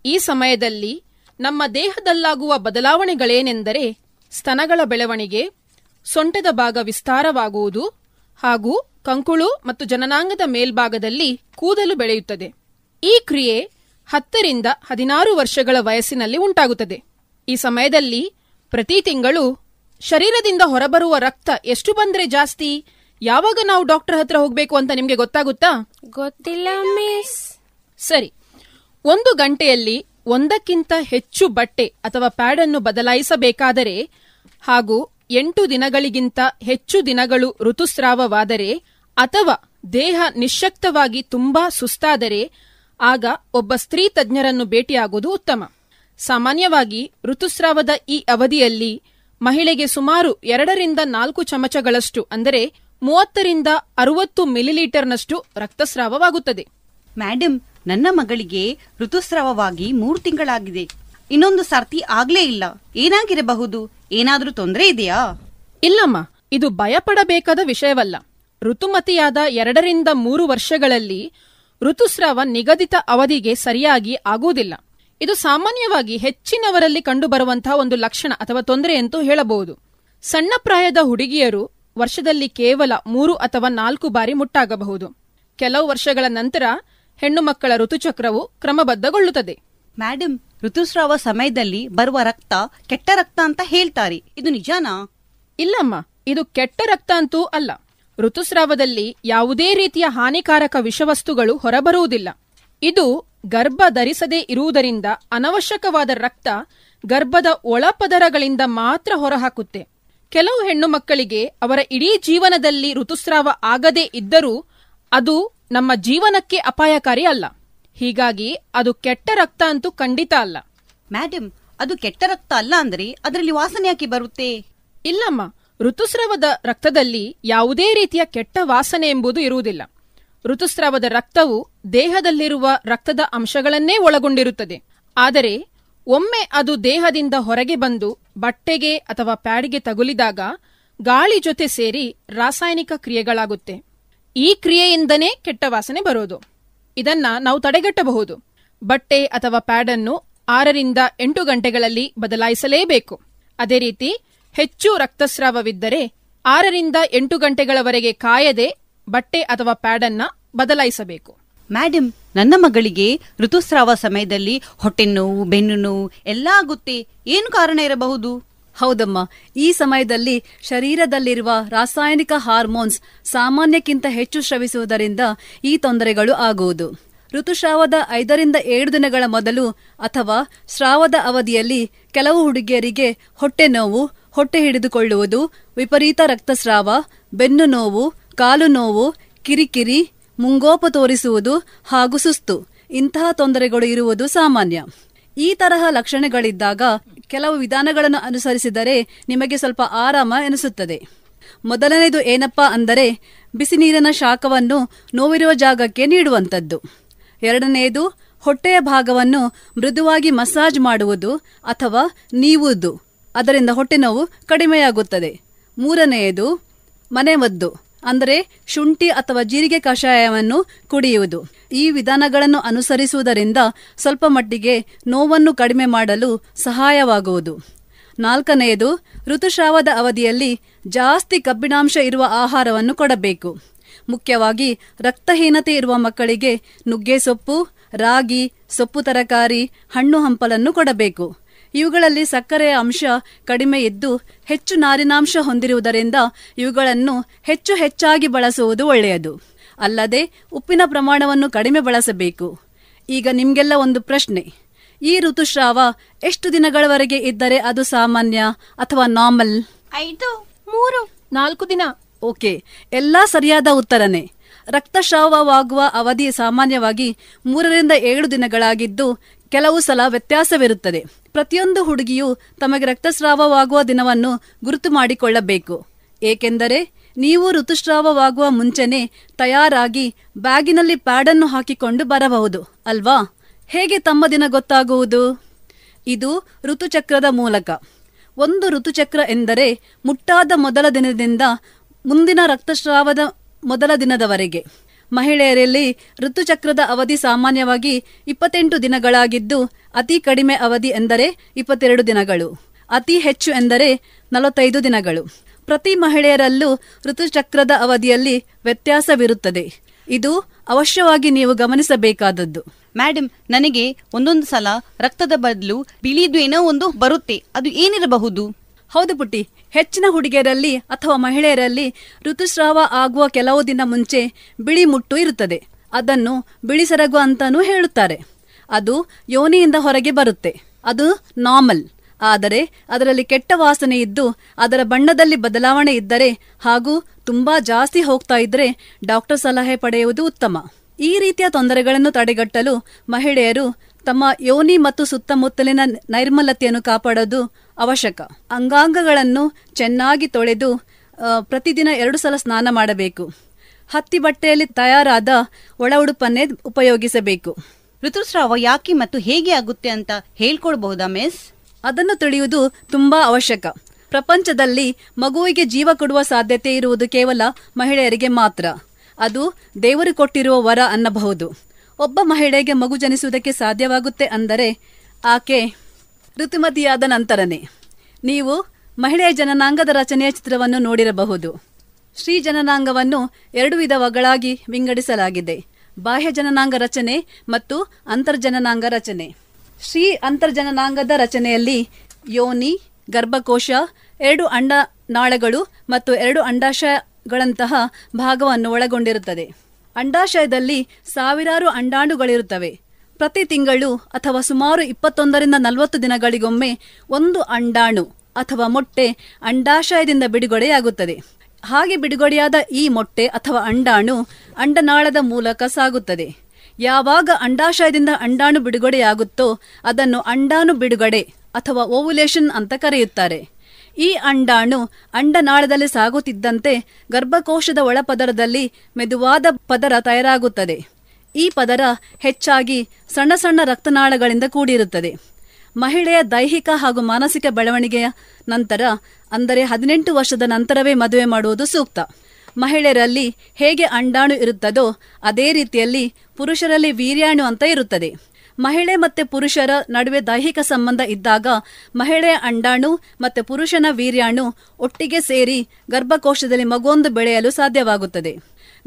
ಈ ಸಮಯದಲ್ಲಿ ನಮ್ಮ ದೇಹದಲ್ಲಾಗುವ ಬದಲಾವಣೆಗಳೇನೆಂದರೆ ಸ್ತನಗಳ ಬೆಳವಣಿಗೆ, ಸೊಂಟದ ಭಾಗ ವಿಸ್ತಾರವಾಗುವುದು ಹಾಗೂ ಕಂಕುಳು ಮತ್ತು ಜನನಾಂಗದ ಮೇಲ್ಭಾಗದಲ್ಲಿ ಕೂದಲು ಬೆಳೆಯುತ್ತದೆ. ಈ ಕ್ರಿಯೆ ಹತ್ತರಿಂದ ಹದಿನಾರು ವರ್ಷಗಳ ವಯಸ್ಸಿನಲ್ಲಿ ಉಂಟಾಗುತ್ತದೆ. ಈ ಸಮಯದಲ್ಲಿ ಪ್ರತಿ ತಿಂಗಳು ಶರೀರದಿಂದ ಹೊರಬರುವ ರಕ್ತ ಎಷ್ಟು ಬಂದರೆ ಜಾಸ್ತಿ? ಯಾವಾಗ ನಾವು ಡಾಕ್ಟರ್ ಹತ್ರ ಹೋಗ್ಬೇಕು ಅಂತ ನಿಮ್ಗೆ ಗೊತ್ತಾಗುತ್ತಾ? ಗೊತ್ತಿಲ್ಲ ಮಿಸ್ ಸರಿ. ಒಂದು ಗಂಟೆಯಲ್ಲಿ ಒಂದಕ್ಕಿಂತ ಹೆಚ್ಚು ಬಟ್ಟೆ ಅಥವಾ ಪ್ಯಾಡ್ ಅನ್ನು ಬದಲಾಯಿಸಬೇಕಾದರೆ ಹಾಗೂ ಎಂಟು ದಿನಗಳಿಗಿಂತ ಹೆಚ್ಚು ದಿನಗಳು ಋತುಸ್ರಾವವಾದರೆ ಅಥವಾ ದೇಹ ನಿಶ್ಶಕ್ತವಾಗಿ ತುಂಬಾ ಸುಸ್ತಾದರೆ ಆಗ ಒಬ್ಬ ಸ್ತ್ರೀ ತಜ್ಞರನ್ನು ಭೇಟಿಯಾಗುವುದು ಉತ್ತಮ. ಸಾಮಾನ್ಯವಾಗಿ ಋತುಸ್ರಾವದ ಈ ಅವಧಿಯಲ್ಲಿ ಮಹಿಳೆಗೆ ಸುಮಾರು ಎರಡರಿಂದ ನಾಲ್ಕು ಚಮಚಗಳಷ್ಟು ಅಂದರೆ ಮೂವತ್ತರಿಂದ ಅರವತ್ತು ಮಿಲಿಲೀಟರ್ನಷ್ಟು ರಕ್ತಸ್ರಾವವಾಗುತ್ತದೆ. ಮ್ಯಾಡಮ್ ನನ್ನ ಮಗಳಿಗೆ ಋತುಸ್ರಾವವಾಗಿ ಮೂರು ತಿಂಗಳಾಗಿದೆ. ಇನ್ನೊಂದು ಸರ್ತಿ ಆಗ್ಲೇ ಇಲ್ಲ. ಏನಾಗಿರಬಹುದು? ಏನಾದರೂ ತೊಂದರೆ ಇದೆಯಾ? ಇಲ್ಲಮ್ಮ ಇದು ಭಯಪಡಬೇಕಾದ ವಿಷಯವಲ್ಲ. ಋತುಮತಿಯಾದ ಎರಡರಿಂದ ಮೂರು ವರ್ಷಗಳಲ್ಲಿ ಋತುಸ್ರಾವ ನಿಗದಿತ ಅವಧಿಗೆ ಸರಿಯಾಗಿ ಆಗುವುದಿಲ್ಲ. ಇದು ಸಾಮಾನ್ಯವಾಗಿ ಹೆಚ್ಚಿನವರಲ್ಲಿ ಕಂಡುಬರುವಂತಹ ಒಂದು ಲಕ್ಷಣ ಅಥವಾ ತೊಂದರೆ ಎಂದು ಹೇಳಬಹುದು. ಸಣ್ಣ ಪ್ರಾಯದ ಹುಡುಗಿಯರು ವರ್ಷದಲ್ಲಿ ಕೇವಲ ಮೂರು ಅಥವಾ ನಾಲ್ಕು ಬಾರಿ ಮುಟ್ಟಾಗಬಹುದು. ಕೆಲವು ವರ್ಷಗಳ ನಂತರ ಹೆಣ್ಣು ಮಕ್ಕಳ ಋತುಚಕ್ರವು ಕ್ರಮಬದ್ಧಗೊಳ್ಳುತ್ತದೆ. ಮೇಡಮ್ ಋತುಸ್ರಾವ ಸಮಯದಲ್ಲಿ ಬರುವ ರಕ್ತ ಕೆಟ್ಟ ರಕ್ತ ಅಂತ ಹೇಳ್ತಾರೆ. ಇದು ನಿಜಾನಾ? ಇಲ್ಲಮ್ಮ ಇದು ಕೆಟ್ಟ ರಕ್ತ ಅಂತೂ ಅಲ್ಲ. ಋತುಸ್ರಾವದಲ್ಲಿ ಯಾವುದೇ ರೀತಿಯ ಹಾನಿಕಾರಕ ವಿಷವಸ್ತುಗಳು ಹೊರಬರುವುದಿಲ್ಲ. ಇದು ಗರ್ಭ ಧರಿಸದೇ ಇರುವುದರಿಂದ ಅನವಶ್ಯಕವಾದ ರಕ್ತ ಗರ್ಭದ ಒಳಪದರಗಳಿಂದ ಮಾತ್ರ ಹೊರಹಾಕುತ್ತೆ. ಕೆಲವು ಹೆಣ್ಣು ಮಕ್ಕಳಿಗೆ ಅವರ ಇಡೀ ಜೀವನದಲ್ಲಿ ಋತುಸ್ರಾವ ಆಗದೇ ಇದ್ದರೂ ಅದು ನಮ್ಮ ಜೀವನಕ್ಕೆ ಅಪಾಯಕಾರಿ ಅಲ್ಲ. ಹೀಗಾಗಿ ಅದು ಕೆಟ್ಟ ರಕ್ತ ಅಂತೂ ಖಂಡಿತ ಅಲ್ಲ. ಮ್ಯಾಡಮ್ ಅದು ಕೆಟ್ಟ ರಕ್ತ ಅಲ್ಲ ಅಂದ್ರೆ ಅದರಲ್ಲಿ ವಾಸನೆ ಯಾಕೆ ಬರುತ್ತೆ? ಇಲ್ಲಮ್ಮ ಋತುಸ್ರಾವದ ರಕ್ತದಲ್ಲಿ ಯಾವುದೇ ರೀತಿಯ ಕೆಟ್ಟ ವಾಸನೆ ಎಂಬುದು ಇರುವುದಿಲ್ಲ. ಋತುಸ್ರಾವದ ರಕ್ತವು ದೇಹದಲ್ಲಿರುವ ರಕ್ತದ ಅಂಶಗಳನ್ನೇ ಒಳಗೊಂಡಿರುತ್ತದೆ. ಆದರೆ ಒಮ್ಮೆ ಅದು ದೇಹದಿಂದ ಹೊರಗೆ ಬಂದು ಬಟ್ಟೆಗೆ ಅಥವಾ ಪ್ಯಾಡ್ಗೆ ತಗುಲಿದಾಗ ಗಾಳಿ ಜೊತೆ ಸೇರಿ ರಾಸಾಯನಿಕ ಕ್ರಿಯೆಗಳಾಗುತ್ತೆ. ಈ ಕ್ರಿಯೆಯಿಂದನೇ ಕೆಟ್ಟ ವಾಸನೆ ಬರೋದು. ಇದನ್ನ ನಾವು ತಡೆಗಟ್ಟಬಹುದು. ಬಟ್ಟೆ ಅಥವಾ ಪ್ಯಾಡ್ ಅನ್ನು ಆರರಿಂದ ಎಂಟು ಗಂಟೆಗಳಲ್ಲಿ ಬದಲಾಯಿಸಲೇಬೇಕು. ಅದೇ ರೀತಿ ಹೆಚ್ಚು ರಕ್ತಸ್ರಾವವಿದ್ದರೆ ಆರರಿಂದ ಎಂಟು ಗಂಟೆಗಳವರೆಗೆ ಕಾಯದೆ ಬಟ್ಟೆ ಅಥವಾ ಪ್ಯಾಡ್ ಅನ್ನ ಬದಲಾಯಿಸಬೇಕು. ಮೇಡಮ್ ನನ್ನ ಮಗಳಿಗೆ ಋತುಸ್ರಾವ ಸಮಯದಲ್ಲಿ ಹೊಟ್ಟೆ ನೋವು ಬೆನ್ನು ನೋವು ಎಲ್ಲ ಆಗುತ್ತೆ. ಏನು ಕಾರಣ ಇರಬಹುದು? ಹೌದಮ್ಮ. ಈ ಸಮಯದಲ್ಲಿ ಶರೀರದಲ್ಲಿರುವ ರಾಸಾಯನಿಕ ಹಾರ್ಮೋನ್ಸ್ ಸಾಮಾನ್ಯಕ್ಕಿಂತ ಹೆಚ್ಚು ಶ್ರವಿಸುವುದರಿಂದ ಈ ತೊಂದರೆಗಳು ಆಗುವುದು. ಋತುಸ್ರಾವದ ಐದರಿಂದ ಏಳು ದಿನಗಳ ಮೊದಲು ಅಥವಾ ಸ್ರಾವದ ಅವಧಿಯಲ್ಲಿ ಕೆಲವು ಹುಡುಗಿಯರಿಗೆ ಹೊಟ್ಟೆ ನೋವು ಹೊಟ್ಟೆ ಹಿಡಿದುಕೊಳ್ಳುವುದು, ವಿಪರೀತ ರಕ್ತಸ್ರಾವ ಬೆನ್ನು ನೋವು ಕಾಲು ನೋವು, ಕಿರಿಕಿರಿ ಮುಂಗೋಪ ತೋರಿಸುವುದು ಹಾಗೂ ಸುಸ್ತು. ಇಂತಹ ತೊಂದರೆಗಳು ಇರುವುದು ಸಾಮಾನ್ಯ. ಈ ತರಹ ಲಕ್ಷಣಗಳಿದ್ದಾಗ ಕೆಲವು ವಿಧಾನಗಳನ್ನು ಅನುಸರಿಸಿದರೆ ನಿಮಗೆ ಸ್ವಲ್ಪ ಆರಾಮ ಎನಿಸುತ್ತದೆ. ಮೊದಲನೆಯದು ಏನಪ್ಪ ಅಂದರೆ ಬಿಸಿ ನೀರಿನ ಶಾಖವನ್ನು ನೋವಿರುವ ಜಾಗಕ್ಕೆ ನೀಡುವಂಥದ್ದು. ಎರಡನೆಯದು ಹೊಟ್ಟೆಯ ಭಾಗವನ್ನು ಮೃದುವಾಗಿ ಮಸಾಜ್ ಮಾಡುವುದು ಅಥವಾ ನೀವುದು. ಅದರಿಂದ ಹೊಟ್ಟೆ ನೋವು ಕಡಿಮೆಯಾಗುತ್ತದೆ. ಮೂರನೆಯದು ಮನೆಮದ್ದು. ಅಂದರೆ ಶುಂಠಿ ಅಥವಾ ಜೀರಿಗೆ ಕಷಾಯವನ್ನು ಕುಡಿಯುವುದು. ಈ ವಿಧಾನಗಳನ್ನು ಅನುಸರಿಸುವುದರಿಂದ ಸ್ವಲ್ಪ ಮಟ್ಟಿಗೆ ನೋವನ್ನು ಕಡಿಮೆ ಮಾಡಲು ಸಹಾಯವಾಗುವುದು. ನಾಲ್ಕನೆಯದು, ಋತುಸ್ರಾವದ ಅವಧಿಯಲ್ಲಿ ಜಾಸ್ತಿ ಕಬ್ಬಿಣಾಂಶ ಇರುವ ಆಹಾರವನ್ನು ಕೊಡಬೇಕು. ಮುಖ್ಯವಾಗಿ, ರಕ್ತಹೀನತೆ ಇರುವ ಮಕ್ಕಳಿಗೆ ನುಗ್ಗೆ ಸೊಪ್ಪು, ರಾಗಿ, ಸೊಪ್ಪು ತರಕಾರಿ, ಹಣ್ಣು ಹಂಪಲನ್ನು ಕೊಡಬೇಕು. ಇವುಗಳಲ್ಲಿ ಸಕ್ಕರೆಯ ಅಂಶ ಕಡಿಮೆ ಇದ್ದು ಹೆಚ್ಚು ನಾರಿನಾಂಶ ಹೊಂದಿರುವುದರಿಂದ ಇವುಗಳನ್ನು ಹೆಚ್ಚು ಹೆಚ್ಚಾಗಿ ಬಳಸುವುದು ಒಳ್ಳೆಯದು. ಅಲ್ಲದೆ ಉಪ್ಪಿನ ಪ್ರಮಾಣವನ್ನು ಕಡಿಮೆ ಬಳಸಬೇಕು. ಈಗ ನಿಮಗೆಲ್ಲ ಒಂದು ಪ್ರಶ್ನೆ. ಈ ಋತುಸ್ರಾವ ಎಷ್ಟು ದಿನಗಳವರೆಗೆ ಇದ್ದರೆ ಅದು ಸಾಮಾನ್ಯ ಅಥವಾ ನಾರ್ಮಲ್? ಐದು ಮೂರು ನಾಲ್ಕು ದಿನ. ಓಕೆ ಎಲ್ಲಾ ಸರಿಯಾದ ಉತ್ತರನೇ. ರಕ್ತಸ್ರಾವವಾಗುವ ಅವಧಿ ಸಾಮಾನ್ಯವಾಗಿ ಮೂರರಿಂದ ಏಳು ದಿನಗಳಾಗಿದ್ದು ಕೆಲವು ಸಲ ವ್ಯತ್ಯಾಸವಿರುತ್ತದೆ. ಪ್ರತಿಯೊಂದು ಹುಡುಗಿಯು ತಮಗೆ ರಕ್ತಸ್ರಾವವಾಗುವ ದಿನವನ್ನು ಗುರುತು ಮಾಡಿಕೊಳ್ಳಬೇಕು. ಏಕೆಂದರೆ ನೀವು ಋತುಸ್ರಾವವಾಗುವ ಮುಂಚೆನೆ ತಯಾರಾಗಿ ಬ್ಯಾಗಿನಲ್ಲಿ ಪ್ಯಾಡನ್ನು ಹಾಕಿಕೊಂಡು ಬರಬಹುದು, ಅಲ್ವಾ? ಹೇಗೆ ತಮ್ಮ ದಿನ ಗೊತ್ತಾಗುವುದು? ಇದು ಋತುಚಕ್ರದ ಮೂಲಕ. ಒಂದು ಋತುಚಕ್ರ ಎಂದರೆ ಮುಟ್ಟಾದ ಮೊದಲ ದಿನದಿಂದ ಮುಂದಿನ ರಕ್ತಸ್ರಾವದ ಮೊದಲ ದಿನದವರೆಗೆ. ಮಹಿಳೆಯರಲ್ಲಿ ಋತುಚಕ್ರದ ಅವಧಿ ಸಾಮಾನ್ಯವಾಗಿ ಇಪ್ಪತ್ತೆಂಟು ದಿನಗಳಾಗಿದ್ದು, ಅತಿ ಕಡಿಮೆ ಅವಧಿ ಎಂದರೆ ಇಪ್ಪತ್ತೆರಡು ದಿನಗಳು, ಅತಿ ಹೆಚ್ಚು ಎಂದರೆ ನಲವತ್ತೈದು ದಿನಗಳು. ಪ್ರತಿ ಮಹಿಳೆಯರಲ್ಲೂ ಋತುಚಕ್ರದ ಅವಧಿಯಲ್ಲಿ ವ್ಯತ್ಯಾಸವಿರುತ್ತದೆ. ಇದು ಅವಶ್ಯವಾಗಿ ನೀವು ಗಮನಿಸಬೇಕಾದದ್ದು. ಮೇಡಮ್ ನನಗೆ ಒಂದೊಂದು ಸಲ ರಕ್ತದ ಬದಲು ಬಿಳಿದು ಏನೋ ಒಂದು ಬರುತ್ತೆ. ಅದು ಏನಿರಬಹುದು? ಹೌದು ಪುಟ್ಟಿ. ಹೆಚ್ಚಿನ ಹುಡುಗಿಯರಲ್ಲಿ ಅಥವಾ ಮಹಿಳೆಯರಲ್ಲಿ ಋತುಸ್ರಾವ ಆಗುವ ಕೆಲವು ದಿನ ಮುಂಚೆ ಬಿಳಿ ಮುಟ್ಟು ಇರುತ್ತದೆ. ಅದನ್ನು ಬಿಳಿ ಸರಗು ಅಂತಾನೂ ಹೇಳುತ್ತಾರೆ. ಅದು ಯೋನಿಯಿಂದ ಹೊರಗೆ ಬರುತ್ತೆ. ಅದು ನಾರ್ಮಲ್. ಆದರೆ ಅದರಲ್ಲಿ ಕೆಟ್ಟ ವಾಸನೆ ಇದ್ದು ಅದರ ಬಣ್ಣದಲ್ಲಿ ಬದಲಾವಣೆ ಇದ್ದರೆ ಹಾಗೂ ತುಂಬಾ ಜಾಸ್ತಿ ಹೋಗ್ತಾ ಇದ್ರೆ ಡಾಕ್ಟರ್ ಸಲಹೆ ಪಡೆಯುವುದು ಉತ್ತಮ. ಈ ರೀತಿಯ ತೊಂದರೆಗಳನ್ನು ತಡೆಗಟ್ಟಲು ಮಹಿಳೆಯರು ತಮ್ಮ ಯೋನಿ ಮತ್ತು ಸುತ್ತಮುತ್ತಲಿನ ನೈರ್ಮಲತೆಯನ್ನು ಕಾಪಾಡೋದು ಅವಶ್ಯಕ. ಅಂಗಾಂಗಗಳನ್ನು ಚೆನ್ನಾಗಿ ತೊಳೆದು ಪ್ರತಿದಿನ ಎರಡು ಸಲ ಸ್ನಾನ ಮಾಡಬೇಕು. ಹತ್ತಿ ಬಟ್ಟೆಯಲ್ಲಿ ತಯಾರಾದ ಒಳ ಉಡುಪನ್ನೇ ಉಪಯೋಗಿಸಬೇಕು. ಋತುಸ್ರಾವ ಯಾಕೆ ಮತ್ತು ಹೇಗೆ ಆಗುತ್ತೆ ಅಂತ ಹೇಳ್ಕೊಡ್ಬಹುದಾ ಮಿಸ್? ಅದನ್ನು ತಿಳಿಯುವುದು ತುಂಬಾ ಅವಶ್ಯಕ. ಪ್ರಪಂಚದಲ್ಲಿ ಮಗುವಿಗೆ ಜೀವ ಕೊಡುವ ಸಾಧ್ಯತೆ ಇರುವುದು ಕೇವಲ ಮಹಿಳೆಯರಿಗೆ ಮಾತ್ರ. ಅದು ದೇವರು ಕೊಟ್ಟಿರುವ ವರ ಅನ್ನಬಹುದು. ಒಬ್ಬ ಮಹಿಳೆಗೆ ಮಗು ಜನಿಸುವುದಕ್ಕೆ ಸಾಧ್ಯವಾಗುತ್ತೆ ಅಂದರೆ ಆಕೆ ಋತುಮತಿಯಾದ ನಂತರನೇ. ನೀವು ಮಹಿಳೆಯ ಜನನಾಂಗದ ರಚನೆಯ ಚಿತ್ರವನ್ನು ನೋಡಿರಬಹುದು. ಶ್ರೀ ಜನನಾಂಗವನ್ನು ಎರಡು ವಿಧಗಳಾಗಿ ವಿಂಗಡಿಸಲಾಗಿದೆ. ಬಾಹ್ಯ ಜನನಾಂಗ ರಚನೆ ಮತ್ತು ಅಂತರ್ಜನನಾಂಗ ರಚನೆ. ಶ್ರೀ ಅಂತರ್ಜನನಾಂಗದ ರಚನೆಯಲ್ಲಿ ಯೋನಿ, ಗರ್ಭಕೋಶ, ಎರಡು ಅಂಡ ನಾಳಗಳು ಮತ್ತು ಎರಡು ಅಂಡಾಶಯಗಳಂತಹ ಭಾಗವನ್ನು ಒಳಗೊಂಡಿರುತ್ತದೆ. ಅಂಡಾಶಯದಲ್ಲಿ ಸಾವಿರಾರು ಅಂಡಾಣುಗಳಿರುತ್ತವೆ. ಪ್ರತಿ ತಿಂಗಳು ಅಥವಾ ಸುಮಾರು ಇಪ್ಪತ್ತೊಂದರಿಂದ ನಲವತ್ತು ದಿನಗಳಿಗೊಮ್ಮೆ ಒಂದು ಅಂಡಾಣು ಅಥವಾ ಮೊಟ್ಟೆ ಅಂಡಾಶಯದಿಂದ ಬಿಡುಗಡೆಯಾಗುತ್ತದೆ. ಹಾಗೆ ಬಿಡುಗಡೆಯಾದ ಈ ಮೊಟ್ಟೆ ಅಥವಾ ಅಂಡಾಣು ಅಂಡನಾಳದ ಮೂಲಕ ಸಾಗುತ್ತದೆ. ಯಾವಾಗ ಅಂಡಾಶಯದಿಂದ ಅಂಡಾಣು ಬಿಡುಗಡೆಯಾಗುತ್ತೋ ಅದನ್ನು ಅಂಡಾಣು ಬಿಡುಗಡೆ ಅಥವಾ ಓವುಲೇಷನ್ ಅಂತ ಕರೆಯುತ್ತಾರೆ. ಈ ಅಂಡಾಣು ಅಂಡನಾಳದಲ್ಲಿ ಸಾಗುತ್ತಿದ್ದಂತೆ ಗರ್ಭಕೋಶದ ಒಳಪದರದಲ್ಲಿ ಮೆದುವಾದ ಪದರ ತಯಾರಾಗುತ್ತದೆ. ಈ ಪದರ ಹೆಚ್ಚಾಗಿ ಸಣ್ಣ ಸಣ್ಣ ರಕ್ತನಾಳಗಳಿಂದ ಕೂಡಿರುತ್ತದೆ. ಮಹಿಳೆಯ ದೈಹಿಕ ಹಾಗೂ ಮಾನಸಿಕ ಬೆಳವಣಿಗೆಯ ನಂತರ, ಅಂದರೆ ಹದಿನೆಂಟು ವರ್ಷದ ನಂತರವೇ ಮದುವೆ ಮಾಡುವುದು ಸೂಕ್ತ. ಮಹಿಳೆಯರಲ್ಲಿ ಹೇಗೆ ಅಂಡಾಣು ಇರುತ್ತದೋ, ಅದೇ ರೀತಿಯಲ್ಲಿ ಪುರುಷರಲ್ಲಿ ವೀರ್ಯಾಣು ಅಂತ ಇರುತ್ತದೆ. ಮಹಿಳೆ ಮತ್ತೆ ಪುರುಷರ ನಡುವೆ ದೈಹಿಕ ಸಂಬಂಧ ಇದ್ದಾಗ ಮಹಿಳೆಯ ಅಂಡಾಣು ಮತ್ತೆ ಪುರುಷನ ವೀರ್ಯಾಣು ಒಟ್ಟಿಗೆ ಸೇರಿ ಗರ್ಭಕೋಶದಲ್ಲಿ ಮಗುವೊಂದು ಬೆಳೆಯಲು ಸಾಧ್ಯವಾಗುತ್ತದೆ.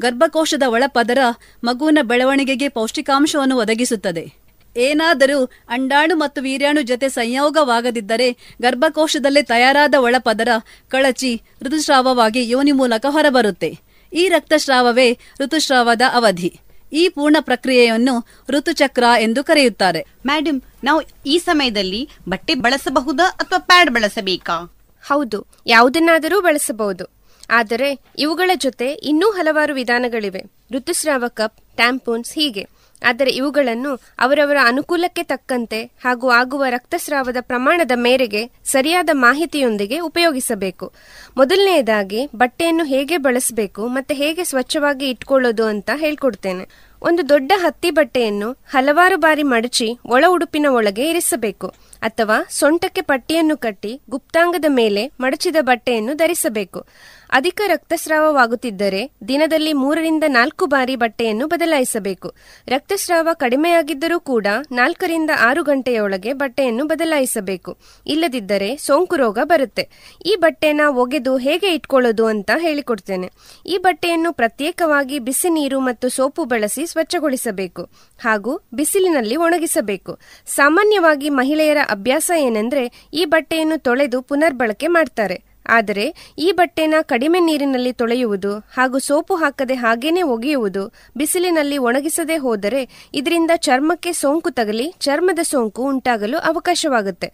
ಗರ್ಭಕೋಶದ ಒಳಪದರ ಮಗುವಿನ ಬೆಳವಣಿಗೆಗೆ ಪೌಷ್ಟಿಕಾಂಶವನ್ನು ಒದಗಿಸುತ್ತದೆ. ಏನಾದರೂ ಅಂಡಾಣು ಮತ್ತು ವೀರ್ಯಾಣು ಜೊತೆ ಸಂಯೋಗವಾಗದಿದ್ದರೆ ಗರ್ಭಕೋಶದಲ್ಲಿ ತಯಾರಾದ ಒಳಪದರ ಕಳಚಿ ಋತುಸ್ರಾವವಾಗಿ ಯೋನಿ ಮೂಲಕ ಹೊರಬರುತ್ತೆ. ಈ ರಕ್ತಸ್ರಾವವೇ ಋತುಸ್ರಾವದ ಅವಧಿ. ಈ ಪೂರ್ಣ ಪ್ರಕ್ರಿಯೆಯನ್ನು ಋತುಚಕ್ರ ಎಂದು ಕರೆಯುತ್ತಾರೆ. ಮ್ಯಾಡಮ್ ನಾವು ಈ ಸಮಯದಲ್ಲಿ ಬಟ್ಟೆ ಬಳಸಬಹುದಾ ಅಥವಾ ಪ್ಯಾಡ್ ಬಳಸಬೇಕಾ? ಹೌದು ಯಾವುದನ್ನಾದರೂ ಬಳಸಬಹುದು. ಆದರೆ ಇವುಗಳ ಜೊತೆ ಇನ್ನೂ ಹಲವಾರು ವಿಧಾನಗಳಿವೆ. ಋತುಸ್ರಾವ ಕಪ್ ಟ್ಯಾಂಪೂನ್ಸ್ ಹೀಗೆ. ಆದರೆ ಇವುಗಳನ್ನು ಅವರವರ ಅನುಕೂಲಕ್ಕೆ ತಕ್ಕಂತೆ ಹಾಗೂ ಆಗುವ ರಕ್ತಸ್ರಾವದ ಪ್ರಮಾಣದ ಮೇರೆಗೆ ಸರಿಯಾದ ಮಾಹಿತಿಯೊಂದಿಗೆ ಉಪಯೋಗಿಸಬೇಕು. ಮೊದಲನೆಯದಾಗಿ ಬಟ್ಟೆಯನ್ನು ಹೇಗೆ ಬಳಸಬೇಕು ಮತ್ತೆ ಹೇಗೆ ಸ್ವಚ್ಛವಾಗಿ ಇಟ್ಕೊಳ್ಳೋದು ಅಂತ ಹೇಳ್ಕೊಡ್ತೇನೆ. ಒಂದು ದೊಡ್ಡ ಹತ್ತಿ ಬಟ್ಟೆಯನ್ನು ಹಲವಾರು ಬಾರಿ ಮಡಚಿ ಒಳ ಉಡುಪಿನ ಒಳಗೆ ಇರಿಸಬೇಕು ಅಥವಾ ಸೊಂಟಕ್ಕೆ ಪಟ್ಟಿಯನ್ನು ಕಟ್ಟಿ ಗುಪ್ತಾಂಗದ ಮೇಲೆ ಮಡಚಿದ ಬಟ್ಟೆಯನ್ನು ಧರಿಸಬೇಕು. ಅಧಿಕ ರಕ್ತಸ್ರಾವವಾಗುತ್ತಿದ್ದರೆ ದಿನದಲ್ಲಿ ಮೂರರಿಂದ ನಾಲ್ಕು ಬಾರಿ ಬಟ್ಟೆಯನ್ನು ಬದಲಾಯಿಸಬೇಕು. ರಕ್ತಸ್ರಾವ ಕಡಿಮೆಯಾಗಿದ್ದರೂ ಕೂಡ ನಾಲ್ಕರಿಂದ ಆರು ಗಂಟೆಯೊಳಗೆ ಬಟ್ಟೆಯನ್ನು ಬದಲಾಯಿಸಬೇಕು. ಇಲ್ಲದಿದ್ದರೆ ಸೋಂಕು ರೋಗ ಬರುತ್ತೆ. ಈ ಬಟ್ಟೆನ ಒಗೆದು ಹೇಗೆ ಇಟ್ಕೊಳ್ಳೋದು ಅಂತ ಹೇಳಿಕೊಡ್ತೇನೆ. ಈ ಬಟ್ಟೆಯನ್ನು ಪ್ರತ್ಯೇಕವಾಗಿ ಬಿಸಿ ನೀರು ಮತ್ತು ಸೋಪು ಬಳಸಿ ಸ್ವಚ್ಛಗೊಳಿಸಬೇಕು ಹಾಗೂ ಬಿಸಿಲಿನಲ್ಲಿ ಒಣಗಿಸಬೇಕು. ಸಾಮಾನ್ಯವಾಗಿ ಮಹಿಳೆಯರ ಅಭ್ಯಾಸ ಏನೆಂದ್ರೆ ಈ ಬಟ್ಟೆಯನ್ನು ತೊಳೆದು ಪುನರ್ಬಳಕೆ ಮಾಡ್ತಾರೆ. ಆದರೆ ಈ ಬಟ್ಟೆನ ಕಡಿಮೆ ನೀರಿನಲ್ಲಿ ತೊಳೆಯುವುದು ಹಾಗೂ ಸೋಪು ಹಾಕದೆ ಹಾಗೇನೆ ಒಗೆಯುವುದು ಬಿಸಿಲಿನಲ್ಲಿ ಒಣಗಿಸದೆ ಹೋದರೆ ಇದರಿಂದ ಚರ್ಮಕ್ಕೆ ಸೋಂಕು ತಗಲಿ ಚರ್ಮದ ಸೋಂಕು ಉಂಟಾಗಲು ಅವಕಾಶವಾಗುತ್ತೆ.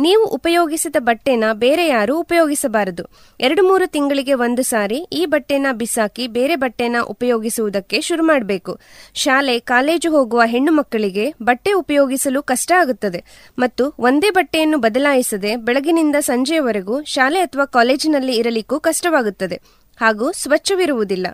ನೀವು ಉಪಯೋಗಿಸಿದ ಬಟ್ಟೆನ ಬೇರೆ ಯಾರು ಉಪಯೋಗಿಸಬಾರದು. ಎರಡು ಮೂರು ತಿಂಗಳಿಗೆ ಒಂದು ಸಾರಿ ಈ ಬಟ್ಟೆನ ಬಿಸಾಕಿ ಬೇರೆ ಬಟ್ಟೆನ ಉಪಯೋಗಿಸುವುದಕ್ಕೆ ಶುರು ಮಾಡಬೇಕು. ಶಾಲೆ, ಕಾಲೇಜು ಹೋಗುವ ಹೆಣ್ಣು ಮಕ್ಕಳಿಗೆ ಬಟ್ಟೆ ಉಪಯೋಗಿಸಲು ಕಷ್ಟ ಆಗುತ್ತದೆ. ಮತ್ತು ಒಂದೇ ಬಟ್ಟೆಯನ್ನು ಬದಲಾಯಿಸದೆ ಬೆಳಗಿನಿಂದ ಸಂಜೆಯವರೆಗೂ ಶಾಲೆ ಅಥವಾ ಕಾಲೇಜಿನಲ್ಲಿ ಇರಲಿಕ್ಕೂ ಕಷ್ಟವಾಗುತ್ತದೆ. ಹಾಗೂ ಸ್ವಚ್ಛವಿರುವುದಿಲ್ಲ.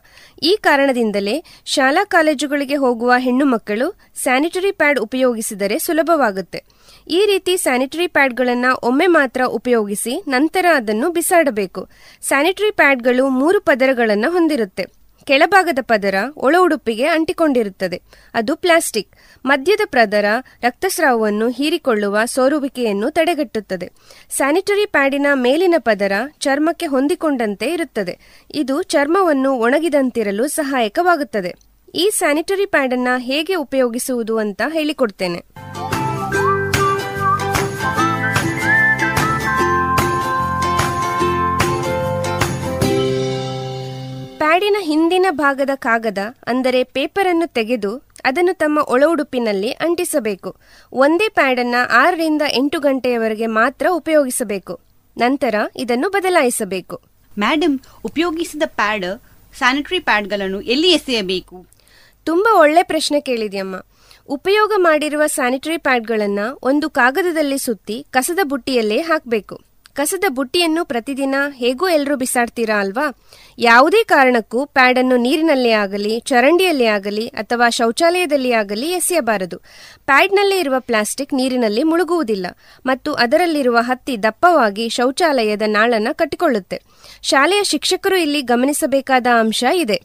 ಈ ಕಾರಣದಿಂದಲೇ ಶಾಲಾ ಕಾಲೇಜುಗಳಿಗೆ ಹೋಗುವ ಹೆಣ್ಣು ಮಕ್ಕಳು ಸ್ಯಾನಿಟರಿ ಪ್ಯಾಡ್ ಉಪಯೋಗಿಸಿದರೆ ಸುಲಭವಾಗುತ್ತೆ. ಈ ರೀತಿ ಸ್ಯಾನಿಟರಿ ಪ್ಯಾಡ್ಗಳನ್ನು ಒಮ್ಮೆ ಮಾತ್ರ ಉಪಯೋಗಿಸಿ ನಂತರ ಅದನ್ನು ಬಿಸಾಡಬೇಕು. ಸ್ಯಾನಿಟರಿ ಪ್ಯಾಡ್ಗಳು ಮೂರು ಪದರಗಳನ್ನು ಹೊಂದಿರುತ್ತೆ. ಕೆಳಭಾಗದ ಪದರ ಒಳ ಉಡುಪಿಗೆ ಅಂಟಿಕೊಂಡಿರುತ್ತದೆ. ಅದು ಪ್ಲಾಸ್ಟಿಕ್. ಮಧ್ಯದ ಪದರ ರಕ್ತಸ್ರಾವವನ್ನು ಹೀರಿಕೊಳ್ಳುವ ಸೋರುವಿಕೆಯನ್ನು ತಡೆಗಟ್ಟುತ್ತದೆ. ಸ್ಯಾನಿಟರಿ ಪ್ಯಾಡಿನ ಮೇಲಿನ ಪದರ ಚರ್ಮಕ್ಕೆ ಹೊಂದಿಕೊಂಡಂತೆ ಇರುತ್ತದೆ. ಇದು ಚರ್ಮವನ್ನು ಒಣಗಿದಂತಿರಲು ಸಹಾಯಕವಾಗುತ್ತದೆ. ಈ ಸ್ಯಾನಿಟರಿ ಪ್ಯಾಡ್ ಅನ್ನ ಹೇಗೆ ಉಪಯೋಗಿಸುವುದು ಅಂತ ಹೇಳಿಕೊಡ್ತೇನೆ. ಪ್ಯಾಡಿನ ಹಿಂದಿನ ಭಾಗದ ಕಾಗದ ಅಂದರೆ ಪೇಪರ್ ಅನ್ನು ತೆಗೆದು ಅದನ್ನು ತಮ್ಮ ಒಳ ಉಡುಪಿನಲ್ಲಿ ಅಂಟಿಸಬೇಕು. ಒಂದೇ ಪ್ಯಾಡ್ ಅನ್ನ ಆರರಿಂದ ಎಂಟು ಗಂಟೆಯವರೆಗೆ ಮಾತ್ರ ಉಪಯೋಗಿಸಬೇಕು. ನಂತರ ಇದನ್ನು ಬದಲಾಯಿಸಬೇಕು. ಮ್ಯಾಡಮ್ ಉಪಯೋಗಿಸಿದ ಪ್ಯಾಡ್ ಸ್ಯಾನಿಟರಿ ಪ್ಯಾಡ್ಗಳನ್ನು ಎಲ್ಲಿ ಎಸೆಯಬೇಕು? ತುಂಬಾ ಒಳ್ಳೆ ಪ್ರಶ್ನೆ ಕೇಳಿದೆಯಮ್ಮ. ಉಪಯೋಗ ಮಾಡಿರುವ ಸ್ಯಾನಿಟರಿ ಪ್ಯಾಡ್ಗಳನ್ನು ಒಂದು ಕಾಗದದಲ್ಲಿ ಸುತ್ತಿ ಕಸದ ಬುಟ್ಟಿಯಲ್ಲೇ ಹಾಕಬೇಕು. ಕಸದ ಬುಟ್ಟಿಯನ್ನು ಪ್ರತಿದಿನ ಹೇಗೂ ಎಲ್ಲರೂ ಬಿಸಾಡ್ತೀರಾ ಅಲ್ವಾ? ಯಾವುದೇ ಕಾರಣಕ್ಕೂ ಪ್ಯಾಡ್ ಅನ್ನು ನೀರಿನಲ್ಲಿ ಆಗಲಿ, ಚರಂಡಿಯಲ್ಲಿ ಆಗಲಿ ಅಥವಾ ಶೌಚಾಲಯದಲ್ಲಿ ಆಗಲಿ ಎಸೆಯಬಾರದು. ಪ್ಯಾಡ್ನಲ್ಲೇ ಇರುವ ಪ್ಲಾಸ್ಟಿಕ್ ನೀರಿನಲ್ಲಿ ಮುಳುಗುವುದಿಲ್ಲ ಮತ್ತು ಅದರಲ್ಲಿರುವ ಹತ್ತಿ ದಪ್ಪವಾಗಿ ಶೌಚಾಲಯದ ನಾಳನ್ನು ಕಟ್ಟಿಕೊಳ್ಳುತ್ತೆ. ಶಾಲೆಯ ಶಿಕ್ಷಕರು ಇಲ್ಲಿ ಗಮನಿಸಬೇಕಾದ ಅಂಶ ಇದೆ.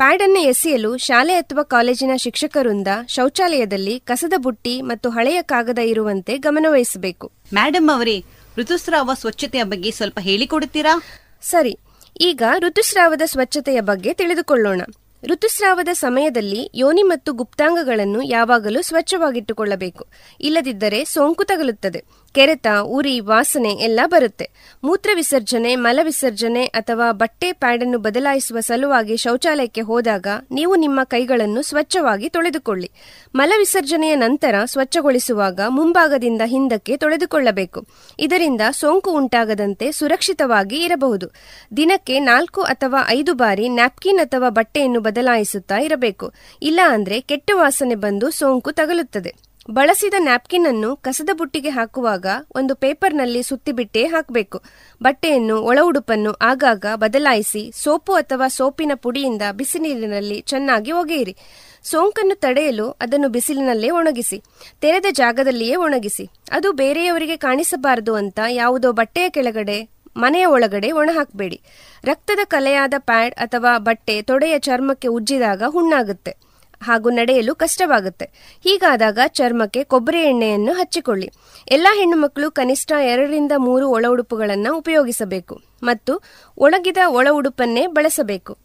ಪ್ಯಾಡ್ ಅನ್ನು ಎಸೆಯಲು ಶಾಲೆ ಅಥವಾ ಕಾಲೇಜಿನ ಶಿಕ್ಷಕರಿಂದ ಶೌಚಾಲಯದಲ್ಲಿ ಕಸದ ಬುಟ್ಟಿ ಮತ್ತು ಹಳೆಯ ಕಾಗದ ಇರುವಂತೆ ಗಮನವಹಿಸಬೇಕು. ಮೇಡಮ್ ಅವರೇ ಋತುಸ್ರಾವ ಸ್ವಚ್ಛತೆಯ ಬಗ್ಗೆ ಸ್ವಲ್ಪ ಹೇಳಿಕೊಡುತ್ತೀರಾ? ಸರಿ, ಈಗ ಋತುಸ್ರಾವದ ಸ್ವಚ್ಛತೆಯ ಬಗ್ಗೆ ತಿಳಿದುಕೊಳ್ಳೋಣ. ಋತುಸ್ರಾವದ ಸಮಯದಲ್ಲಿ ಯೋನಿ ಮತ್ತು ಗುಪ್ತಾಂಗಗಳನ್ನು ಯಾವಾಗಲೂ ಸ್ವಚ್ಛವಾಗಿಟ್ಟುಕೊಳ್ಳಬೇಕು. ಇಲ್ಲದಿದ್ದರೆ ಸೋಂಕು ತಗಲುತ್ತದೆ. ಕೆರೆತ, ಉರಿ, ವಾಸನೆ ಎಲ್ಲ ಬರುತ್ತೆ. ಮೂತ್ರ ವಿಸರ್ಜನೆ, ಮಲ ವಿಸರ್ಜನೆ ಅಥವಾ ಬಟ್ಟೆ ಪ್ಯಾಡ್ ಅನ್ನು ಬದಲಾಯಿಸುವ ಸಲುವಾಗಿ ಶೌಚಾಲಯಕ್ಕೆ ಹೋದಾಗ ನೀವು ನಿಮ್ಮ ಕೈಗಳನ್ನು ಸ್ವಚ್ಛವಾಗಿ ತೊಳೆದುಕೊಳ್ಳಿ. ಮಲ ವಿಸರ್ಜನೆಯ ನಂತರ ಸ್ವಚ್ಛಗೊಳಿಸುವಾಗ ಮುಂಭಾಗದಿಂದ ಹಿಂದಕ್ಕೆ ತೊಳೆದುಕೊಳ್ಳಬೇಕು. ಇದರಿಂದ ಸೋಂಕು ಉಂಟಾಗದಂತೆ ಸುರಕ್ಷಿತವಾಗಿ ಇರಬಹುದು. ದಿನಕ್ಕೆ ನಾಲ್ಕು ಅಥವಾ ಐದು ಬಾರಿ ನ್ಯಾಪ್ಕಿನ್ ಅಥವಾ ಬಟ್ಟೆಯನ್ನು ಬದಲಾಯಿಸುತ್ತಾ ಇರಬೇಕು. ಇಲ್ಲ ಅಂದ್ರೆ ಕೆಟ್ಟ ವಾಸನೆ ಬಂದು ಸೋಂಕು ತಗಲುತ್ತದೆ. ಬಳಸಿದ ನ್ಯಾಪ್ಕಿನ್ ಅನ್ನು ಕಸದ ಬುಟ್ಟಿಗೆ ಹಾಕುವಾಗ ಒಂದು ಪೇಪರ್ನಲ್ಲಿ ಸುತ್ತಿಬಿಟ್ಟೇ ಹಾಕಬೇಕು. ಬಟ್ಟೆಯನ್ನು, ಒಳ ಉಡುಪನ್ನು ಆಗಾಗ ಬದಲಾಯಿಸಿ ಸೋಪು ಅಥವಾ ಸೋಪಿನ ಪುಡಿಯಿಂದ ಬಿಸಿ ನೀರಿನಲ್ಲಿ ಚೆನ್ನಾಗಿ ಒಗೆಯಿರಿ. ಸೋಂಕನ್ನು ತಡೆಯಲು ಅದನ್ನು ಬಿಸಿಲಿನಲ್ಲೇ ಒಣಗಿಸಿ, ತೆರೆದ ಜಾಗದಲ್ಲಿಯೇ ಒಣಗಿಸಿ. ಅದು ಬೇರೆಯವರಿಗೆ ಕಾಣಿಸಬಾರದು ಅಂತ ಯಾವುದೋ ಬಟ್ಟೆಯ ಕೆಳಗಡೆ, ಮನೆಯ ಒಳಗಡೆ ಒಣ ಹಾಕಬೇಡಿ ರಕ್ತದ ಕಲೆಯಾದ ಪ್ಯಾಡ್ ಅಥವಾ ಬಟ್ಟೆ ತೊಡೆಯ ಚರ್ಮಕ್ಕೆ ಉಜ್ಜಿದಾಗ ಹುಣ್ಣಾಗುತ್ತೆ. ಹಾಗೂ ನಡೆಯಲು ಕಷ್ಟವಾಗುತ್ತೆ. ಹೀಗಾದಾಗ ಚರ್ಮಕ್ಕೆ ಕೊಬ್ಬರಿ ಎಣ್ಣೆಯನ್ನು ಹಚ್ಚಿಕೊಳ್ಳಿ. ಎಲ್ಲಾ ಹೆಣ್ಣುಮಕ್ಕಳು ಕನಿಷ್ಠ ಎರಡರಿಂದ ಮೂರು ಒಳ ಉಡುಪುಗಳನ್ನು ಉಪಯೋಗಿಸಬೇಕು ಮತ್ತು ಒಣಗಿದ ಒಳ ಉಡುಪನ್ನೇ ಬಳಸಬೇಕು.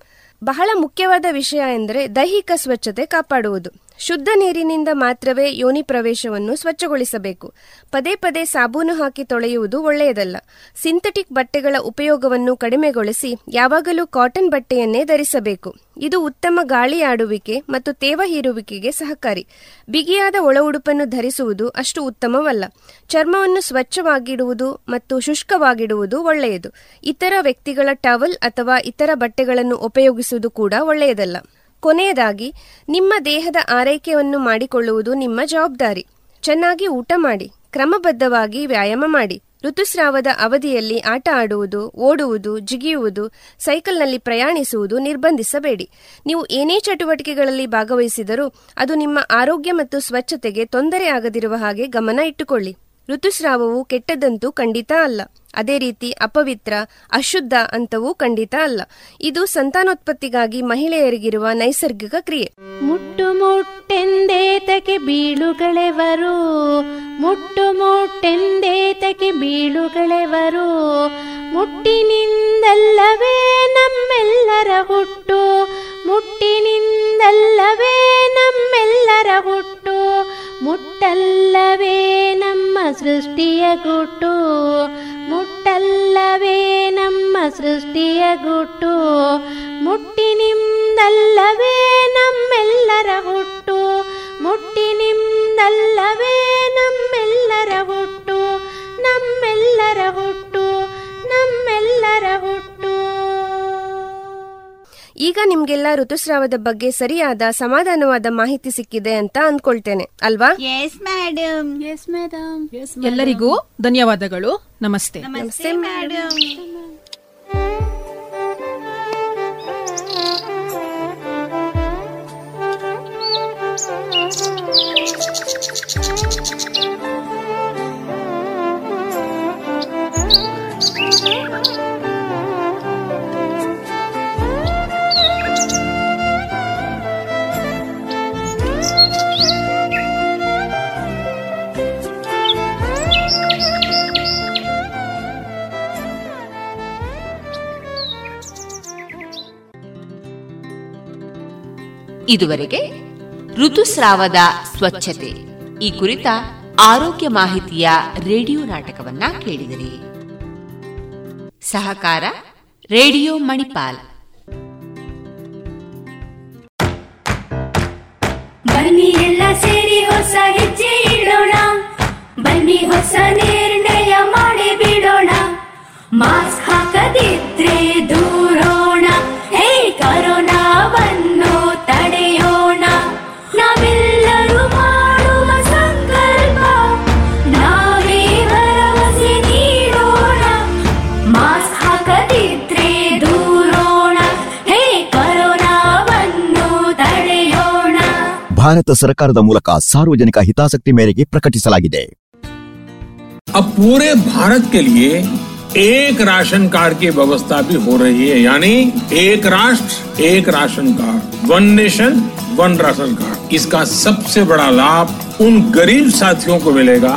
ಬಹಳ ಮುಖ್ಯವಾದ ವಿಷಯ ಎಂದರೆ ದೈಹಿಕ ಸ್ವಚ್ಛತೆ ಕಾಪಾಡುವುದು. ಶುದ್ಧ ನೀರಿನಿಂದ ಮಾತ್ರವೇ ಯೋನಿ ಪ್ರವೇಶವನ್ನು ಸ್ವಚ್ಛಗೊಳಿಸಬೇಕು. ಪದೇ ಪದೇ ಸಾಬೂನು ಹಾಕಿ ತೊಳೆಯುವುದು ಒಳ್ಳೆಯದಲ್ಲ. ಸಿಂಥೆಟಿಕ್ ಬಟ್ಟೆಗಳ ಉಪಯೋಗವನ್ನು ಕಡಿಮೆಗೊಳಿಸಿ ಯಾವಾಗಲೂ ಕಾಟನ್ ಬಟ್ಟೆಯನ್ನೇ ಧರಿಸಬೇಕು. ಇದು ಉತ್ತಮ ಗಾಳಿ ಆಡುವಿಕೆ ಮತ್ತು ತೇವ ಹೀರುವಿಕೆಗೆ ಸಹಕಾರಿ. ಬಿಗಿಯಾದ ಒಳ ಉಡುಪನ್ನು ಧರಿಸುವುದು ಅಷ್ಟು ಉತ್ತಮವಲ್ಲ. ಚರ್ಮವನ್ನು ಸ್ವಚ್ಛವಾಗಿಡುವುದು ಮತ್ತು ಶುಷ್ಕವಾಗಿಡುವುದು ಒಳ್ಳೆಯದು. ಇತರ ವ್ಯಕ್ತಿಗಳ ಟವಲ್ ಅಥವಾ ಇತರ ಬಟ್ಟೆಗಳನ್ನು ಉಪಯೋಗಿಸುವುದು ಕೂಡ ಒಳ್ಳೆಯದಲ್ಲ. ಕೊನೆಯದಾಗಿ, ನಿಮ್ಮ ದೇಹದ ಆರೈಕೆಯನ್ನು ಮಾಡಿಕೊಳ್ಳುವುದು ನಿಮ್ಮ ಜವಾಬ್ದಾರಿ. ಚೆನ್ನಾಗಿ ಊಟ ಮಾಡಿ, ಕ್ರಮಬದ್ಧವಾಗಿ ವ್ಯಾಯಾಮ ಮಾಡಿ. ಋತುಸ್ರಾವದ ಅವಧಿಯಲ್ಲಿ ಆಟ ಆಡುವುದು, ಓಡುವುದು, ಜಿಗಿಯುವುದು, ಸೈಕಲ್ನಲ್ಲಿ ಪ್ರಯಾಣಿಸುವುದು ನಿರ್ಬಂಧಿಸಬೇಡಿ. ನೀವು ಏನೇ ಚಟುವಟಿಕೆಗಳಲ್ಲಿ ಭಾಗವಹಿಸಿದರೂ ಅದು ನಿಮ್ಮ ಆರೋಗ್ಯ ಮತ್ತು ಸ್ವಚ್ಛತೆಗೆ ತೊಂದರೆ ಆಗದಿರುವ ಹಾಗೆ ಗಮನ ಇಟ್ಟುಕೊಳ್ಳಿ. ಋತುಸ್ರಾವವು ಕೆಟ್ಟದಂತೂ ಖಂಡಿತ ಅಲ್ಲ. ಅದೇ ರೀತಿ ಅಪವಿತ್ರ, ಅಶುದ್ಧ ಅಂತವೂ ಖಂಡಿತ ಅಲ್ಲ. ಇದು ಸಂತಾನೋತ್ಪತ್ತಿಗಾಗಿ ಮಹಿಳೆಯರಿಗಿರುವ ನೈಸರ್ಗಿಕ ಕ್ರಿಯೆ. ಮುಟ್ಟು ಮುಟ್ಟೆಂದೇತಕ್ಕೆ ಬೀಳುಗಳೆವರು ಮುಟ್ಟು ಮುಟ್ಟೆಂದೇತಕ್ಕೆ ಬೀಳುಗಳೆವರು, ಮುಟ್ಟಿನಿಂದಲ್ಲವೇ ನಮ್ಮೆಲ್ಲರ ಹುಟ್ಟು ಮುಟ್ಟಿನಿಂದಲ್ಲವೇ ನಮ್ಮೆಲ್ಲರ ಹುಟ್ಟು, ಮುಟ್ಟಲ್ಲವೇ ನಮ್ಮ ಸೃಷ್ಟಿಯ ಗುಟ್ಟು, ಮುಟ್ಟಲ್ಲವೇ ನಮ್ಮ ಸೃಷ್ಟಿಯ ಗುಟ್ಟು, ಮುಟ್ಟಿನಿಂದಲ್ಲವೇ ನಮ್ಮೆಲ್ಲರ ಹುಟ್ಟು, ಮುಟ್ಟಿನಿಂದಲ್ಲವೇ ನಮ್ಮೆಲ್ಲರ ಹುಟ್ಟು ನಮ್ಮೆಲ್ಲರ ಹುಟ್ಟು ನಮ್ಮೆಲ್ಲರ ಹುಟ್ಟು. ಈಗ ನಿಮ್ಗೆಲ್ಲ ಋತುಸ್ರಾವದ ಬಗ್ಗೆ ಸರಿಯಾದ ಸಮಾಧಾನವಾದ ಮಾಹಿತಿ ಸಿಕ್ಕಿದೆ ಅಂತ ಅನ್ಕೊಳ್ತೇನೆ ಅಲ್ವಾ? ಎಲ್ಲರಿಗೂ ಧನ್ಯವಾದಗಳು. ನಮಸ್ತೆ. ನಮಸ್ತೆ ಮೇಡಮ್ ಇದುವರೆಗೆ ಋತುಸ್ರಾವದ ಸ್ವಚ್ಛತೆ, ಈ ಕುರಿತ ಆರೋಗ್ಯ ಮಾಹಿತಿಯ ರೇಡಿಯೋ ನಾಟಕವನ್ನ ಕೇಳಿದಿರಿ. ಸಹಕಾರ ರೇಡಿಯೋ ಮಣಿಪಾಲ್. ಬನ್ನಿ ಎಲ್ಲ ಸೇರಿ ಹೊಸ ಹೆಜ್ಜೆ ಇಡೋಣ. ಬನ್ನಿ ಹೊಸ ನಿರ್ಣಯ ಮಾಡಿ ಬಿಡೋಣ. ಮಾಸ್ಕ್ ಹಾಕದಿದ್ರೆ ದೂರೋಣ ಭಾರತ ಸರ್ಕಾರದ ಮೂಲಕ ಸಾರ್ವಜನಿಕ ಹಿತಾಸಕ್ತಿ ಮೇರೆಗೆ ಪ್ರಕಟಿಸಲಾಗಿದೆ अब पूरे भारत के लिए एक राशन कार्ड की व्यवस्था भी हो रही है यानी एक राष्ट्र एक ration card one nation one ration card इसका सबसे बड़ा लाभ उन गरीब साथियों को मिलेगा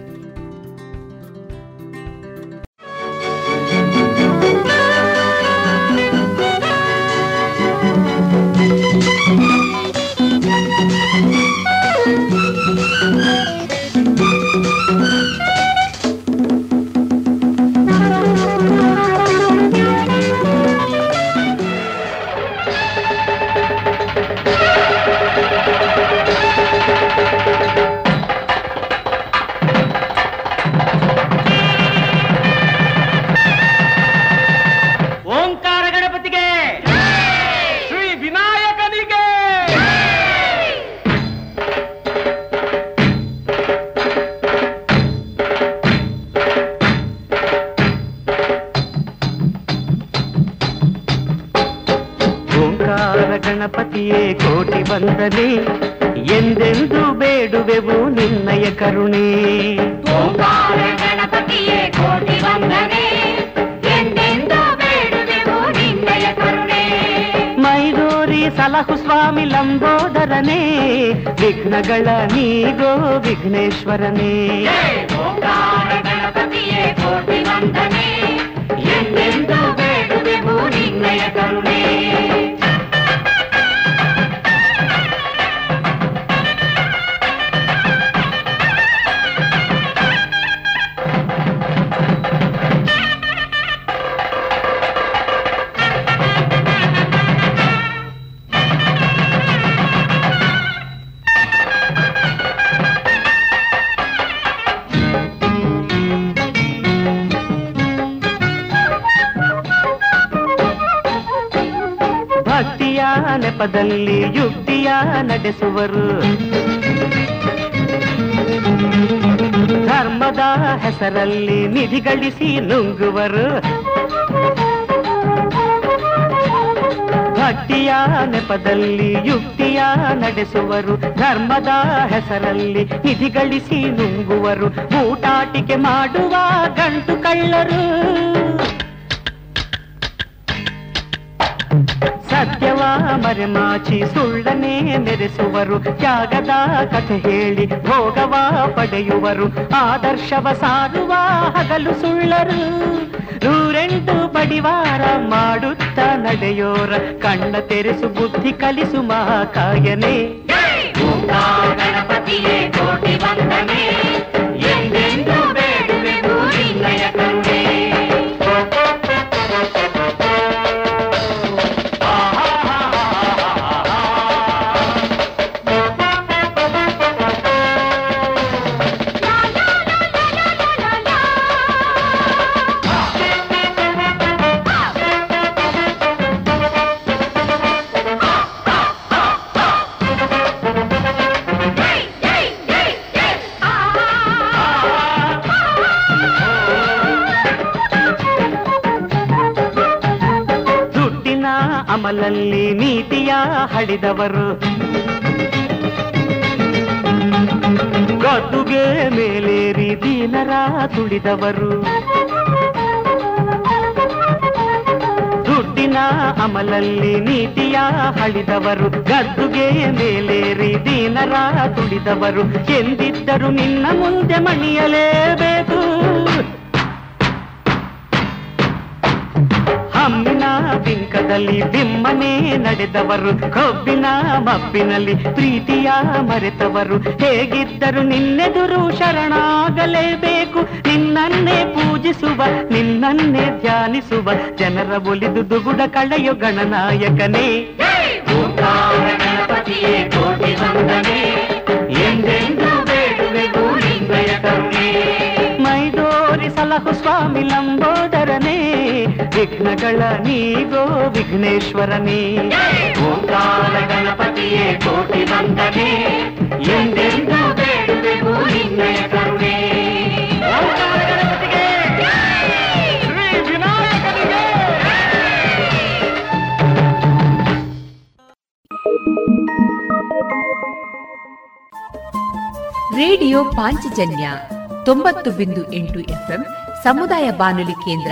ಬಂದನೆ ಎಂದೆಂದು ಬೇಡುವೆವು ನಿನ್ನಯ ಕರುಣೆ. ಮೈದೋರಿ ಸಲಹು ಸ್ವಾಮಿ ಲಂಬೋದರನೇ ವಿಘ್ನಗಳ ನೀಗೋ ವಿಘ್ನೇಶ್ವರನೇ. ಎಂದೆಂದು ಬೇಡುವೆವು ನಿನ್ನಯ ಕರುಣೆ. ನೆಪದಲ್ಲಿ ಯುಕ್ತಿಯ ನಡೆಸುವರು. ಧರ್ಮದ ಹೆಸರಲ್ಲಿ ನಿಧಿಗಳಿಸಿ ನುಂಗುವರು. ಭಕ್ತಿಯ ನೆಪದಲ್ಲಿ ಯುಕ್ತಿಯ ನಡೆಸುವರು. ಧರ್ಮದ ಹೆಸರಲ್ಲಿ ನಿಧಿಗಳಿಸಿ ನುಂಗುವರು. ಊಟಾಟಿಕೆ ಮಾಡುವ ಗಂಟು ಕಳ್ಳರು. ಮರೆಮಾಚಿ ಸುಳ್ಳನೆ ನೆರೆಸುವರು. ತ್ಯಾಗದ ಕಥೆ ಹೇಳಿ ಭೋಗವ ಪಡೆಯುವರು. ಆದರ್ಶವ ಸಾರುವ ಹಗಲು ಸುಳ್ಳರು. ನೂರೆಂಟು ಪಡಿವಾರ ಮಾಡುತ್ತ ನಡೆಯೋರ. ಕಣ್ಣ ತೆರೆಸು, ಬುದ್ಧಿ ಕಲಿಸು ಮಹಾಕಾಯನೇ. ನೀತಿಯ ಹಡಿದವರು ಗದ್ದುಗೆ ಮೇಲೇರಿ ದೀನರ ತುಳಿದವರು ದುಡ್ಡಿನ ಅಮಲಲ್ಲಿ ನೀತಿಯ ಹಳಿದವರು. ಗದ್ದುಗೆ ಮೇಲೇರಿ ದೀನರ ತುಳಿದವರು ಎಂದಿದ್ದರು ನಿನ್ನ ಮುಂದೆ ಮಣಿಯಲೇಬೇಕು. ಬಿಂಕದಲ್ಲಿ ಬಿಮ್ಮನೆ ನಡೆದವರು, ಕೊಬ್ಬಿನ ಮಬ್ಬಿನಲ್ಲಿ ಪ್ರೀತಿಯ ಮರೆತವರು. ಹೇಗಿದ್ದರು ನಿನ್ನೆದುರು ಶರಣಾಗಲೇಬೇಕು, ನಿನ್ನನ್ನೇ ಪೂಜಿಸುವ, ನಿನ್ನನ್ನೇ ಧ್ಯಾನಿಸುವ. ಜನರ ಒಲಿದು ದುಗುಡ ಕಳೆಯೋ ಗಣನಾಯಕನೇ. ವಿಘ್ನಗಳ ನೀಗೋ ವಿಘ್ನೇಶ್ವರನೇ ಓಂಕಾರ ಗಣಪತಿಯೇ ಕೋಟಿ ವಂದನೆ ಎಂದೆಂದು ಬೇಡುವೆವು ನಿನ್ನಯ ಕರುಣೆ ರೇಡಿಯೋ ಪಾಂಚಜನ್ಯ ತೊಂಬತ್ತು ಬಿಂದು ಎಂಟು ಎಫ್ಎಂ, ಸಮುದಾಯ ಬಾನುಲಿ ಕೇಂದ್ರ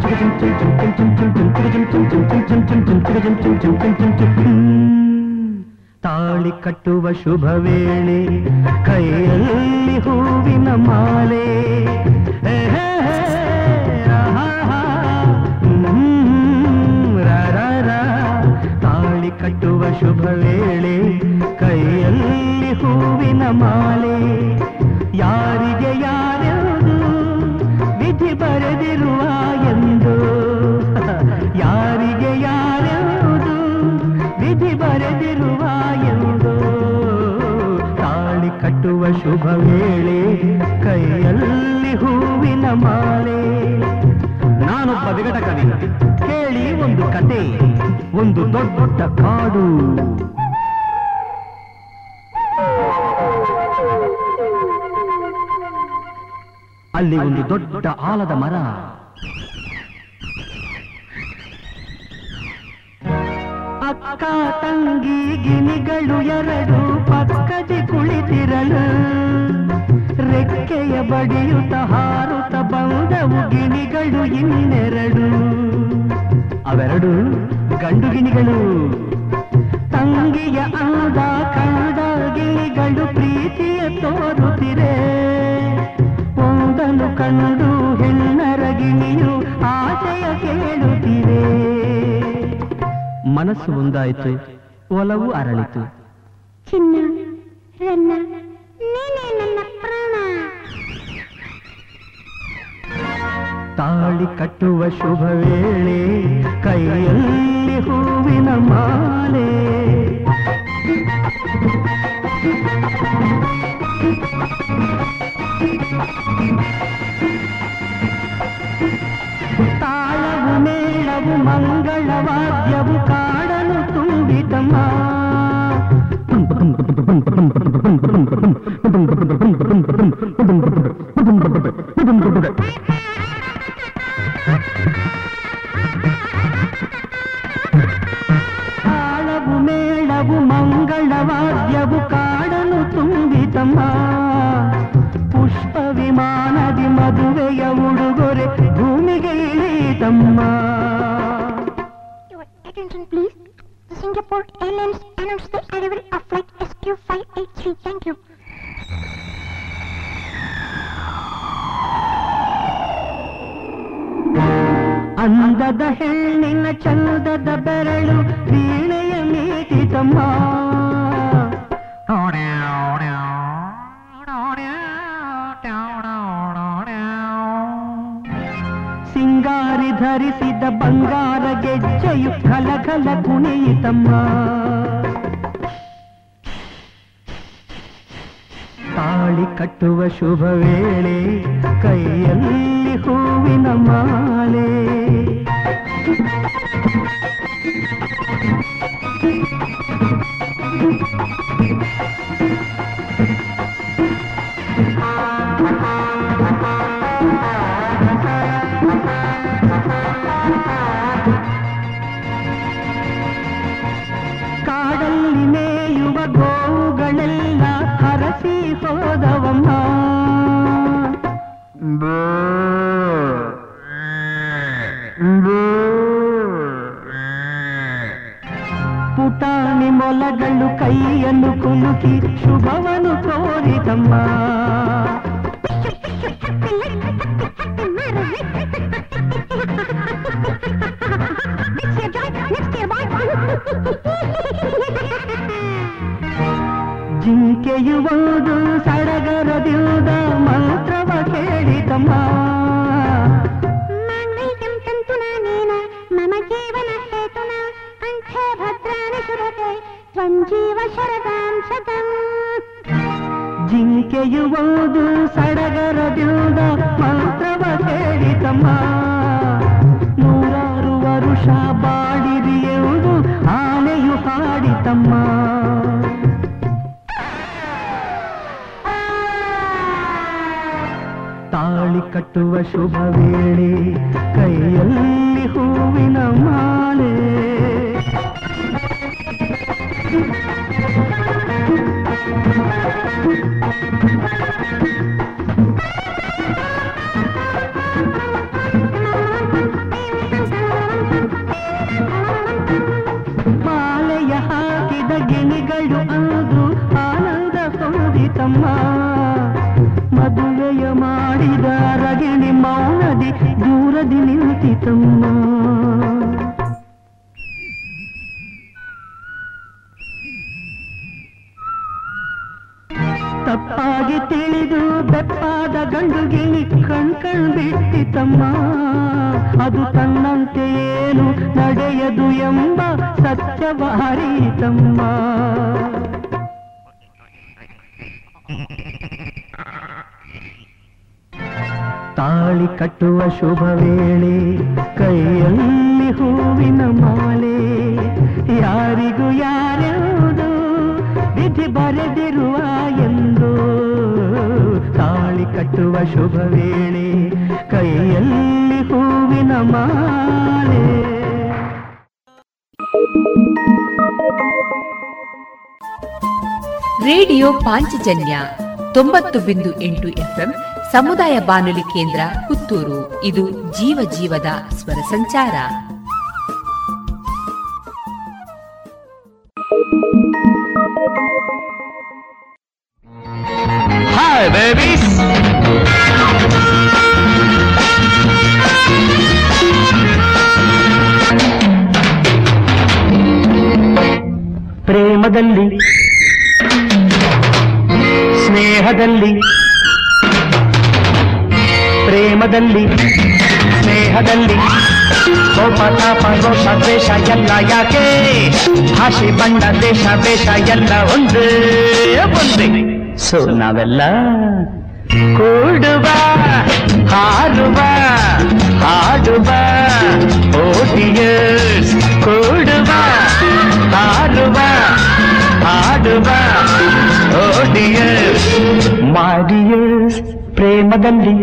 ಶುಭ ವೇಳೆ, ಕೈಯಲ್ಲಿ ಹೂವಿನ ಮಾಲೆ. ತಾಳಿ ಕಟ್ಟುವ ಶುಭ ವೇಳೆ, ಕೈಯಲ್ಲಿ ಹೂವಿನ ಮಾಲೆ. ಯಾರಿಗೆ ಯಾರ್ಯಾವುದು ವಿಧಿ ಬರೆದಿರುವ ವೇಳೆ ಕೈಯಲ್ಲಿ ಹೂವಿನ ಮಾಲೆ. ನಾನೊಬ್ಬ ವಿಘಟ ಕವಿ ಕೇಳಿ ಒಂದು ಕತೆ, ಒಂದು ದೊಡ್ಡ ಕಾಡು. ಅಲ್ಲಿ ಒಂದು ದೊಡ್ಡ ಆಲದ ಮರ. ಅಕ್ಕ ತಂಗಿ ಗಿನಿಗಳು ಎರಡು ಪಕ್ಕದಿ ಕುಳಿತಿರಲು. ರೆಕ್ಕೆಯ ಬಡಿಯುತ್ತ ಹಾರುತ್ತ ಬಂದವು ಗಿನಿಗಳು ಇನ್ನೆರಡು. ಅವೆರಡು ಗಂಡು ಗಿನಿಗಳು ತಂಗಿಯ ಆದ ಕಂಡ ಗಿನಿಗಳು ಪ್ರೀತಿಯ ತೋರುತ್ತಿರೆ. ಒಂದನ್ನು ಕಂಡು ಹೆಣ್ಣರ ಗಿಣಿಯು ಆಶಯ ಕೇಳುತ್ತಿವೆ ಮನಸ್ಸು ಒಂದಾಯಿತು ಒಲವು ಅರಳಿತು. ಚಿನ್ನ ರನ್ನ ನೀನೇ ನನ್ನ ಪ್ರಾಣ. ತಾಳಿ ಕಟ್ಟುವ ಶುಭ ವೇಳೆ ಕೈಯಲ್ಲಿ ಹೂವಿನ ಮಾಲೆ. ತಾಳವು ಮೇಳವು ಮಂಗಳವಾದ್ಯವು ಕಾಡಲು ತುಂಬಿತಮ್ಮ ತಾಳವು ಮೇಳವು ಮಂಗಳವಾದ್ಯವು ಕಾಡಲು ತುಂಬಿತಮ್ಮ ಪುಷ್ಪ ವಿಮಾನದಿ ಮದುವೆಯ ಉಡುಗೊರೆ ಭೂಮಿಗೆ ಇಳಿತಮ್ಮ Attention please. The Singapore Airlines announced the arrival of flight SQ583. Thank you. ಅಂದದ ಹೆಣ್ಣಿನ ಚಂದದ ಬೆರಳು ವೀಣೆಯ ಮೀಟಿತಮ್ಮ ಧರಿಸಿದ ಬಂಗಾರ ಗೆಜ್ಜೆಯು ಕಲಕಲ ಕುಣಿಯಿತಮ್ಮ. ತಾಳಿ ಕಟ್ಟುವ ಶುಭ ವೇಳೆ ಕೈಯಲ್ಲಿ ಹೂವಿನ ಮಾಲೆ. ಹರಸಿ ಹೋದವಮ್ಮ ಪುಟಾಣಿ ಮೊಲಗಳು ಕೈಯನ್ನು ಕುಲುಕಿ ಶುಭವನ್ನು ಕೋರಿತಮ್ಮ ಜಿಂಕೆಯು ಜಿಂಕೆಯುವುದು ಸಡಗರದಿಂದ ಮಾತ್ರವ ಕೇಳಿತಮ್ಮ ಜಿಂಕೆಯುವುದು ಸಡಗರದಿಂದ ಮಾತ್ರವ ಕೇಳಿತಮ್ಮ ನೂರಾರು ವರುಷ ಬಾಡಿರಿಯುವುದು ಆನೆಯು ಹಾಡಿತಮ್ಮ ಕಟ್ಟುವ ಶುಭ ವೇಳೆ ಕೈಯಲ್ಲಿ ಹೂವಿನ ಮಾಲೆ. ಮಾಲೆಯ ಹಾಕಿದ ಗಿಣಿಗಳು ಆದ್ರೂ ಆನಂದ ಹೊಂದಿತಮ್ಮ ದೂರದಿ ನಿಂತಿತಮ್ಮ ತಪ್ಪಾಗಿ ತಿಳಿದು ಬೆಪ್ಪಾದ ಗಂಡು ಗಿಣಿ ಕಣ್ ಕಣ್ ಬಿಟ್ಟಿತಮ್ಮ ಅದು ತನ್ನಂತೆ ಏನು ನಡೆಯದು ಎಂಬ ಸತ್ಯವ ಹರಿತಮ್ಮ ತಾಳಿ ಕಟ್ಟುವ ಶುಭ ವೇಳೆ, ಕೈಯಲ್ಲಿ ಹೂವಿನ ಮಾಲೆ. ಯಾರಿಗೂ ಯಾರ್ಯಾವುದು ವಿಧಿ ಬರೆದಿರುವ ಎಂದು, ತಾಳಿ ಕಟ್ಟುವ ಶುಭ ವೇಳೆ, ಕೈಯಲ್ಲಿ ಹೂವಿನ ಮಾಲೆ. ರೇಡಿಯೋ ಪಾಂಚಜನ್ಯ ತೊಂಬತ್ತು ಬಿಂದು ಎಂಟು ಎಫ್ಎಂ ಸಮುದಾಯ ಬಾನುಲಿ ಕೇಂದ್ರ ಪುತ್ತೂರು ಇದು ಜೀವ ಜೀವದ ಸ್ವರ ಸಂಚಾರ Hi, babies. ಪ್ರೇಮದಲ್ಲಿ ಸ್ನೇಹದಲ್ಲಿ ಪ್ರೇಮದಲ್ಲಿ, ಸ್ನೇಹದಲ್ಲಿ. ಕೋಪ ತಾಪ ರೋಷ ದ್ವೇಷ ಎಲ್ಲ ಯಾಕೆ? ಭಾಷೆ, ಬಣ್ಣ, ದೇಶ, ವೇಷ ಎಲ್ಲ ಒಂದೇ ಒಂದೇ. ಸೊ ನಾವೆಲ್ಲ ಕೂಡುವ, ಹಾಡುವ ಹಾಡುವ ಓಟಿಯರ್ಸ್ ಕೂಡುವ, ಹಾಡುವ ಹಾಡುವ ಡಿಯರ್ಸ್ ಮೈ ಡಿಯರ್ಸ್ ಪ್ರೇಮದಲ್ಲಿ.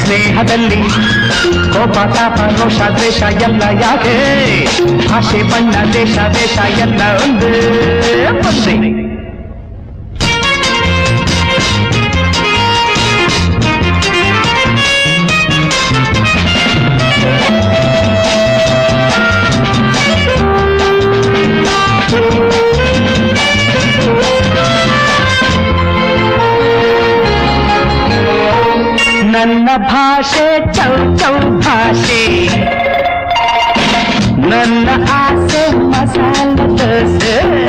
ಸ್ನೇಹದಲ್ಲಿ ಕೋಪ ತಾಪ ರೋಷ ದ್ವೇಷ ಎಲ್ಲ ಯಾಕೆ? ಭಾಷೆ ಬಣ್ಣ ದೇಶ ದೇಶ ಎಲ್ಲ ಒಂದೇ. ನನ್ನ ಭಾಷೆ ಚೌ ಚೌ ಭಾಷೆ. ನನ್ನ ಆಸೆ ಮಸಾಲ ದೋಸೆ.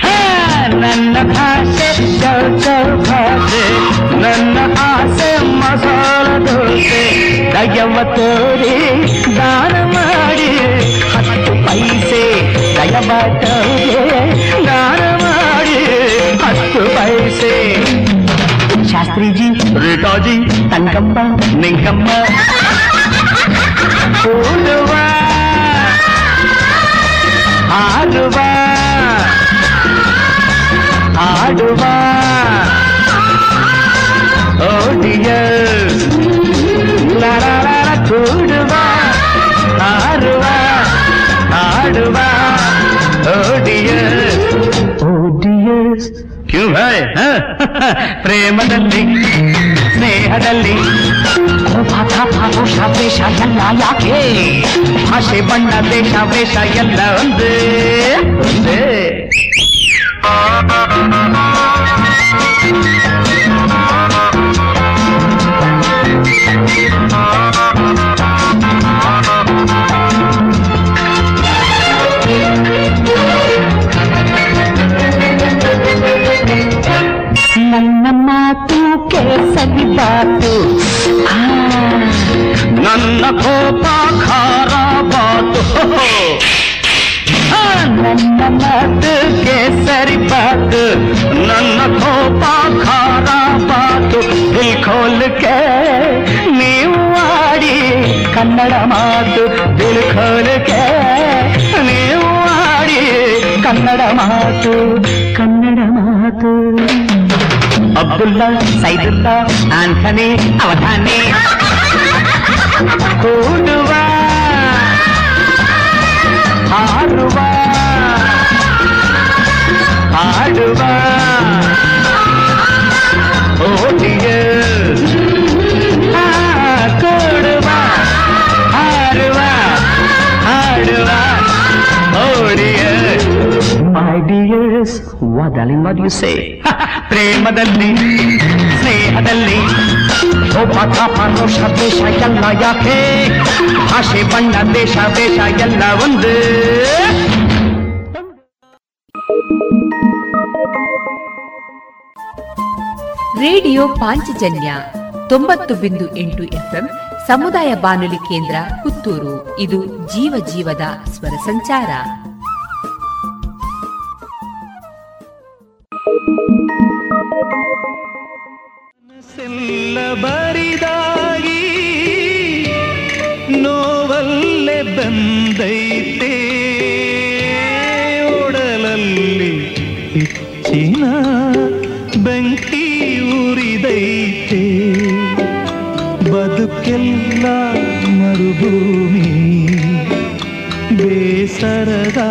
ಹಾ, ನನ್ನ ಭಾಷೆ ಚೌ ಚೌ ಭಾಷೆ. ನನ್ನ ಆಸೆ ಮಸಾಲ ದೋಸೆ. ದಯವ ತೋರಿ ದಾನ ಮಾಡಿ. ಹತ್ತು ಪೈಸೆ ದಯವ ತೋರಿ ದಾನ ಮಾಡಿ. ಹತ್ತು ಪೈಸೆ. ಶಾಸ್ತ್ರೀಜಿ ஜோஜி தங்கம்மா நெங்கம்மா ஓடுவா ஆடுவா. ஆடுவா. ஓடிய. கூடுவா ஆடுவா. ஆடுவா. ஓடிய. ಸ್ನೇಹದಲ್ಲಿ ಕೋಪ ತಾಪ ರೋಷ ದ್ವೇಷ ಎಲ್ಲ ಯಾಕೆ ಭಾಷೆ ಬಣ್ಣ ದೇಶ ವೇಷ ಎಲ್ಲ ಒಂದೇ ಒಂದೇ ಬಾತು ಆ, ನನ್ನ ಕೋಪ ಖಾರ ಬಾತು ಆ, ನನ್ನ ಮಾತು ಕೇಸರಿ ಬಾತು ನನ್ನ ಕೋಪ ಖಾರ ಬಾತು ದಿಲ್ ಖೋಲ್ ಕೆ ನೀವು ಆಡಿ ಕನ್ನಡ ಮಾತು ದಿಲ್ ಖೋಲ್ ಕೆ ನೀವು ಆಡಿ ಕನ್ನಡ ಮಾತು ಕನ್ನಡ ಮಾತು அப்துல்லா சைதுல்லா ஆன்சனே அவதானே. கூடுவா ஆடுவா ஆடுவா. ಮದ್ ಯು ಸೇ ಪ್ರೇಮದಲ್ಲಿ, ಸ್ನೇಹದಲ್ಲಿ ರೋಷ ದ್ವೇಷ, ಎಲ್ಲ ಯಾಕೆ? ಭಾಷೆ ಬಣ್ಣ ದೇಶ ದೇಶ ಎಲ್ಲ ಒಂದು. ರೇಡಿಯೋ ಪಾಂಚಜನ್ಯ ತೊಂಬತ್ತು ಬಿಂದು ಎಂಟು ಎಫ್ಎಂ ಸಮುದಾಯ ಬಾನುಲಿ ಕೇಂದ್ರ ಪುತ್ತೂರು. ಇದು ಜೀವ ಜೀವದ ಸ್ವರ ಸಂಚಾರ. ಮನಸ್ಸೆಲ್ಲ ಬರಿದಾಗಿ ನೋವಲ್ಲೇ ಬಂದೈತೆ ಒಡಲಲ್ಲಿ ಹೆಚ್ಚಿನ ಬೆಂಕಿ ಉರಿದೈತೆ ಬದುಕೆಲ್ಲ ಮರುಭೂಮಿ ಬೇಸರದ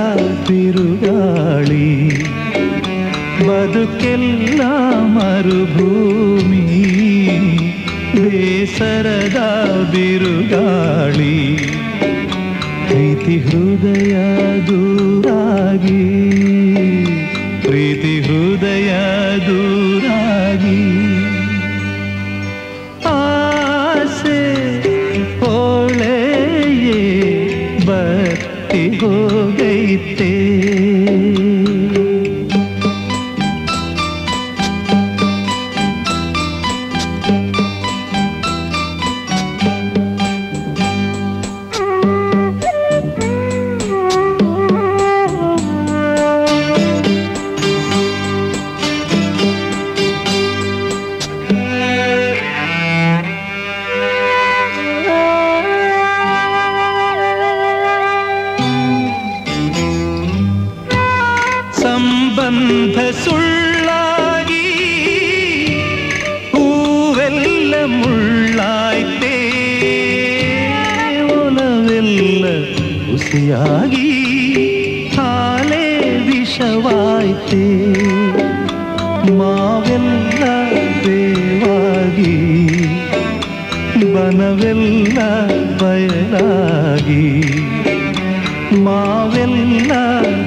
ತಿರುಗಾಳಿ ಬದುಕೆಲ್ಲ ಮರುಭೂಮಿ ಬೇಸರದ ಬಿರುಗಾಳಿ ಪ್ರೀತಿ ಹೃದಯ ದೂರಾಗಿ. ಬನವೆಲ್ಲ ಬಯಲಾಗಿ ಮಾವೆಲ್ಲ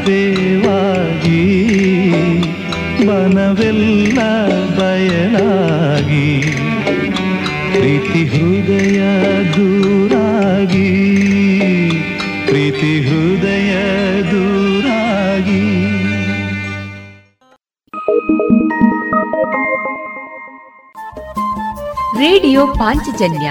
ದೇವಾಗಿ ಮನವೆಲ್ಲ ಬಯಲಾಗಿ ಪ್ರೀತಿ ಹೃದಯ ದೂರಾಗಿ ಪ್ರೀತಿ ಹೃದಯ ದೂರಾಗಿ. ರೇಡಿಯೋ ಪಾಂಚಜನ್ಯ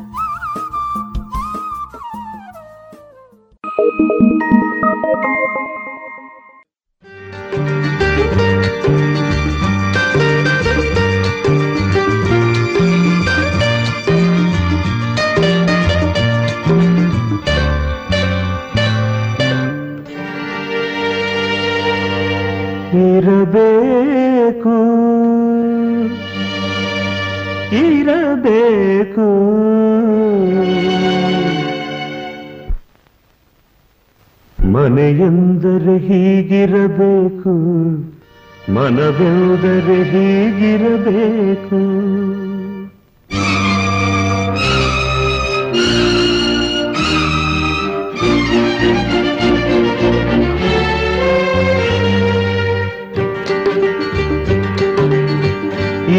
ಮನೆಯೆಂದರೆ ಹೀಗಿರಬೇಕು ಮನವೆಂದರೆ ಹೀಗಿರಬೇಕು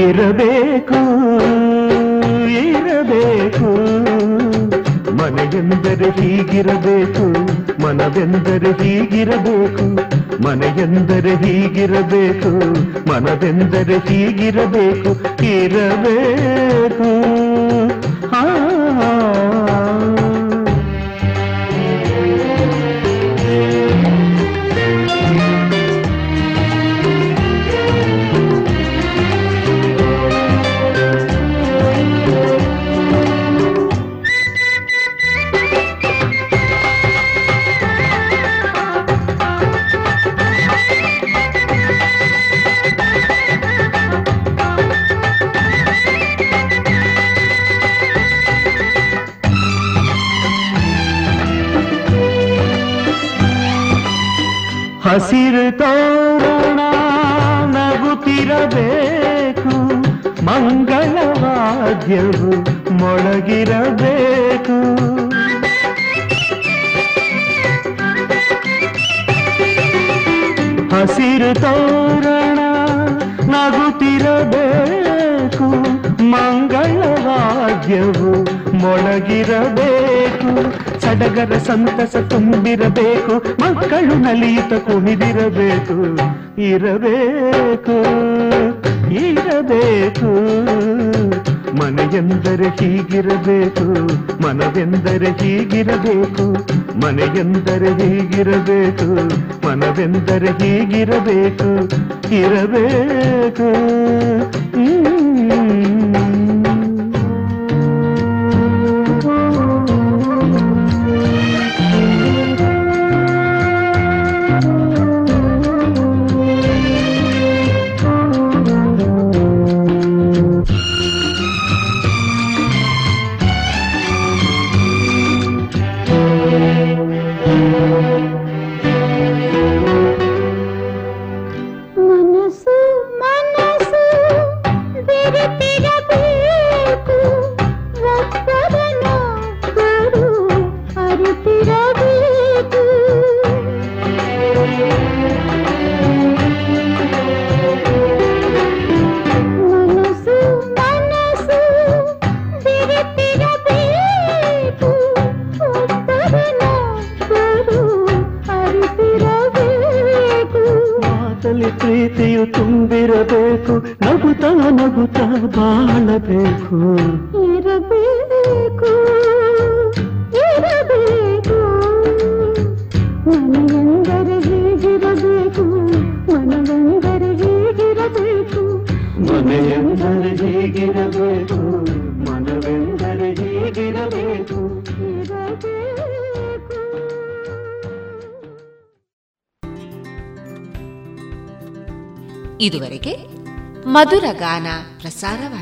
ಇರಬೇಕು ಇರಬೇಕು ಮನೆಯೆಂದರೆ ಹೀಗಿರಬೇಕು ಮನವೆಂದರೆ ಹೀಗಿರಬೇಕು ಮನೆಯೆಂದರೆ ಹೀಗಿರಬೇಕು ಮನವೆಂದರೆ ಹೀಗಿರಬೇಕು ಇರಬೇಕು. ಹಸಿರು ತೋರಣ ನಗುತ್ತಿರಬೇಕು. ಮಂಗಳವಾದ್ಯವು ಮೊಳಗಿರಬೇಕು. ಹಸಿರು ತೋರಣ ನಗುತ್ತಿರಬೇಕು. ಮಂಗಳವಾದ್ಯವು ಮೊಳಗಿರಬೇಕು. ಸಡಗರ ಸಂತಸ ತುಂಬಿರಬೇಕು, ಮಕ್ಕಳು ನಲಿಯುತ್ತ ಕುಣಿದಿರಬೇಕು, ಇರಬೇಕು ಇರಬೇಕು ಮನೆಯೆಂದರೆ ಹೀಗಿರಬೇಕು, ಮನವೆಂದರೆ ಹೀಗಿರಬೇಕು, ಮನೆಯೆಂದರೆ ಹೀಗಿರಬೇಕು, ಮನವೆಂದರೆ ಹೀಗಿರಬೇಕು, ಇರಬೇಕು ಹ್ಮ್. ಮಧುರ ಗಾನ ಪ್ರಸಾರವಾಯಿತು